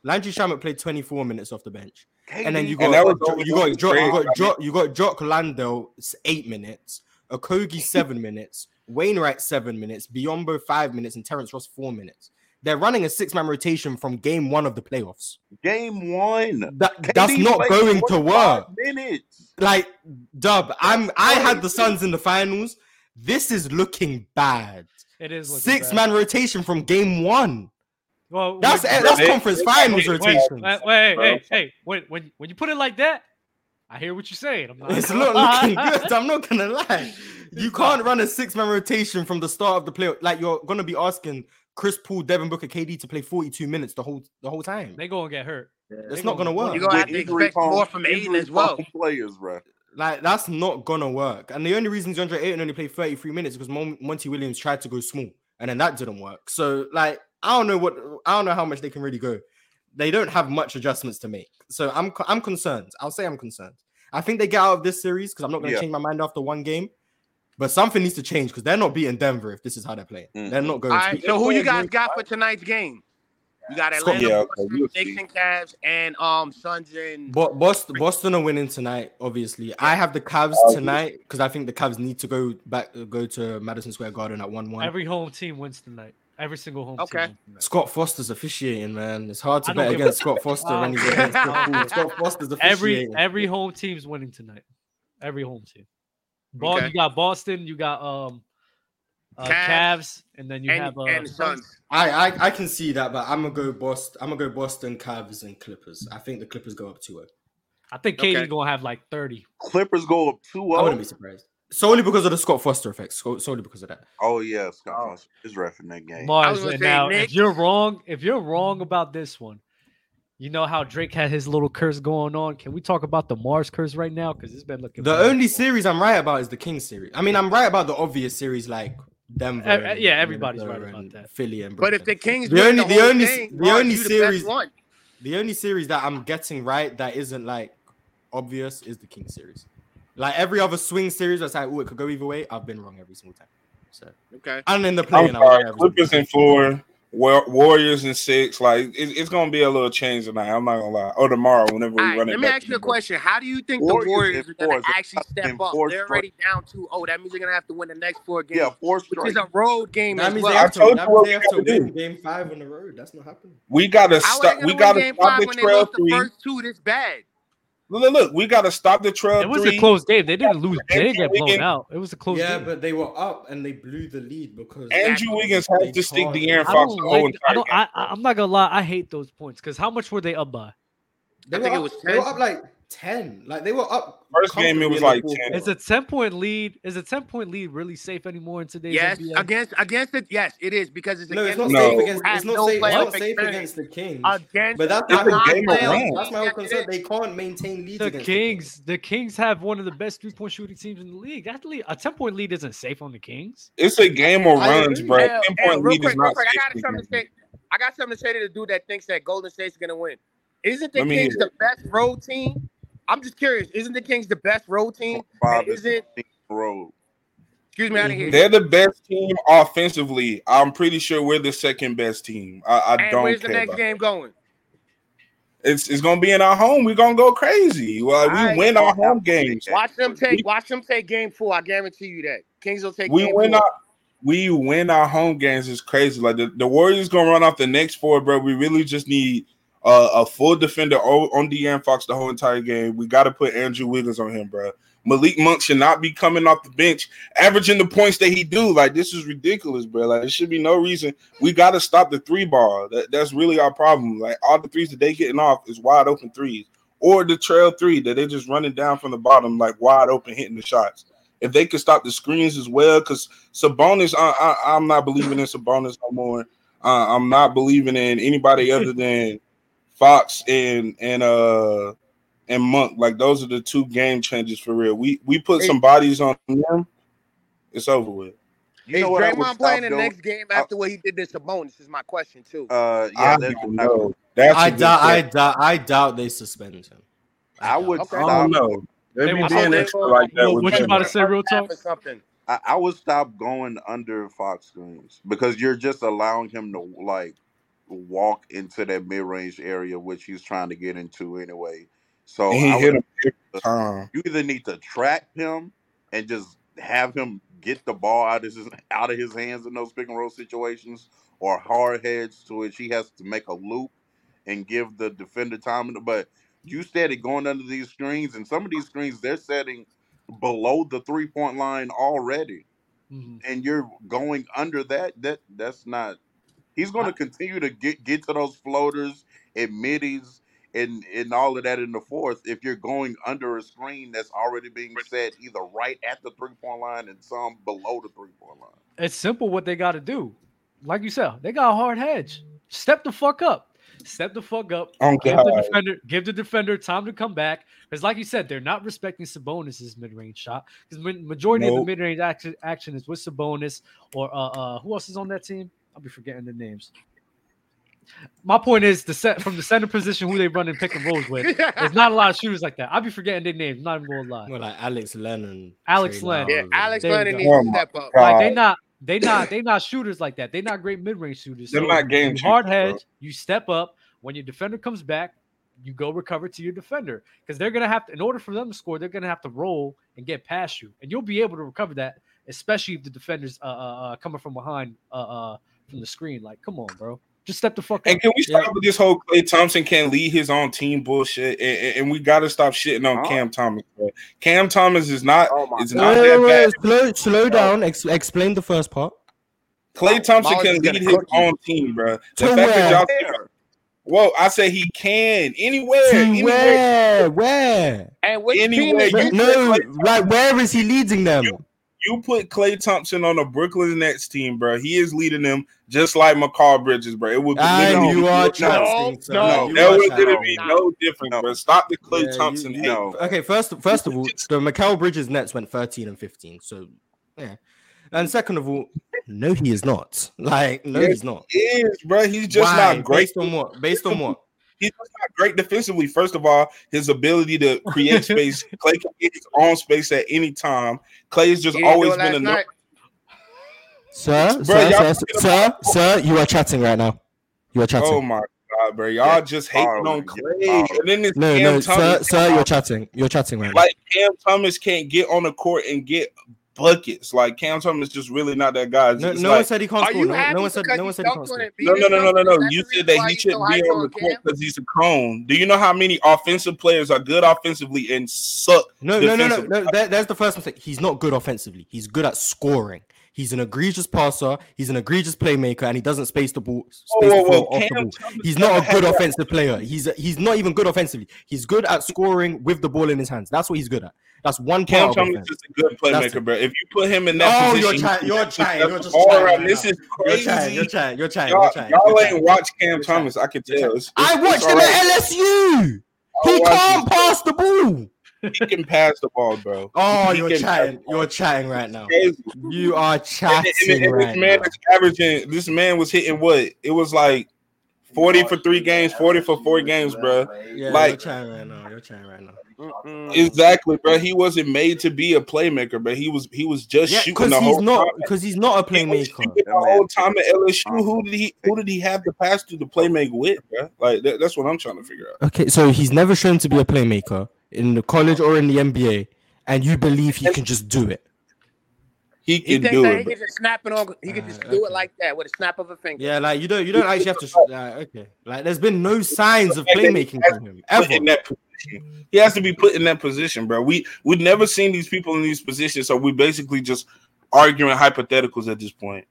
Landry Shamet played 24 minutes off the bench. And then you got was you got Torrey Jo- you got Jo- you got Jock Landale eight minutes, Okogie seven [LAUGHS] minutes, Wainwright seven minutes, Biyombo five minutes, and Terrence Ross four minutes. They're running a six-man rotation from game one of the playoffs. Game one. That, KD that's not going to work. Minutes. Like Dub, I'm I had the Suns in the finals. This is looking bad. It is looking Six bad. man rotation from game one. Well, That's when- eh, that's They- conference they- finals wait, rotation. wait, wait, hey, hey, when when when you put it like that, I hear what you're saying. I'm not It's gonna not looking good. [LAUGHS] I'm not gonna lie. You can't run a six man rotation from the start of the play. Like you're gonna be asking Chris Paul, Devin Booker, KD to play 42 minutes the whole the whole time. They gonna get hurt. It's They not gonna work. You're gonna have to injury expect more from Ayton as well. Players, bro. Like that's not gonna work. And the only reason DeAndre Ayton only played 33 minutes is because Mon- Monty Williams tried to go small, and then that didn't work. So like I don't know what I don't know how much they can really go. They don't have much adjustments to make. So I'm I'm concerned. I'll say I'm concerned. I think they get out of this series because I'm not gonna Yeah. change my mind after one game. But something needs to change because they're not beating Denver if this is how they're playing. Mm. They're not going All to. right, so who you guys got for tonight's game? You got Scott- Atlanta, Yeah, okay, Boston, we'll Knicks and Cavs, and um Suns and Bo- Boston, Boston are winning tonight. Obviously, I have the Cavs Oh, tonight because I think the Cavs need to go back, go to Madison Square Garden at one-one. Every home team wins tonight. Every single home Okay. team. wins Scott Foster's officiating, man. It's hard to bet against Scott Foster when he's [LAUGHS] against Chris Scott Foster's tonight. [LAUGHS] Every every home team's winning tonight. Every home team. Ball, Okay. you got Boston, you got um uh, Cavs, Cavs, and then you and- have uh, and Suns. I, I I can see that, but I'm gonna go Boston. I'm gonna go Boston, Cavs, and Clippers. I think the Clippers go up 2-0. I think KD's gonna have like 30. Clippers go up 2 I wouldn't be surprised. Solely because of the Scott Foster effect. Solely because of that. Oh yeah, Scott Foster is ref in that game. Marz, and now if you're wrong, if you're wrong about this one, you know how Drake had his little curse going on. Can we talk about the Marz curse right now? Because it's been looking The bad. only series I'm right about is the King series. I mean, I'm right about the obvious series like Denver. Uh, uh, yeah, everybody's Minnesota right about that. Philly and Brooklyn. But if the Kings the only the the only thing, the only you the series the only series that I'm getting right that isn't like obvious is the Kings series. Like every other swing series, that's like, oh, it could go either way. I've been wrong every single time. So Okay. and in the I'm play-in, I was sorry, right Clippers in four, Wa- Warriors in six. Like it, it's gonna be a little change tonight. I'm not gonna lie. Or tomorrow, whenever we All right, run it let me back. ask you a question. How do you think Warriors the Warriors are going four to is actually step up? four They're straight. already down 2-0. That means they're going to have to win the next four games. Yeah, four Which straight. is a road game That as means well. they have to, told that you means they have to gotta win game five on the road. That's not happening. We gotta How stop. We gotta win game stop five the when they trail lost the first two this bad? Look, look, look, we gotta stop the trail It was three. a close game. They didn't lose. They didn't get blown Wiggins- out. It was a close Yeah, game. but they were up and they blew the lead because Andrew Wiggins they has to stick can't- De'Aaron I Fox don't like. I don't. I, I- I'm not gonna lie. I hate those points because how much were they up by? They I were think it up, was they were 10. up like ten. Like they were up. First game, it was like 10. Is a ten point lead? Is a ten point lead really safe anymore in today's Yes, NBA? against against it. Yes, it is because it's No, it's not No. safe against. It's not no safe. It's not safe against the Kings. Against But that's the It's a my game whole of runs. That's my whole concern. They can't maintain leads the against Kings, the Kings have one of the best three point shooting teams in the league. That lead, a ten point lead isn't safe on the Kings. It's a game of runs, bro. Hey, Ten hey, point real lead is quick, real not quick. I got something to say. I got something to say to the dude that thinks that Golden State's gonna win. Isn't the Kings the best road team? I'm just curious. Isn't the Kings the best road team? Five is isn't road. excuse me, I didn't. Mm-hmm. They're the best team offensively. I'm pretty sure we're the second best team. I, I And don't where's the next about game going? It's it's gonna be in our home. We're gonna go crazy. Well, we Alright. win our home games. Watch them take watch them take game four. I guarantee you that. Kings will take We game win four. our we win our home games. It's crazy. Like the, the Warriors gonna run off the next four, bro. We really just need uh, a full defender on De'Aaron Fox the whole entire game. We got to put Andrew Wiggins on him, bro. Malik Monk should not be coming off the bench, averaging the points that he do. Like this is ridiculous, bro. Like there should be no reason. We got to stop the three ball. That, that's really our problem. Like all the threes that they getting off is wide open threes, or the trail three that they just running down from the bottom, like wide open, hitting the shots. If they could stop the screens as well, because Sabonis, I, I, I'm not believing in Sabonis no more. Uh, I'm not believing in anybody other than Fox and and uh and Monk. Like those are the two game changes for real. We we put some bodies on them. It's over with. You Is know I Draymond stop playing the doing? next game after what he did to Sabonis? Is my question too. Uh, I yeah, that's don't know. That's I a good doubt. I question. doubt. I doubt they suspend him. I would Okay. I stop. don't know. They They be being extra like that. What- with what you about to say, real talk? something. I, I would stop going under Fox screens because you're just allowing him to like walk into that mid range area which he's trying to get into anyway. So And he I hit would, him every time. you either need to track him and just have him get the ball out of his out of his hands in those pick and roll situations, or hard hedge to which he has to make a loop and give the defender time. But you started going under these screens, and some of these screens they're setting below the three point line already, Mhm. and you're going under that. That that's not. He's going to continue to get get to those floaters and middies and and all of that in the fourth. If you're going under a screen that's already being set either right at the three point line and some below the three point line. It's simple what they got to do. Like you said, they got a hard hedge. Step the fuck up. Step the fuck up. Oh, give the defender, give the defender time to come back. Because, like you said, they're not respecting Sabonis' mid-range shot. Because majority of the mid-range action, action is with Sabonis or uh, uh who else is on that team? I'll be forgetting the names. my point is the set from the center position who they run in pick and rolls with. [LAUGHS] There's not a lot of shooters like that. I'll be forgetting their names. Not even gonna lie. Well, like Alex Lennon, Alex Trey Len. Yeah, Alex There Lennon needs to step up. Like they God. not they not they not shooters like that. They not great mid range shooters. They're So not game you shooters, hard bro. You step up when your defender comes back. You go recover to your defender because they're gonna have to. In order for them to score, they're gonna have to roll and get past you, and you'll be able to recover that, especially if the defender's uh, uh, uh coming from behind uh, uh from the screen. Like, come on, bro, just step the fuck And up. can we stop with this whole Klay Thompson can't lead his own team bullshit? And, and- and we got to stop shitting on Huh? Cam Thomas. Bro. Cam Thomas is not Oh my is not Wait, that wait, bad. wait, slow, slow down. Ex- explain the first part. Klay Thompson Miles can lead his you. own team, bro. The To fact that y'all Where? Well, I say he can anywhere, To anywhere. where? Where? And which team you? No, like where is he leading them? You put Klay Thompson on the Brooklyn Nets team, bro. He is leading them just like Mikal Bridges, bro. It would And literally you be are no, chatting, sir. no, You that are would chatting. be no different, bro. Stop the Klay Yeah, Thompson you- hate. No. Okay, first first of all, [LAUGHS] the Mikal Bridges Nets went 13 and 15. So yeah. And second of all, no, he is not. Like, no, Yes, he's not. He is, bro. He's just Why? not great. Based on what? Based on what? He's not great defensively. First of all, his ability to create [LAUGHS] space. Klay can get his own space at any time. Klay has just He didn't do always been last a night. Sir, Bro, sir, y'all sir, sir, sir, you are chatting right now. You are chatting. Oh my god, bro! Y'all Yeah, just hating horrible. on oh, Klay, horrible. and oh. then this no, Cam no, sir, Thomas, sir, you're chatting. You're chatting right now. like Cam Thomas can't get on the court and get buckets. Like Cam Thomas is just really not that guy. No, no like, one said he can't score. No, no one said. No one said he dunked can't score. no, no, no, no, no, no. You said that he shouldn't be on on the court because he's a cone. Do you know how many offensive players are good offensively and suck? No, no, no, no, no. That, that's the first mistake. He's not good offensively. He's good at scoring. He's an egregious passer. He's an egregious playmaker, and he doesn't space the ball. Space Whoa, whoa, whoa. off the ball. Thomas He's not a good offensive player. He's he's not even good offensively. He's good at scoring with the ball in his hands. That's what he's good at. That's one Cam Thomas is a good That's playmaker, bro. If you put him in that Oh, position, you're he You're step You're just chatting around. right This is You're crazy. You're chatting. You're. Y'all, You're chatting. y'all You're ain't chatting. watch Cam You're Thomas. I can tell. It's, I watched him all right. at LSU. He can't pass the ball. He can pass the ball, bro. [LAUGHS] Oh, He you're can chatting. You're chatting right now. You are And, and- chatting and this right man now. is averaging. This man was hitting what? It was like forty for three games, forty for four games, bro. Yeah, you're Like chatting right now. You're chatting right now. exactly, bro. He wasn't made to be a playmaker, but he was. He was just Yeah, shooting because the he's whole not. time. Because he's not a playmaker. shooting the whole time at LSU. Who did he? Who did he have to pass to the playmaker with, bro? Like that, that's what I'm trying to figure out. Okay, so he's never shown to be a playmaker in the college or in the NBA, and you believe he can just do it. He He can thinks do it. he can just snap it on. He can just ah, do it like that with a snap of a finger. Yeah, like you don't. You don't actually have to. sh- Like, okay, like there's been no signs of playmaking he has from him to be put ever. in that position. He has to be put in that position, bro. We we've never seen these people in these positions, so we basically just arguing hypotheticals at this point.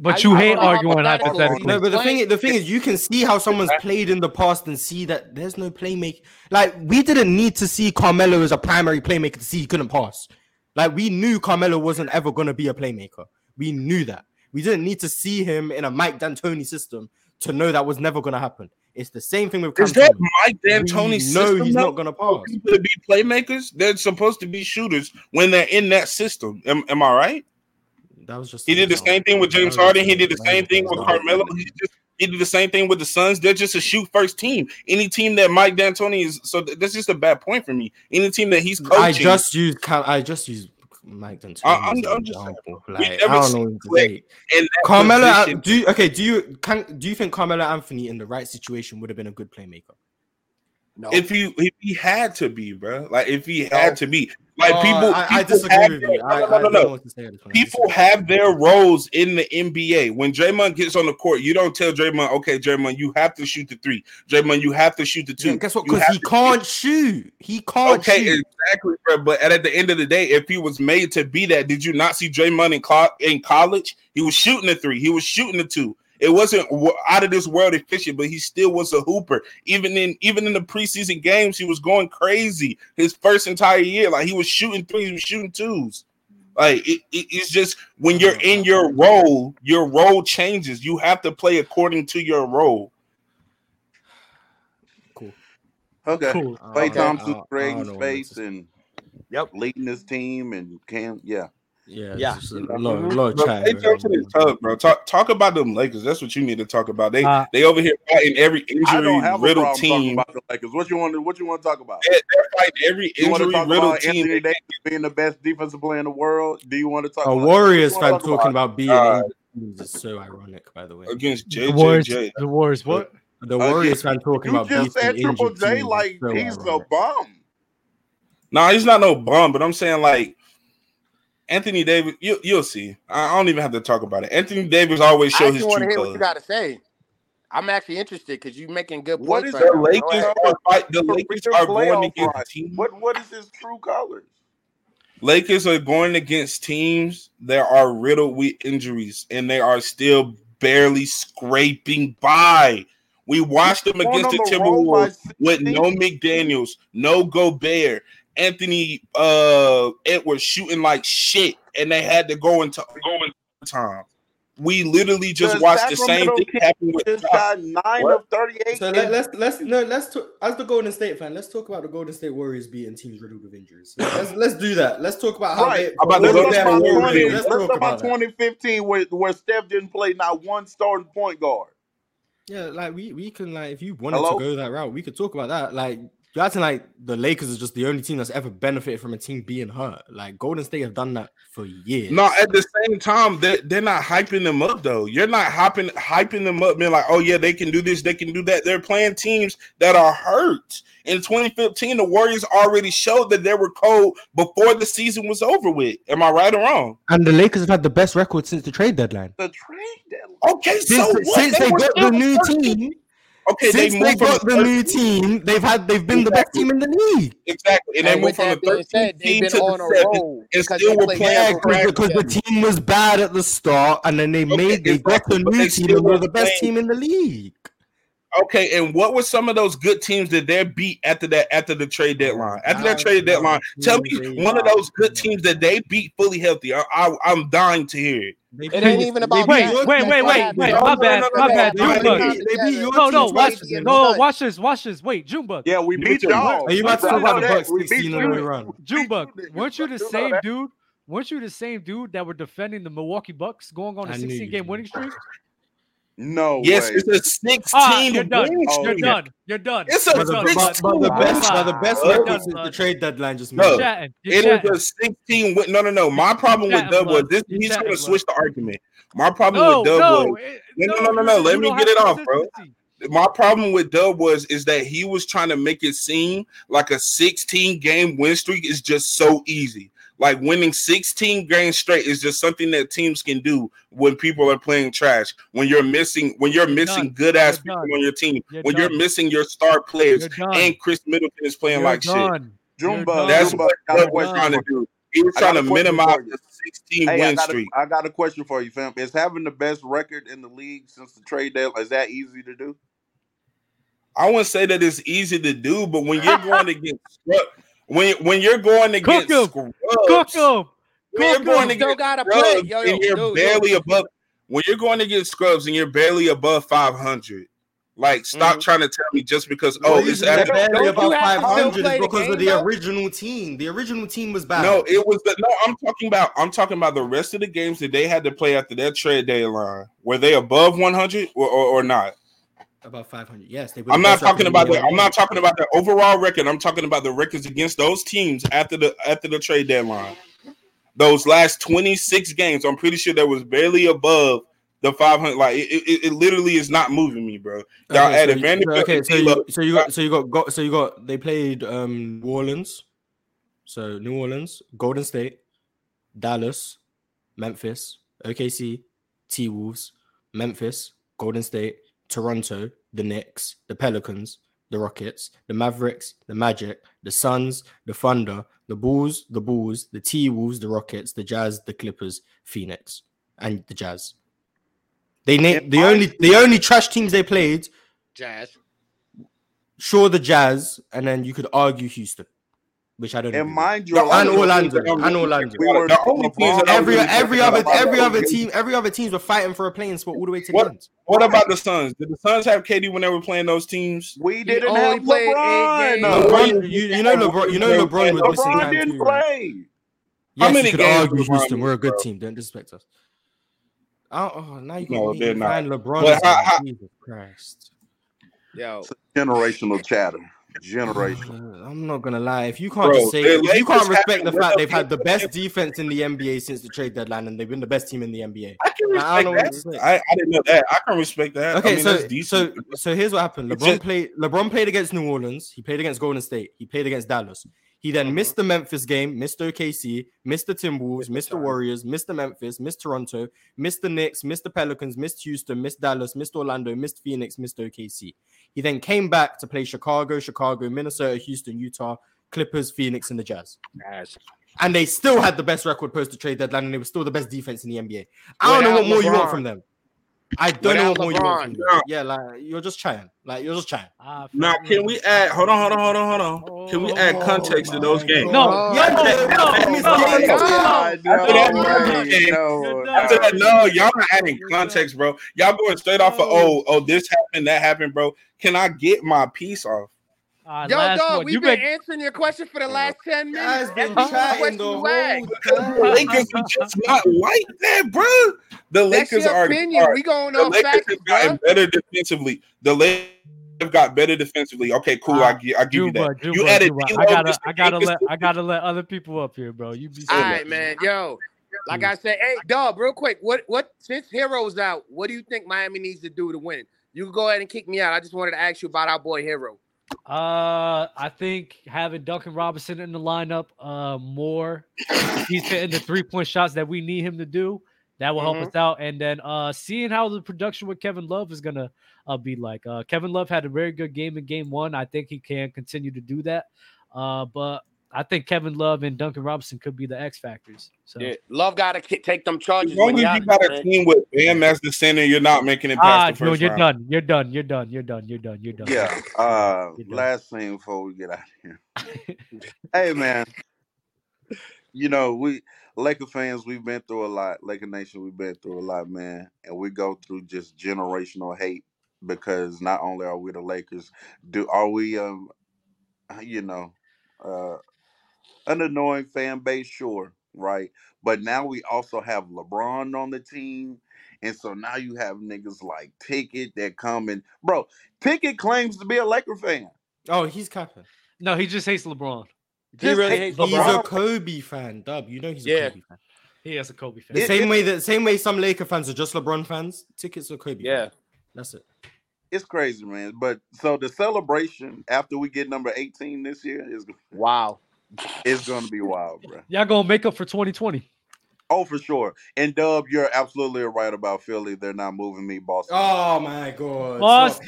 But you I hate don't arguing hypothetically. No, but the thing, the thing is, you can see how someone's played in the past and see that there's no playmaking. Like we didn't need to see Carmelo as a primary playmaker to see he couldn't pass. Like we knew Carmelo wasn't ever going to be a playmaker. We knew that. We didn't need to see him in a Mike D'Antoni system to know that was never going to happen. It's the same thing with Cam Is that Thomas. Mike D'Antoni We system? know he's not going to pass. people to be playmakers, they're supposed to be shooters when they're in that system. Am, am I right? That was just He did the same thing with James Harden. He did the same thing with Carmelo. He, just, he did the same thing with the Suns. They're just a shoot first team. Any team that Mike D'Antoni is, so that's just a bad point for me. Any team that he's coaching, I just use, I just use Mike D'Antoni. I- I'm- I'm just saying, Like, I don't know what to say. Carmelo, uh, position. do you, okay? Do you can do you think Carmelo Anthony in the right situation would have been a good playmaker? No. if he if he had to be, bro. Like if he had to be, like Oh, people, I, I disagree with their- you. I, no, no, no, don't no. know what to say at this point. I People have their roles in the NBA. When Draymond gets on the court, you don't tell Draymond, okay, Draymond, you have to shoot the three. Draymond, you have to shoot the two. Yeah, guess what? Because he can't shoot. He can't Okay, shoot. exactly, bro. But at, at the end of the day, if he was made to be that, did you not see Draymond in, co- in college? He was shooting the three. He was shooting the two. It wasn't out of this world efficient, but he still was a hooper. Even in even in the preseason games, he was going crazy. His first entire year, like he was shooting threes, he was shooting twos. Like it, it- it's just when you're in your role, your role changes. You have to play according to your role. Cool. Okay. Cool. Klay Okay, Thompson I creating don't know what to space say. and Yep. leading his team and Cam. Yeah. Yeah, Yeah. it's just a lot, a lot of Bro, they jump to the tub, bro. Talk talk about them Lakers. That's what you need to talk about. They Uh, they over here fighting every injury don't have a riddled team. about the Lakers. What you want to what you want to talk about? They're, they're fighting every You want to injury talk riddled about team. Anthony Davis being the best defensive player in the world? Do you want to talk A about Warriors what you fan talking about being Uh, England is so ironic, by the way. against the Warriors. JJJ. The Warriors. What? The Warriors fan talking You about just said Triple injured J teams like so he's a bum. No, he's not no bum, but I'm saying like Anthony Davis. You you'll see. I I don't even have to talk about it. Anthony Davis always I show actually his want to true hear what you got to say. I'm actually interested because you're making good points is right The now. the Go Lakers ahead. are. The Lakers are going against run? teams. What what is his true colors? Lakers are going against teams that are riddled with injuries, and they are still barely scraping by. We watched them against the the Timberwolves with no McDaniels, no Gobert, Anthony uh Edwards shooting like shit, and they had to go into go into time. We literally just The watched the same thing Kings happen with just Ja. got nine What? of thirty-eight. So in- let, let's let's no let's talk as the Golden State fan. Let's talk about the Golden State Warriors beating teams riddled with injuries. Let's let's do that. Let's talk about how Right. they about all the Let's them talk Golden about twenty. riddled. Let's Let's talk talk about about twenty fifteen, where where Steph didn't play not one starting point guard. Yeah, like we we can like if you wanted Hello? to go that route, we could talk about that. Like you're acting like the Lakers is just the only team that's ever benefited from a team being hurt. Like Golden State have done that for years. No, at the same time, they they're not hyping them up though. You're not hyping hyping them up, being like, oh yeah, they can do this, they can do that. They're playing teams that are hurt. In 2015, the Warriors already showed that they were cold before the season was over with. Am I right or wrong? And the Lakers have had the best record since the trade deadline. The trade deadline. Okay, so Since, what? since they were got the new 13. team, Okay, since they they from got the new team, they've had they've been the best team in the league. exactly, and they And moved with from the that being 13th said, they've team been to on the a seventh, and because still were playing Yeah, never because the team was bad at the start, and then they Okay, made they got the new team, and they're were the best playing team in the league. Okay, and what were some of those good teams that they beat after that after the trade deadline? After that trade deadline, tell me one of those good teams that they beat fully healthy. I, I, I'm dying to hear it. They It ain't even about they beat that. Wait, wait, wait, wait. My bad. no, no, My bad. no, no, no, Junebug. they beat your No, no, watch twice. this. Brady and No, watch this. Watch this. Wait, Junebug. Yeah, we beat y'all. Are you about to I talk about the. Bucks We beat 16 you. on? Junebug, weren't you the same dude? Weren't you the same dude that were defending the Milwaukee Bucks going on a I knew 16 game winning streak? No Yes, way. it's a 16 Ah, you're done. Oh, You're streak. done. You're done. It's a You're But the, done, but, but the best, Wow. but the best You're record done, the trade deadline just You're No, chatting. It chatting. was a 16 win. No, no, no. My problem You're with Dub was this. You're He's gonna switch the argument. My problem No, with Dub no, was it- no, no, no, no, no, no. Let me get it off, bro. my problem with Dub was is that he was trying to make it seem like a 16 game win streak is just so easy. Like winning 16 games straight is just something that teams can do when people are playing trash. When you're missing, when you're missing good ass You're people done. on your team, You're when you're missing your star players, and Khris Middleton is playing You're like shit. done. You're Junebug, done. That's Junebug, what I got a Dub was question trying to do. He was trying to minimize the 16 Hey, I win got, a, streak. I got a question for you, fam. Is having the best record in the league since the trade deadline is that easy to do? I wouldn't say that it's easy to do, but when you're going [LAUGHS] against scrub, when when you're going Cook against 'em. scrubs, Cook 'em. when you're Cook going 'em. You still against gotta play. scrubs Yo, yo, and you're dude, barely yo. above, when you're going against scrubs and you're barely above 500, like stop Mhm. trying to tell me just because oh reason it's they're after Don't- barely above you have to still 500 play is the because game, of the though? original team. The original team was bad. no, it was the no. I'm talking about. I'm talking about the rest of the games that they had to play after that trade deadline. Were they above 100 or, or, or not? About 500. Yes, they were I'm not talking about the. I'm not talking about the overall record. I'm talking about the records against those teams after the after the trade deadline. Those last 26 games, I'm pretty sure that was barely above the 500. Like it, it, it literally is not moving me, bro. Y'all Okay, so added you- Vanderbilt. so- okay, so you so you got so you got, got so you got they played um New Orleans, so New Orleans, Golden State, Dallas, Memphis, OKC, T Wolves, Memphis, Golden State, Toronto, the Knicks, the Pelicans, the Rockets, the Mavericks, the Magic, the Suns, the Thunder, the Bulls, the Bulls, the T Wolves, the Rockets, the Jazz, the Clippers, Phoenix, and the Jazz. They named the only the only trash teams they played Jazz. sure the Jazz, and then you could argue Houston, which I don't. And agree mind you, The and Orlando, teams that I'm and Orlando. we were The only teams that Every really every talking other about every are other team every other teams were fighting for a playing spot all the way to the What end. What about the Suns? Did the Suns have KD when they were playing those teams? We didn't only have played eight LeBron. games. LeBron, you, you know LeBron, you know LeBron was missing LeBron time didn't too, right? play. Yes, many you could games argue LeBron Houston. We're a good bro? team. Don't disrespect us. Oh, oh now you No, got they're not. find LeBron. But how- Jesus Christ. Yo, Generational chatter. Generational. Uh, I'm not gonna lie. If you can't Bro, just say, if you can't respect the fact they've had the best defense in the NBA since the trade deadline, and they've been the best team in the NBA. I can Like, I don't know respect that. I, I didn't know that. I can respect that. Okay, I mean, so that's so so here's what happened. LeBron just- played. LeBron played against New Orleans. He played against Golden State. He played against Dallas. He then missed the Memphis game, missed OKC, missed the Timberwolves, missed the Warriors, missed the Memphis, missed Toronto, missed the Knicks, missed the Pelicans, missed Houston, missed Dallas, missed Orlando, missed Phoenix, missed OKC. He then came back to play Chicago, Chicago, Minnesota, Houston, Utah, Clippers, Phoenix, and the Jazz. And they still had the best record post the trade deadline, and they were still the best defense in the NBA. I don't know Without what more you want from them. I don't know Without what more you want from them. Yeah, like you're just trying. Like you're just trying. Ah, now, can we add? Hold on, hold on, hold on, hold on. Oh, Can we add context to those games? No, no, no, no, After that Miami game, after that, no, y'all not adding context, bro. Y'all going straight off of oh, oh, this happened, that happened, bro. Can I get my piece off? Uh, Yo, last dog, one. we've You been been- answering your question for the last 10 minutes. been Every chatting question the you whole asked. The Lakers are just not like that, bro. The That's Lakers your are. opinion. are- We going the off Lakers facts, have gotten bro. better defensively. The Lakers have got better defensively. Okay, cool. I give, I give you that. Juba, you added. Juba. I gotta, I gotta let, I gotta let other people up here, bro. You be All safe. right, man. Yo, like I said, hey, dog, real quick. What, what? Since Herro's out, what do you think Miami needs to do to win? You can go ahead and kick me out. I just wanted to ask you about our boy Hero. Uh, I think having Duncan Robinson in the lineup, uh, more he's hitting the three point shots that we need him to do. That will help Mhm. us out. And then uh, seeing how the production with Kevin Love is gonna uh, be like. Uh, Kevin Love had a very good game in game one. I think he can continue to do that. Uh, but I think Kevin Love and Duncan Robinson could be the X factors. So Yeah, Love got to take them charges. As long as you got a team with Bam as the center, you're not making it ah, past the no, you're round. done. You're done. You're done. You're done. You're done. You're done. Yeah. Uh, You're done. last thing before we get out of here. [LAUGHS] hey man, you know we Laker fans. We've been through a lot. Laker Nation. We've been through a lot, man, and we go through just generational hate because not only are we the Lakers, do are we um, you know, uh, an annoying fan base, sure, right? But now we also have LeBron on the team. And so now you have niggas like Ticket that come and bro, Ticket claims to be a Laker fan. Oh, he's capping. No, he just hates LeBron. He really hate hates He's LeBron. a Kobe fan, Dub. You know he's a Yeah. Kobe fan. He has a Kobe fan. The It- same it- way that same way some Laker fans are just LeBron fans. Tickets are Kobe. Yeah. that's it. It's crazy, man. But so the celebration after we get number 18 this year is Wow. [LAUGHS] is gonna be wild, bro. Y'all gonna make up for 2020. Oh, for sure. And Dub, you're absolutely right about Philly. They're not moving me, Boston. Oh my god. Boston,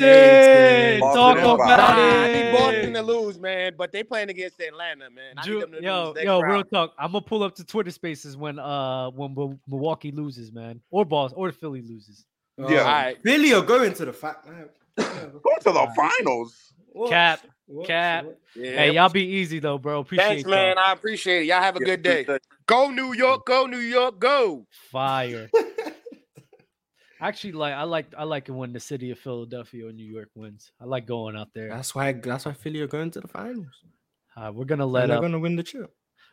Stop Boston talk about Nah, I need Boston to lose, man. But they playing against Atlanta, man. I need Ju- them to yo, lose yo, round. real talk. I'm gonna pull up to Twitter Spaces when uh when Mil- Milwaukee loses, man, or Boston, or Philly loses. Oh, Yeah. All right. Philly are going to the fact. man. Go to the finals. What? Cap, What? cap. What? Yeah. Hey, y'all be easy though, bro. Appreciate Thanks, y'all. man. I appreciate it. Y'all have a Yeah, good day. appreciate Go New York. Go New York. Go. Fire. [LAUGHS] Actually, like I like I like it when the city of Philadelphia or New York wins. I like going out there. That's why. That's why Philly are going to the finals. Uh, we're gonna And let they're up. going to win the chip.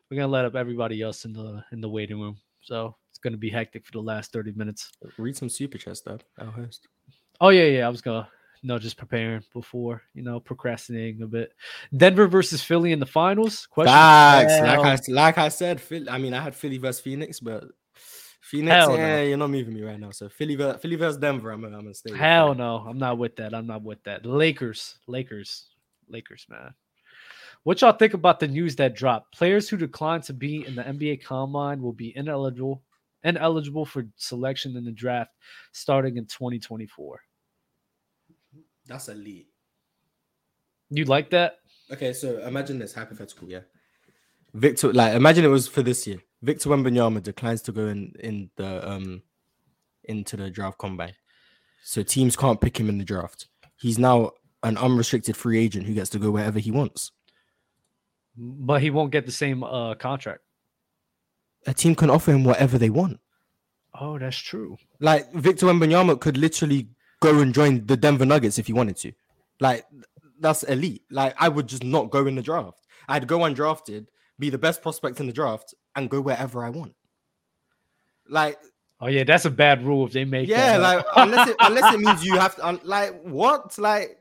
We're gonna let up everybody else in the in the waiting room. So it's gonna be hectic for the last 30 minutes. Read some super chats, though. Our host. Oh yeah, yeah. I was gonna no, just preparing before, you know, procrastinating a bit. Denver versus Philly in the finals. Question. Facts. Like I like I said, Philly. I mean, I had Philly versus Phoenix, but Phoenix, Hell no. yeah, you're not moving me right now. So Philly, Philly versus Denver. I'm, gonna- I'm gonna stay. with hell no, I'm not with that. I'm not with that. Lakers, Lakers, Lakers, man. What y'all think about the news that dropped? Players who decline to be in the NBA Combine will be ineligible ineligible for selection in the draft starting in 2024. That's elite. You like that? Okay, so imagine this hypothetical, yeah. Victor, like, imagine it was for this year. Victor Wembanyama declines to go in in the um into the draft combine, so teams can't pick him in the draft. He's now an unrestricted free agent who gets to go wherever he wants. But he won't get the same uh contract. A team can offer him whatever they want. Oh, that's true. Like Victor Wembanyama could literally go and join the Denver Nuggets if he wanted to. Like that's elite. Like I would just not go in the draft. I'd go undrafted, be the best prospect in the draft, and go wherever I want. Like, Oh yeah, that's a bad rule if they make. yeah, that like unless it [LAUGHS] unless it means you have to, un- like what, like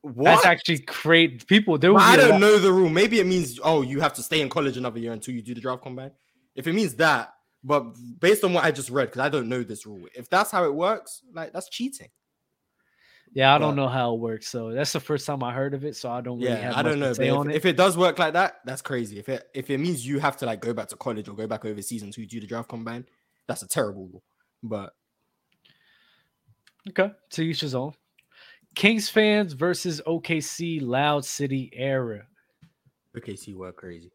what? that's actually great. People, there I don't lot- know the rule. Maybe it means oh you have to stay in college another year until you do the draft combine. If it means that, but based on what I just read, because I don't know this rule, if that's how it works, like that's cheating. Yeah, I don't know how it works. So that's the first time I heard of it. So I don't really Yeah, have I don't know. if, it. if it does work like that, that's crazy. If it if it means you have to like go back to college or go back overseas until you do the draft combine, that's a terrible rule. But Okay, to each his own. Kings fans versus OKC Loud City era. OKC were crazy.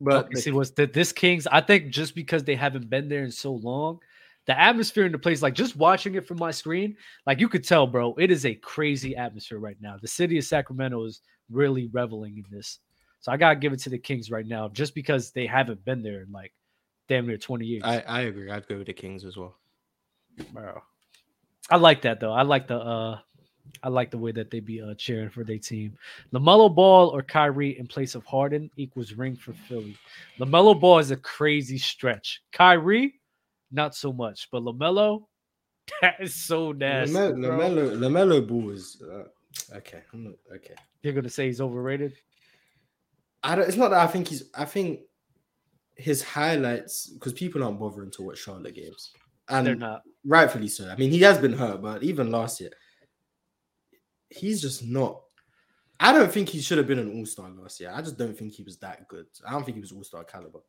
But see, was that this Kings. I think just because they haven't been there in so long, the atmosphere in the place, like just watching it from my screen, like you could tell, bro, it is a crazy atmosphere right now. The city of Sacramento is really reveling in this. So I gotta give it to the Kings right now, just because they haven't been there in like damn near 20 years. I, I agree. I'd go with the Kings as well. Bro. I like that though. I like the uh I like the way that they be uh cheering for their team. LaMelo Ball or Kyrie in place of Harden equals ring for Philly. LaMelo Ball is a crazy stretch. Kyrie, not so much, but LaMelo, [LAUGHS] that is so nasty. Lamelo. Lamelo, Ball is uh, okay. I'm not okay. You're gonna say he's overrated? I don't. It's not that I think he's. I think his highlights because people aren't bothering to watch Charlotte games, and They're not. rightfully so. I mean, he has been hurt, but even last year, he's just not. I don't think he should have been an All Star last year. I just don't think he was that good. I don't think he was All Star caliber.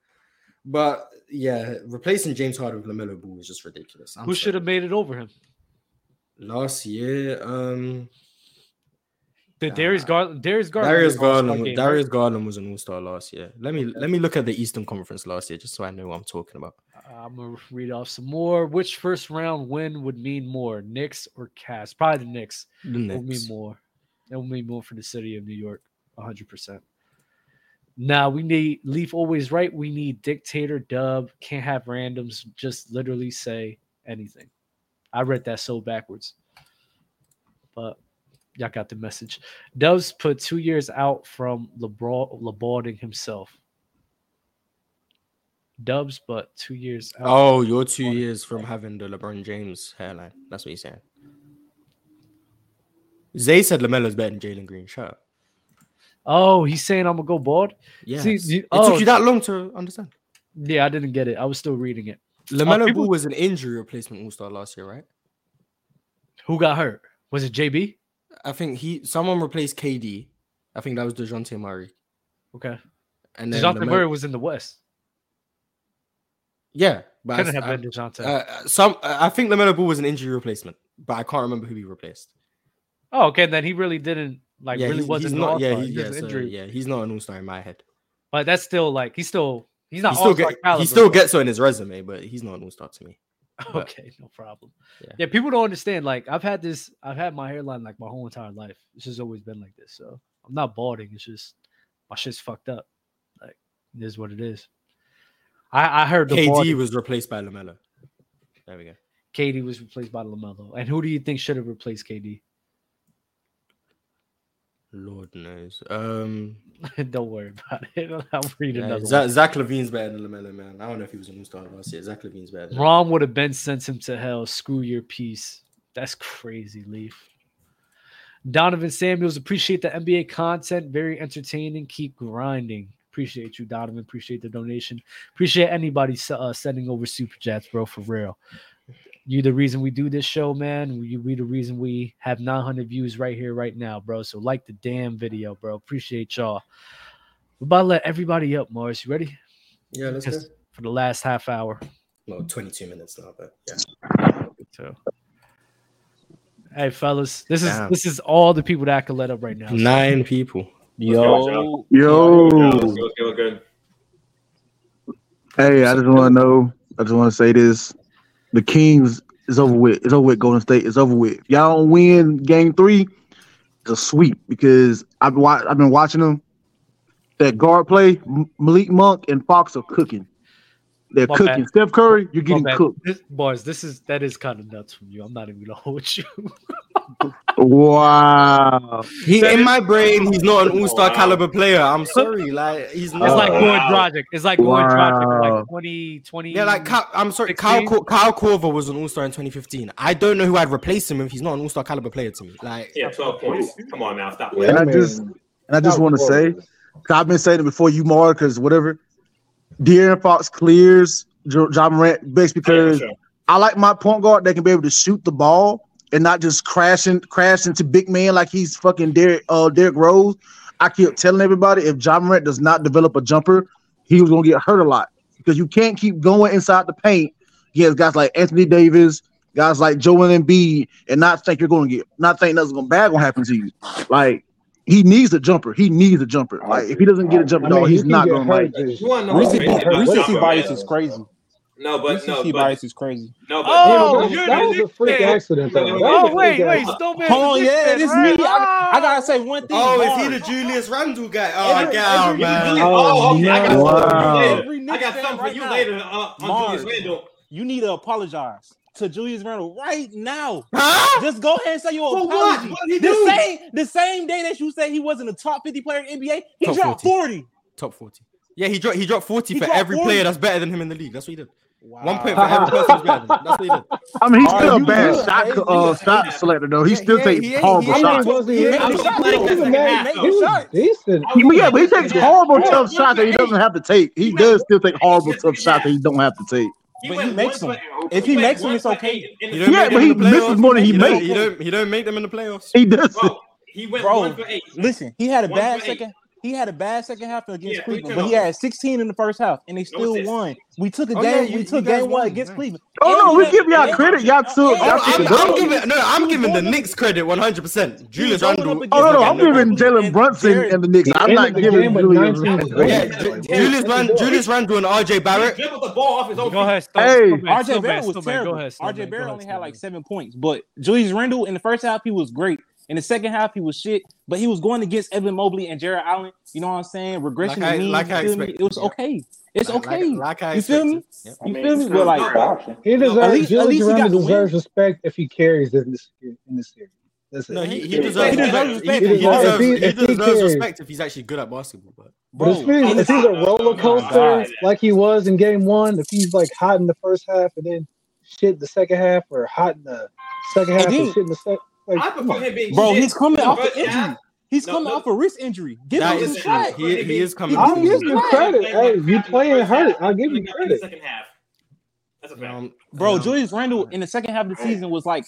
But yeah, replacing James Harden with Lamelo Ball is just ridiculous. I'm Who should have made it over him? last year? Um, The Darius Garland. Darius Garland. Darius was an all-star Garland. game, Darius right? Garland was an All Star last year. Let me let me look at the Eastern Conference last year, just so I know what I'm talking about. Uh, I'm gonna read off some more. Which first round win would mean more, Knicks or Cavs? Probably the Knicks. The It will mean more. It will mean more for the city of New York, 100. percent Now we need Leaf always right. We need dictator dub. Can't have randoms. Just literally say anything. I read that so backwards, but y'all got the message. Dubs put two years out from LeBron LeBalding himself. Dubs, but two years out. Oh, you're two years from having the LeBron James hairline. That's what he's saying. Zay said Lamelo's better than Jalen Green. Shut up. Oh, he's saying I'm gonna go bald. Yes. See, it oh, took you that long to understand. Yeah, I didn't get it. I was still reading it. Lamelo Uh, people- Ball was an injury replacement All Star last year, right? Who got hurt? Was it JB? I think he someone replaced KD. I think that was Dejounte Murray. Okay. And then Dejounte Murray was in the West. Yeah, but Couldn't I, have been Dejounte. uh, some I think Lamelo Ball was an injury replacement, but I can't remember who he replaced. Oh, okay. Then he really didn't like yeah, really wasn't not. Yeah, he, yeah, so, injury. yeah, he's not an All Star in my head. But that's still like he's still he's not he still get, caliber, he still gets in his resume, but he's not an All Star to me. [LAUGHS] But- Okay, no problem. Yeah. Yeah. people don't understand. Like I've had this, I've had my hairline like my whole entire life. It's just always been like this. So I'm not balding. It's just my shit's fucked up. Like it is what it is. I, I heard the KD balding- was replaced by Lamelo. There we go. KD was replaced by Lamelo. And who do you think should have replaced KD? Lord knows. Um, [LAUGHS] don't worry about it. [LAUGHS] I'll read yeah, another Zach, one. Zach LaVine's better than Lamelo, man. I don't know if he was an All Star last year. Zach LaVine's better. Than. Rom would have been sent him to hell. Screw your piece. That's crazy, Leaf. Donovan Samuels, appreciate the NBA content. Very entertaining. Keep grinding. Appreciate you, Donovan. Appreciate the donation. Appreciate anybody uh, sending over super chats, bro. For real. You the reason we do this show, man. You we the reason we have 900 views right here, right now, bro. So like the damn video, bro. Appreciate y'all. We're about to let everybody up, Morris. You ready? Yeah, let's go. For the last half hour. Well, 22 minutes now, but yeah. So, hey, fellas, this is Damn. this is all the people that I can let up right now. Nine people. Yo, Yo. Okay. Hey, I just want to know. I just want to say this: the Kings is over with. It's over with. Golden State It's over with. If y'all don't win Game Three, it's a sweep because I've wa- I've been watching them. That guard play, M- Malik Monk and Fox are cooking. They're My cooking. Bad. Steph Curry, you're getting cooked. This, this is that is kind of nuts from you. I'm not even gonna [LAUGHS] hold you. wow. He that in is, my brain, he's not an all-star wow. caliber player. I'm sorry, like he's not. It's like going wow. Dragic. It's like wow. Goran Dragic, like 2020. Yeah, like I'm sorry, 16? Kyle Kyle Korver was an all-star in 2015. I don't know who I'd replace him if he's not an all-star caliber player to me. Like yeah, 12 points. Come on now, stop. And I just and I just want to say. I've been saying it before you, Mar, because whatever De'Aaron Fox clears Ja Morant basically because. I like my point guard that can be able to shoot the ball and not just crashing crash into big man like he's fucking Derrick uh Derrick Rose. I keep telling everybody if Ja Morant does not develop a jumper, he was gonna get hurt a lot because you can't keep going inside the paint. He has guys like Anthony Davis, guys like Joel Embiid, and not think you're gonna get not think nothing's gonna bad gonna happen to you. Like he needs a jumper. He needs a jumper. Like if he doesn't get a jumper, I mean, no, he's not going to like. Recency bias is crazy. No, but Recency no, but, bias is crazy. No, but oh, yeah, that, was, that was a freak fan. accident. Though. Oh wait, wait, stupid. Hold on, yeah, it is right? me. I, I, gotta oh. say one thing. Oh, is he the Julius Randle guy? Oh, every, God, every, man. Every, oh, okay. I got something for you later. I got something for you later uh, on Julius Randle. You need to apologize to Julius Randle right now. Huh? Just go ahead and say your apology. What? What the, same, the same day that you said he wasn't a top 50 player in NBA, he top dropped 40. 40. Top 40. Yeah, he dropped he dropped 40 he for dropped every 40. player that's better than him in the league. That's what he did. Wow. One point for every person who's better. than him. That's what he did. I mean, he's still a bad good? shot, uh, shot selector, though. He still yeah, takes horrible shots. He yeah, but he takes horrible tough shots that he doesn't have to take. He does still take horrible tough shots that he don't have to take. But he makes them. If he, makes them, it's okay. Yeah, but he misses more than he, makes. He don't. He don't make them in the playoffs. He does. He went bro, one for eight. Listen, he had a one bad second. He had a bad second half against yeah, Cleveland, but he had 16 in the first half, and they still no won. We took a oh, game. Yeah, you, we took game one against man. Cleveland. Oh no, we give y'all credit. Y'all took. Oh, y'all I'm, I'm giving, no, I'm giving the Knicks credit 100. percent Julius Randle. Oh no, no, I'm giving oh, Jalen Brunson and the Knicks. I'm not giving Julius Randle. Julius Randle, Julius Randle, and RJ Barrett. Give the ball off his own. Go ahead. Hey, RJ Barrett was terrible. RJ Barrett only had like seven points, but Julius Randle in the first half he was great. In the second half, he was shit, but he was going against Evan Mobley and Jarrett Allen. You know what I'm saying? Regression like I, mean, like I. It was okay. It's like, okay. Like, like you feel me? Yep. You I mean, feel me? Like, he deserves. At least, at least he deserves respect if he carries in this in this series. No, he, he deserves, he deserves respect. He deserves, he, he deserves, respect if he's actually good at basketball. But, bro, if, he's, if he's a roller coaster like he was in game one, if he's like hot in the first half and then shit the second half, or hot in the second half and, and shit in the second like, I prefer him being bro. He's coming off an injury. Now. He's no, coming no. off a wrist injury. Give that him his credit. He, he is coming. I'll give you credit. Hey, you playing hurt. I'll give you credit. Second half. That's a fact. Um, bro, um, Julius Randle uh, in the second half of the season was like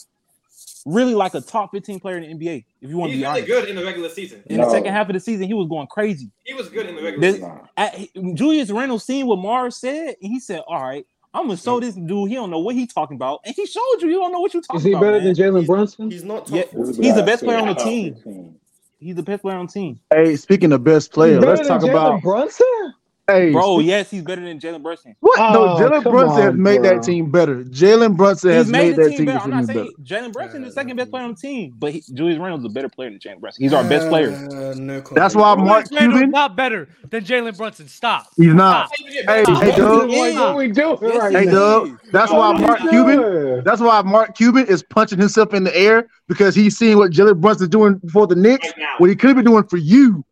really like a top 15 player in the NBA. If you want to be really honest. good in the regular season. In no. the second half of the season, he was going crazy. He was good in the regular this, season. At, Julius Randle seen what Marz said, and he said, "All right, I'm gonna show this dude. He don't know what he talking about, and he showed you. You don't know what you talking about. Is he about, better man. than Jalen Brunson? He's not. Yeah, he's the best player on the team. He's the best player on the team. Hey, speaking of best player, let's talk about Brunson. Hey, bro, yes, he's better than Jalen Brunson. What? Oh, no, Jalen Brunson on, has made that team better. Jalen Brunson he's has made, made that team, team better. I'm not saying Jalen Brunson is the second best player on the team, but he, Julius Randle's a better player than Jalen Brunson. He's our uh, best player. Uh, That's why Mark Cuban not better than Jalen Brunson. Stop. He's not. Hey, hey, Doug. What are we doing Hey, Doug. That's why Mark Cuban. That's why Mark Cuban is punching himself in the air because he's seeing what Jalen Brunson's doing for the Knicks, what he could be doing for you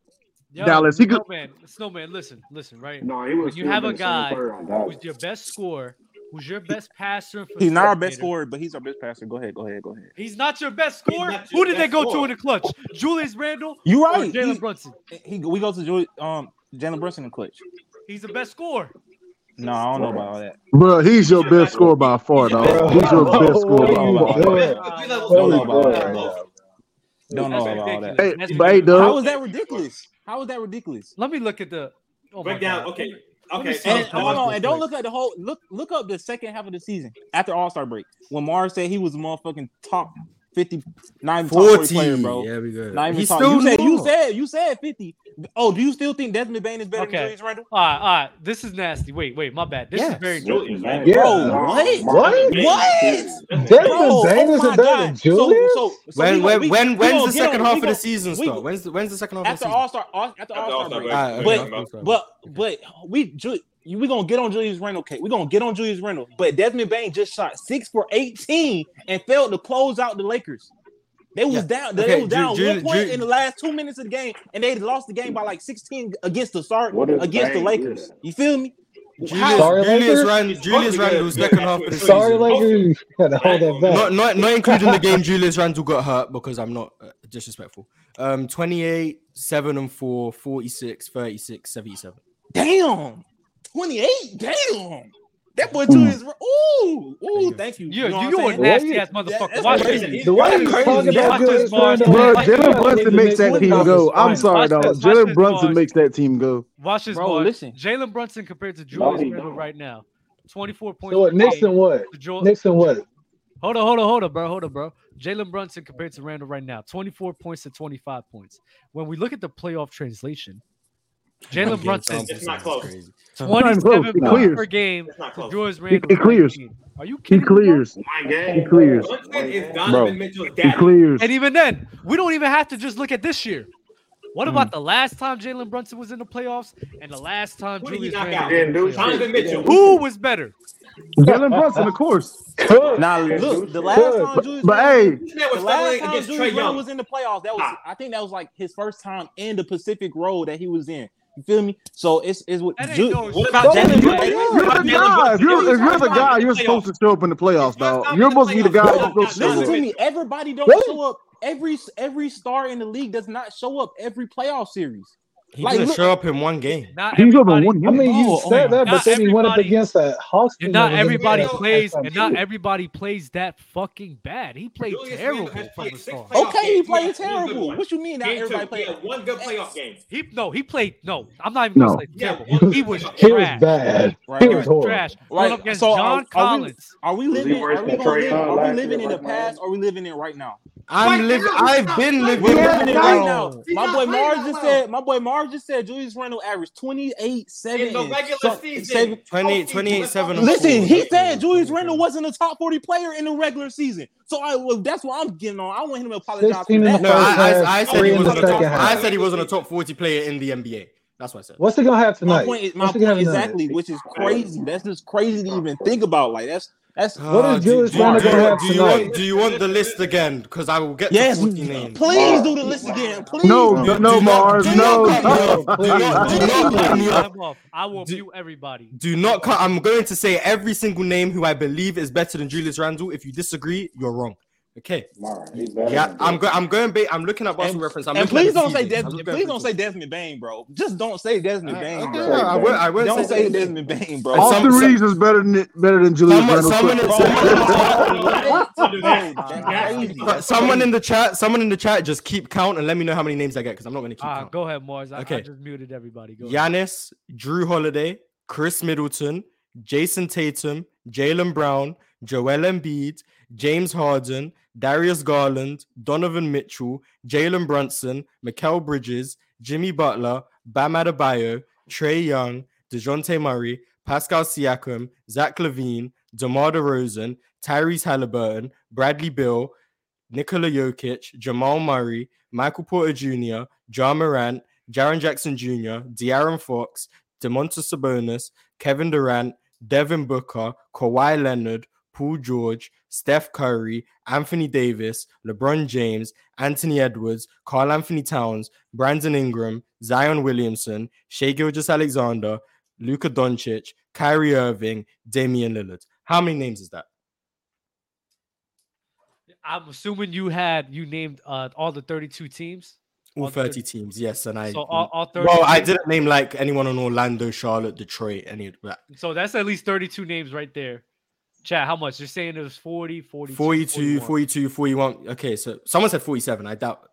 Yo, Dallas. He snowman, could... snowman, listen, listen, right? No, he was. You have a guy who's your best scorer, who's your best passer. he's not our best scorer, but he's our best passer. Go ahead, go ahead, go ahead. He's not your best scorer. Your Who did they go scorer. to in the clutch? Julius Randle. You right? Jalen Brunson. He, we go to Julius, um Jalen Brunson in the clutch. He's the best scorer. No, I don't know about all that. Bro, he's your best scorer by far, though He's your best scorer by far. Don't know about that. Don't know about that. Hey, but hey, How was that ridiculous? How is that ridiculous? Let me look at the oh breakdown. Okay. Okay. And, hold on, and don't look at the whole look. Look up the second half of the season after All Star break when Marz said he was motherfucking top fifty, not even 40. player, bro. Yeah, we good. Not even He's top. still You said you said you said fifty. Oh, do you still think Desmond Bane is better than Okay. Julius Randle? All right, all right. This is nasty. Wait, wait, my bad. This Yes. is very Julius bro. Randle. Bro, what? What? What? Desmond Bro, Bane oh is better God. than So, Julius? so, so when we when we- when when's the second on- half of the season we- start? When's the when's the second half of the after season? All Star after After All Star All-Star break. break. Ah, okay, But we're gonna get on Julius Randle, Kate. We're gonna get on Julius Randle. But Desmond Bane just shot six for 18 and failed to close out the Lakers. They was yeah. down, they okay. was down Ju- one Ju- point Ju- in the last two minutes of the game, and they lost the game by like 16 against the start against Bane the Lakers. You feel me? Julius, sorry, Julius Randle, was second half of the Sorry, season. Sorry, Lakers. Not, not, not including the game Julius Randle got hurt because I'm not uh, disrespectful. Um, 28, 7 and 4, 46, 36, 77. Damn. 28. Damn. That boy too is ooh ooh. Thank you. You, you, know you, a nasty ass motherfucker. Watch this. The way you talking about this, Brunson, bro. Jalen Brunson makes that team go. I'm sorry, dog. Jalen Brunson makes that team go. Watch this, bro. Listen, Jalen Brunson compared to Julius Randle right now, 24 points. So what? Nixon what? Nixon what? Hold on, hold on, hold on, bro. Hold on, bro. Jalen Brunson compared to Randle right now, 24 points to 25 points. When we look at the playoff translation, Jalen Brunson. It's not close. Crazy. 27 points clears. per game. It's not close. George Randle. He, he clears. Are you kidding? He clears. Oh my game. He clears. Brunson is Donovan Mitchell's dad. He clears. And even then, we don't even have to just look at this year. What mm. about the last time Jalen Brunson was in the playoffs and the last time Who Julius Randle? Donovan Mitchell. Who was better? Jalen Brunson, of course. Now look, the last time Julius but, Randle, but, hey, the last time Julius was in the playoffs, that was ah. I think that was like his first time in the Pacific Road that he was in. You feel me? So it's it's what. Ju- what about Jalen? You're, you're, guy. If you're, if you're the guy, you're supposed to show up in the playoffs, dog. You're supposed to be the guy. Listen to me. Everybody don't show up. Every every star in the league does not show up every playoff series. He like, didn't show up in one game. Not he's over one. Game. I mean, you oh, said oh that, but then he went up against that Hawks. not everybody plays, and not everybody plays that fucking bad. He played Julius terrible played from the start. Okay, he played terrible. What you mean? Not everybody played one good playoff game. He no, he played no. I'm not even gonna say terrible. He was he was bad. He was trash. Right against John Collins. Are we living? Are we living in the past? Are we living it right now? I'm living. I've been living. Living it right now. My boy Marz just said. My boy Marz just said Julius Randle averaged 28, 7 in the regular so, season. 20, 28, 7. Listen, he said Julius Randle wasn't a top 40 player in the regular season. So I well, that's what I'm getting on. I want him to apologize. For that. No, I, I, I said he wasn't a top. I said he wasn't a top 40 player in the NBA. That's what I said. What's he gonna have tonight? My point is, my point exactly, tonight? which is crazy. That's just crazy to even think about. Like that's that's uh, what is Julius Randle gonna do, have do tonight? You want, do you want the list again? Because I will get the yes, Please do the list again. Please. No, do, no, Marz. No. Do not, cut me off. I will do, mute everybody. Do not cut. I'm going to say every single name who I believe is better than Julius Randle. If you disagree, you're wrong. Okay. Mara, yeah, I'm go- I'm going. Ba- I'm looking at Boston and, reference. I'm and please don't say Desmond. Please don't say Desmond Bane, bro. Just don't say Desmond I, Bane. Okay, bro. I would. I will don't say, say Desmond Bane, bro. All some, Reaves is better than better than Julius someone, someone, [LAUGHS] someone, [LAUGHS] someone, in the chat. Someone in the chat. Just keep count and let me know how many names I get because I'm not going to keep. Uh, count. Go ahead, Marz. I, okay. I just muted everybody. Go Giannis, Jrue Holiday, Khris Middleton, Jayson Tatum, Jaylen Brown, Joel Embiid, James Harden. Darius Garland, Donovan Mitchell, Jalen Brunson, Mikal Bridges, Jimmy Butler, Bam Adebayo, Trae Young, DeJounte Murray, Pascal Siakam, Zach LaVine, DeMar DeRozan, Tyrese Halliburton, Bradley Beal, Nikola Jokic, Jamal Murray, Michael Porter Jr., Ja Morant, Jaren Jackson Jr., De'Aaron Fox, Domantas Sabonis, Kevin Durant, Devin Booker, Kawhi Leonard, Paul George, Steph Curry, Anthony Davis, LeBron James, Anthony Edwards, Karl Anthony Towns, Brandon Ingram, Zion Williamson, Shai Gilgeous-Alexander, Luka Doncic, Kyrie Irving, Damian Lillard. How many names is that? I'm assuming you had you named uh, all the 32 teams. All, all 30, 30 teams, yes, and I. So all, all 30. Well, I didn't name like anyone on Orlando, Charlotte, Detroit, any of that. So that's at least 32 names right there. Chat, how much? You're saying it was 40, 42, 42, 41. 42 41. Okay, so someone said 47. I doubt.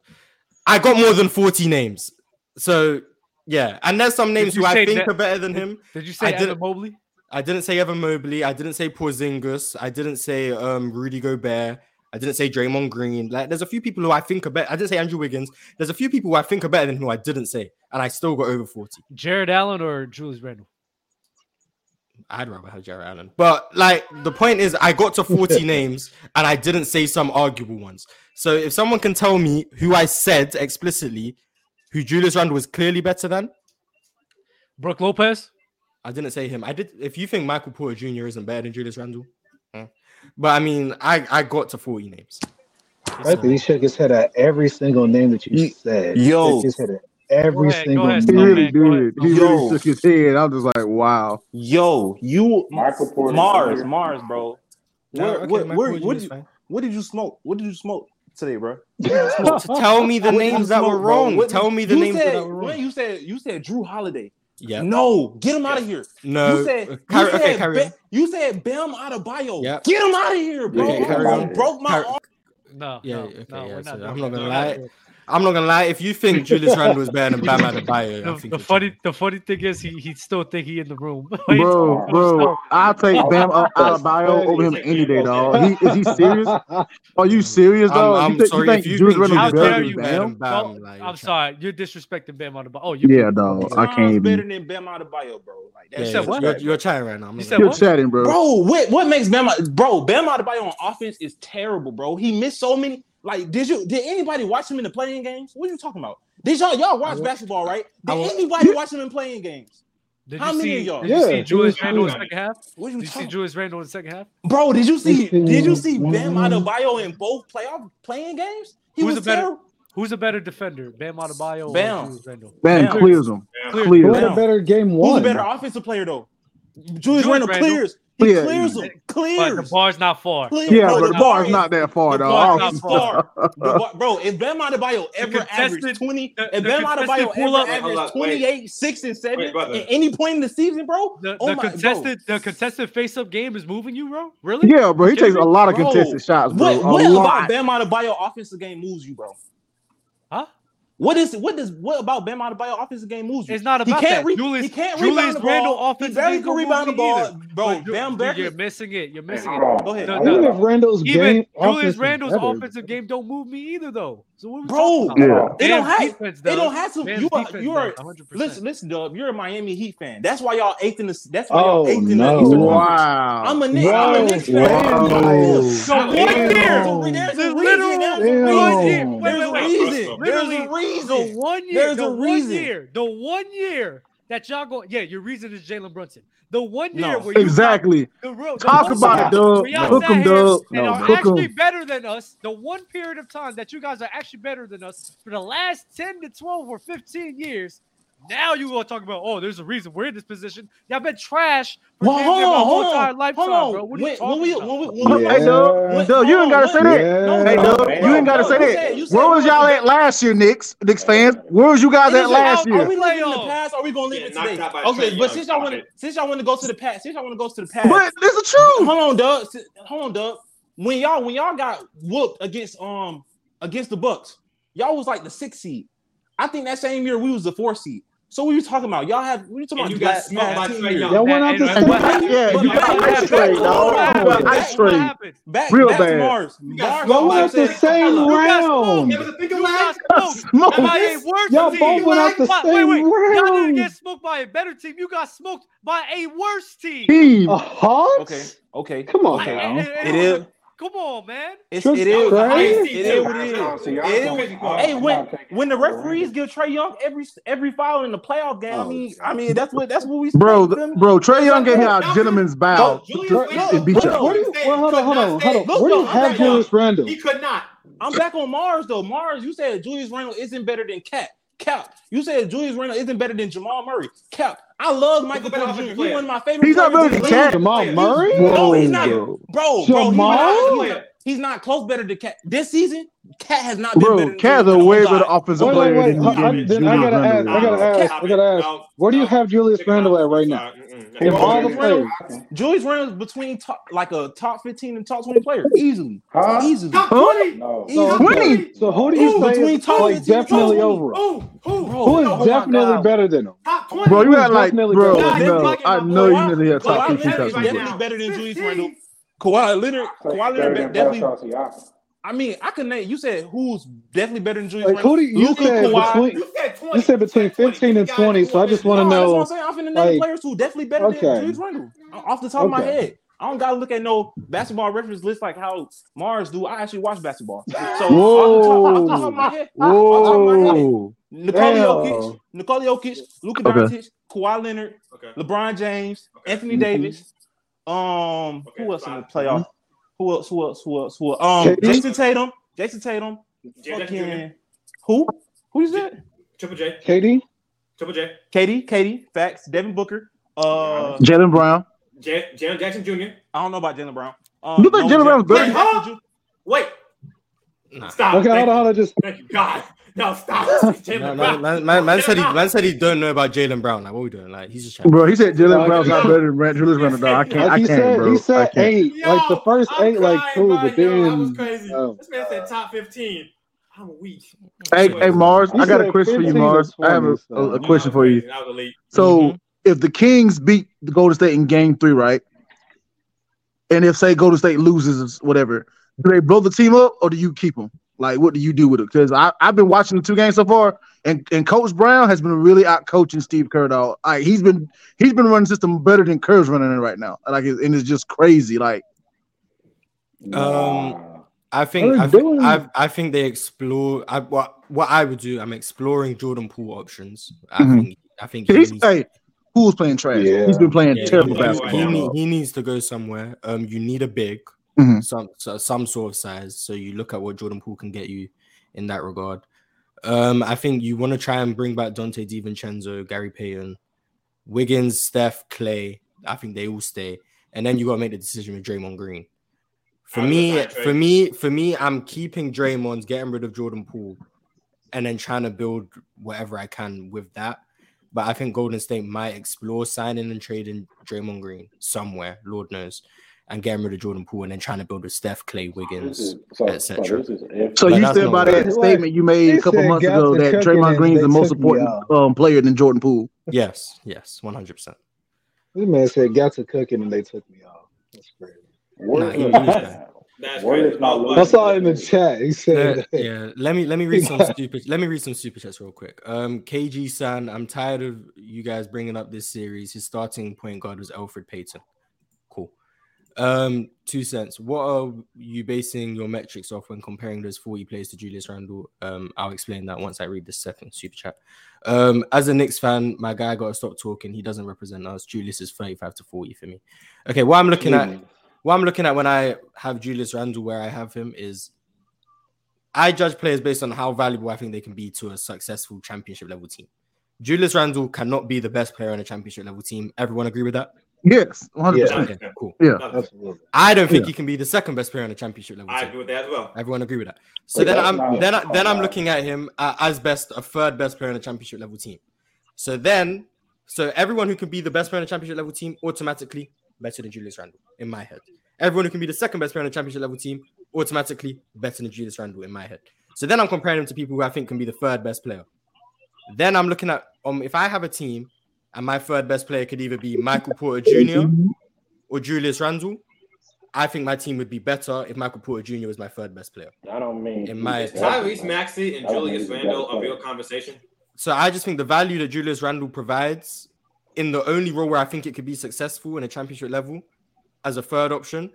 I got more than 40 names. So, yeah. And there's some names who I think are better than him. Did you say I Evan Mobley? I didn't say Evan Mobley. I didn't say Porzingis. I didn't say um, Rudy Gobert. I didn't say Draymond Green. Like, there's a few people who I think are better. I didn't say Andrew Wiggins. There's a few people who I think are better than who I didn't say, and I still got over 40. Jarrett Allen or Julius Randle? I'd rather have Jarrett Allen. But like the point is, I got to 40 [LAUGHS] names and I didn't say some arguable ones. So if someone can tell me who I said explicitly, who Julius Randle was clearly better than, Brook Lopez. I didn't say him. I did. If you think Michael Porter Jr. isn't better than Julius Randle, but I mean, I I got to 40 names. Right, so, he shook his head at every single name that you said. Yo, every ahead, single. Ahead, he really did. He Yo. really shook his head. I'm just like, wow. Yo, you Michael Marz, Marz, bro. What, did you, smoke? What did you smoke today, bro? [LAUGHS] Tell me the names that were wrong. Tell me the names that were wrong. You said you said Jrue Holiday. Yeah. No, get him out of here. No. You said, you said, okay, Kyrie. You said Bam Adebayo. Yep. Get him out of here, bro. Okay, broke my arm. No, yeah, no, okay, no, yeah, so I'm not gonna lie. I'm not gonna lie. If you think Julius [LAUGHS] Randle is better than Bam Adebayo, the, I think the funny the funny thing is he he's still think he's in the room. [LAUGHS] bro, bro, I'll take Bam Adebayo over him any day, dog. He, is he serious? Are you mm. serious, dog? I'm, I'm you sorry think, if you Julius think Julius Randle better than Bam. Bam like, I'm sorry, you're disrespecting Bam Adebayo. Oh, you yeah, dog. I can't better even. than Bam Adebayo, bro. Like that. Yeah, you said what? You're, chatting right now. I'm You're chatting, bro. Bro, what what makes Bam? Bro, Bam Adebayo on offense is terrible, bro. He missed so many. Like, did you did anybody watch him in the playing games? What are you talking about? Did y'all y'all watch basketball, right? Did anybody watch him in playing games? Did How many see, of y'all? Did you yeah, see Julius Randle in the second half? What you did you see Julius Randle in the second half? Bro, did you see did you see Bam Adebayo in both playoff playing games? He who's was a better terrible. who's a better defender? Bam Adebayo Bam. or Julius Randle? Bam, Bam. clears him. Bam. Clears. Who's a better game one? Who's a better offensive player though? Julius, Julius Randle, Randle clears. He yeah, clears yeah. Clears. But the bar's not far. Clears. Yeah, bro, but the bar's not, not that far, the though. Bar's not [LAUGHS] far. bar, bro, if Bam Adebayo ever averaged 20, the, if Bam Adebayo ever up, averaged 28, wait, 6, and 7 wait, at any point in the season, bro, the, oh my, contested bro. the contested face-up game is moving you, bro? Really? Yeah, bro. He Just takes me? a lot of contested bro, shots, bro. What, what about Bam Adebayo offensive game moves you, bro? Huh? What is what does what about Bam Adebayo offensive game moves? You? It's not about he can't that. Re- Julius, he can't Julius rebound the ball. Randle he barely can rebound the ball, either. bro. Bam Ju- Becker, you're missing it. You're missing it. Go ahead. No, no. Even if Randle's Even game, Julius Randle's offensive game don't move me either, though. So what bro, yeah. they don't have defense, they don't have to. Man's you are you are 100%. listen, listen, Dub. You're a Miami Heat fan. That's why y'all eighth in the. That's why y'all oh, eighth no. in the Eastern Wow, I'm a Knicks. Wow. I'm a Knicks fan. Wow. So what there? There's a reason. There's a reason reason. The one year. There's the a reason. Year, the one year that y'all go. Yeah, your reason is Jalen Brunson. The one year no. where exactly the real, the talk about it, Doug. Hook them, Doug. No, are actually em. better than us. The one period of time that you guys are actually better than us for the last ten to twelve or fifteen years now you gonna talk about oh, there's a reason we're in this position. Y'all been trash for well, hold on, hold on, lifetime, hold. What are you talking about? Hey, Doug, Doug, you ain't gotta say that. Hey, Doug, you ain't gotta say that. Where was y'all at last year, Knicks, Knicks fans? Where was you guys at last year? Are we living in the past? Or are we gonna leave it today? Okay, but since y'all want to, since y'all want to go to the past, since y'all want to go to the past, but this is true. Hold on, Doug. Hold on, Doug. When y'all when y'all got whooped against um against the Bucks, y'all was like the sixth seed. I think that same year we was the four seed. So what are you talking about? Y'all have what are you talking and about? You got smoked by Trae Young. Y'all went out to Yeah, you got ice Trae. Ice Trae. Real back bad. to Marz. Marz y'all went out the same round. You got smoked. Y'all both went out the same round. Y'all didn't get smoked by a better team. You got smoked by a worse team. Team. Hawks? Okay. Okay. Come on. Okay. It is. Come on, man. It's, it is. Right? It is. It is. It is. Hey, when when the referees give Trae Young every every foul in the playoff game, oh, I mean, I mean that's what that's what we. Bro, the, bro, Trae Young gave him a gentleman's bow. It beat. Hold on, hold on, hold on. Julius Randle? He could not. I'm back on Marz though. Marz, you said Julius Randle isn't better than Cat. Cap. You said Julius Randle isn't better than Jamal Murray. Cap. I love Michael Porter Jr. He's one of my favorite. He's not better than Jamal Murray. No, he's not. Bro, bro, Jamal? he's not. He's not close better to Cat this season. Cat has not been Bro, better. Cat's a way better offensive wait, player wait, wait. than I, Julius. I, I, gotta ask, I gotta ask. I gotta ask. Where do you have Julius Randle at right now? Hey, all the players. Julius Randle's between top, like a top fifteen and top twenty player easily. Huh? Easily. Top twenty. No. So. So who do you Ooh, say is like definitely over? Ooh, who is definitely better than him? Top twenty. Bro, you got like bro. No, I know you nearly have top fifteen. Definitely better than Julius Randle. Kawhi Leonard, Kawhi Leonard than definitely. I mean, I can name. You said who's definitely better than Julius Like who do you, you Luka, said Kawhi. between you said between fifteen and twenty, so I just want to No, know. that's what I'm saying. I'm finna name like, players who definitely better Okay. than Julius Randle off the top of my head. I don't gotta look at no basketball reference list like how Marz do. I actually watch basketball. So off the top, off the top of my head, off the top of my head, Whoa. Nikola Jokic, Nikola Jokic, Luka Okay. Doncic, Kawhi Leonard, Okay. LeBron James, Anthony Mhm. Davis. Um, who else in the playoff? Who else? Who else? Who else? Who else? Um, KD? Jayson Tatum. Jayson Tatum. Jason Fucking who? Who is that? Triple J. KD. Triple J. KD. KD. Facts. Devin Booker. Uh, Jaylen Brown. J- Jalen Jackson Jr. I don't know about Jaylen Brown. Um, You think no, Jaylen Brown's better? Wait, huh? Wait. Stop. Okay, Thank hold on, hold on. Just. Thank you, God. No, stop. [LAUGHS] Jalen Man, man, man, man, man said he man said he don't know about Jaylen Brown. Like, what we doing? Like, he's just trying. Bro, he said Jaylen Brown's not better than Brand Julius Randle. Dog. I can't. like I can't, said, bro. he said can't. eight. like the first I'm eight, like crying, cool, but Yo, that was then crazy. This man said top 15. I'm weak. Hey, hey, Marz, He I got a question for you, 15 or Marz. I have a, 20, a, so- a question for you. That was elite. So, Mm-hmm. if the Kings beat the Golden State in Game Three, right, and if say Golden State loses, whatever, do they blow the team up or do you keep them? Like, what do you do with it? Because I I've been watching the two games so far, and, and Coach Brown has been really out coaching Steve Kerr. Dog. Like he's been he's been running system better than Kerr's running it right now. Like, and it's just crazy. Like, Um, I think They're I think doing- I, I think they explore. I, what what I would do, I'm exploring Jordan Poole options. I Mhm. think I think he he's hey, Poole's playing trash. Yeah. He's been playing yeah, terrible he, basketball. he, he needs to go somewhere. Um, you need a big, Mhm. some so, some sort of size. So you look at what Jordan Poole can get you in that regard. Um, I think you want to try and bring back Donte DiVincenzo, Gary Payton, Wiggins, Steph, Klay. I think they all stay, and then you got to make the decision with Draymond Green. For me, for me, for me, I'm keeping Draymond, getting rid of Jordan Poole, and then trying to build whatever I can with that. But I think Golden State might explore signing and trading Draymond Green somewhere, Lord knows, and getting rid of Jordan Poole, and then trying to build with Steph, Klay, Wiggins, etc. So But you that's stand by that statement you made a couple months ago that Draymond and Green's the most important um, player than Jordan Poole. Yes, yes, one hundred percent. this man said got to cooking and they took me off. That's crazy. Nah, he- he was bad. That's Word crazy. not. I saw it in the chat. He said, Yeah, yeah. Let me let me read some [LAUGHS] stupid. Let me read some super chats real quick. Um, KG San, I'm tired of you guys bringing up this series. His starting point guard was Elfrid Payton. Um, two cents. What are you basing your metrics off when comparing those 40 players to Julius Randle? Um, I'll explain that once I read the second super chat. Um, as a Knicks fan, my guy got to stop talking. He doesn't represent us. Julius is 35 to 40 for me. Okay, what I'm looking at, what I'm looking at when I have Julius Randle where I have him is I judge players based on how valuable I think they can be to a successful championship level team. Julius Randle cannot be the best player on a championship level team. Everyone agree with that? Yes, 100. Yeah. percent Okay, cool. Yeah. absolutely. I don't think Yeah. he can be the second best player on a championship level I team. agree with that as well. Everyone agree with that. So Wait, then I'm then I, then I'm looking at him uh, as best a third best player on a championship level team. So then so everyone who can be the best player on a championship level team automatically better than Julius Randle in my head. Everyone who can be the second best player on a championship level team automatically better than Julius Randle in my head. So then I'm comparing him to people who I think can be the third best player. Then I'm looking at um if I have a team and my third best player could either be Michael Porter Jr. or Julius Randle, I think my team would be better if Michael Porter Jr. was my third best player. I don't mean. In my Is Tyrese Maxey and Julius mean Randle a better real conversation? So I just think the value that Julius Randle provides in the only role where I think it could be successful in a championship level as a third option,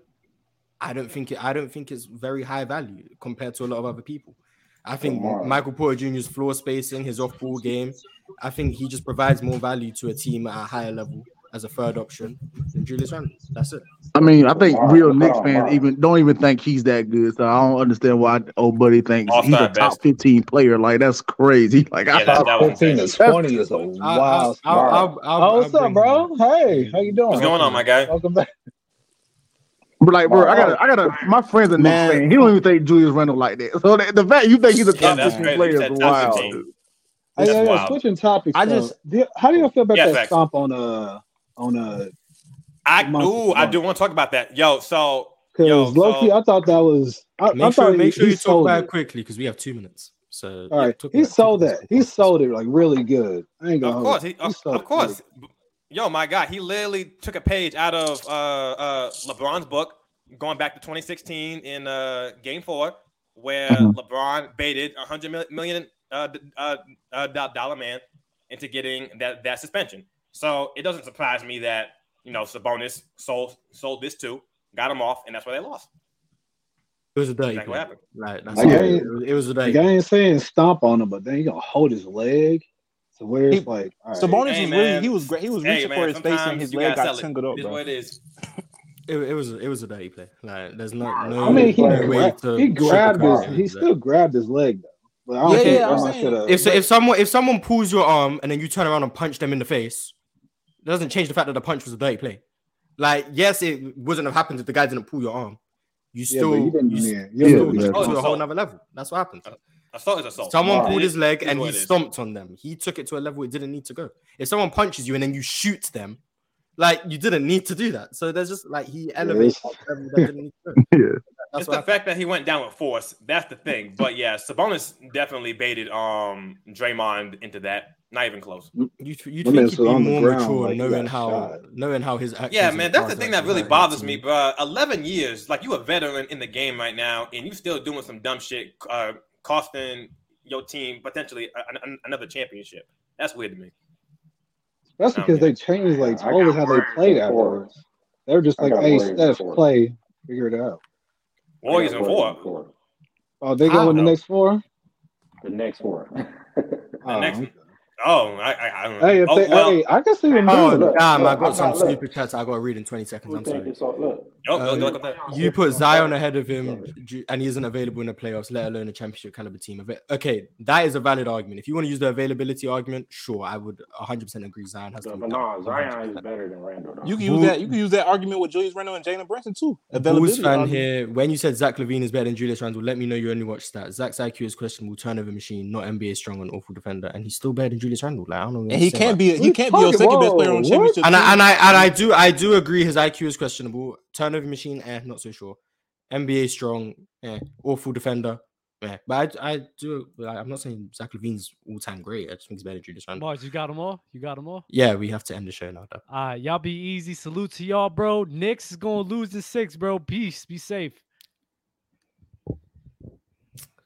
I don't think it. I don't think it's very high value compared to a lot of other people. I think Michael Porter Jr.'s floor spacing, his off-ball game, I think he just provides more value to a team at a higher level as a third option than Julius Randle. That's it. I mean, I think real hold Knicks fans even don't even think he's that good. So I don't understand why old buddy thinks he's All-star a top best. 15 player. Like that's crazy. [LAUGHS] Like I, Yeah, that, that Top 15 to 20 is a I'll, wild I'll. I'll, I'll, I'll, Oh, what's up, bring him. bro? Hey, how you doing? What's going on, my guy? Welcome back. But like, bro, I got, I got to My friend's a Knicks fan. He don't even think Julius Randle like that. So the, the fact you think he's a top that's 15 player is said top wild. 15. Hey, yeah, yeah, switching topics. I just- Do- how do you feel about Yeah, that facts. stomp on uh on uh I Monster ooh, I do want to talk about that. Yo, so yo, Because low so I thought that was. I, I Make thought sure, he, make sure he you talk sold about it it. quickly because we have two minutes. So All yeah, right, he sold that. He sold it like really good. I ain't gonna of hold course, you. he, of, sold of it course. Yo, my God, he literally took a page out of uh, uh, LeBron's book, going back to 2016 in uh, Game Four, where Mhm. LeBron baited a hundred mil- million uh, uh, uh, dollar man into getting that that suspension. So it doesn't surprise me that you know Sabonis sold sold this too, got him off, and that's why they lost. It was a day. Exactly what happened. Like that's Like, all. I It ain't- was, it was a The dirty. guy ain't saying stomp on him, but then he gonna hold his leg. So where it's He- like, all right. Sabonis Hey, was really he was great. He was Hey, reaching man, for his face and his leg gotta got sell it. up, It is bro. what it is. It, it was it was a dirty play. Like there's no no, I mean, he, way gra- to he grabbed his. He still grabbed his leg though. But I don't Yeah, think yeah, I'm saying- should have. If so, if someone if someone pulls your arm and then you turn around and punch them in the face, it doesn't change the fact that the punch was a dirty play. Like yes, it wouldn't have happened if the guy didn't pull your arm. You still but you didn't- you, yeah, you you still do that. to a whole Assault. nother level. That's what happens. Assault is assault. Someone It pulled his leg and he stomped on them. He took it to a level it didn't need to go. If someone punches you and then you shoot them, like you didn't need to do that. So there's just like he elevated Yes. level that didn't need to go. [LAUGHS] yeah. That's it's what the fact that he went down with force. That's the thing. But yeah, Sabonis definitely baited um Draymond into that. Not even close. You you My think man he'd be more ground mature like knowing how shot. knowing how his actions. Yeah, man, that's the thing that really bothers me, bro. Eleven years, like you a veteran in the game right now, and you still doing some dumb shit, uh, costing your team potentially a- a- another championship. That's weird to me. That's because they changed like totally how they played afterwards. They were just like, got "Hey, Warriors Steph, play, figure it out." Warriors I in got four. Four. Oh, they go in the next four. The next four. [LAUGHS] Oh, next- okay. Oh, I, I, I don't know. Hey, if oh, they, well, hey, I can see them Oh, doing damn! I got I'm some not- look. super chats I got to read in 20 seconds. I'm sorry. all Um, go. You put Zion ahead of him, and he isn't available in the playoffs, let alone a championship caliber team. Okay, that is a valid argument. If you want to use the availability argument, sure, I would 100% agree. Zion has to But be no, done. Zion is better than Randle. Though. You can Bull- use that. You can use that argument with Julius Randle and Jalen Brunson too. Bulls Availability fan argument. here. When you said Zach LaVine is better than Julius Randle, let me know you only watched stats. Zach's IQ is questionable, turnover machine, not NBA strong and awful defender, and he's still better than Julius Randle. Like I don't know. what And he can't be. He can't be your second best player on the championship And team. I and I and I do I do agree his IQ is questionable. Turnover machine, eh, not so sure. NBA strong, eh, awful defender, eh. But I, I do. like, I'm not saying Zach LaVine's all time great. I just think he's better than Julius Randle. Boys, you got them all? You got them all? Yeah, we have to end the show now. Though. All right, y'all be easy. Salute to y'all, bro. Knicks is gonna lose in six, bro. Peace. Be safe.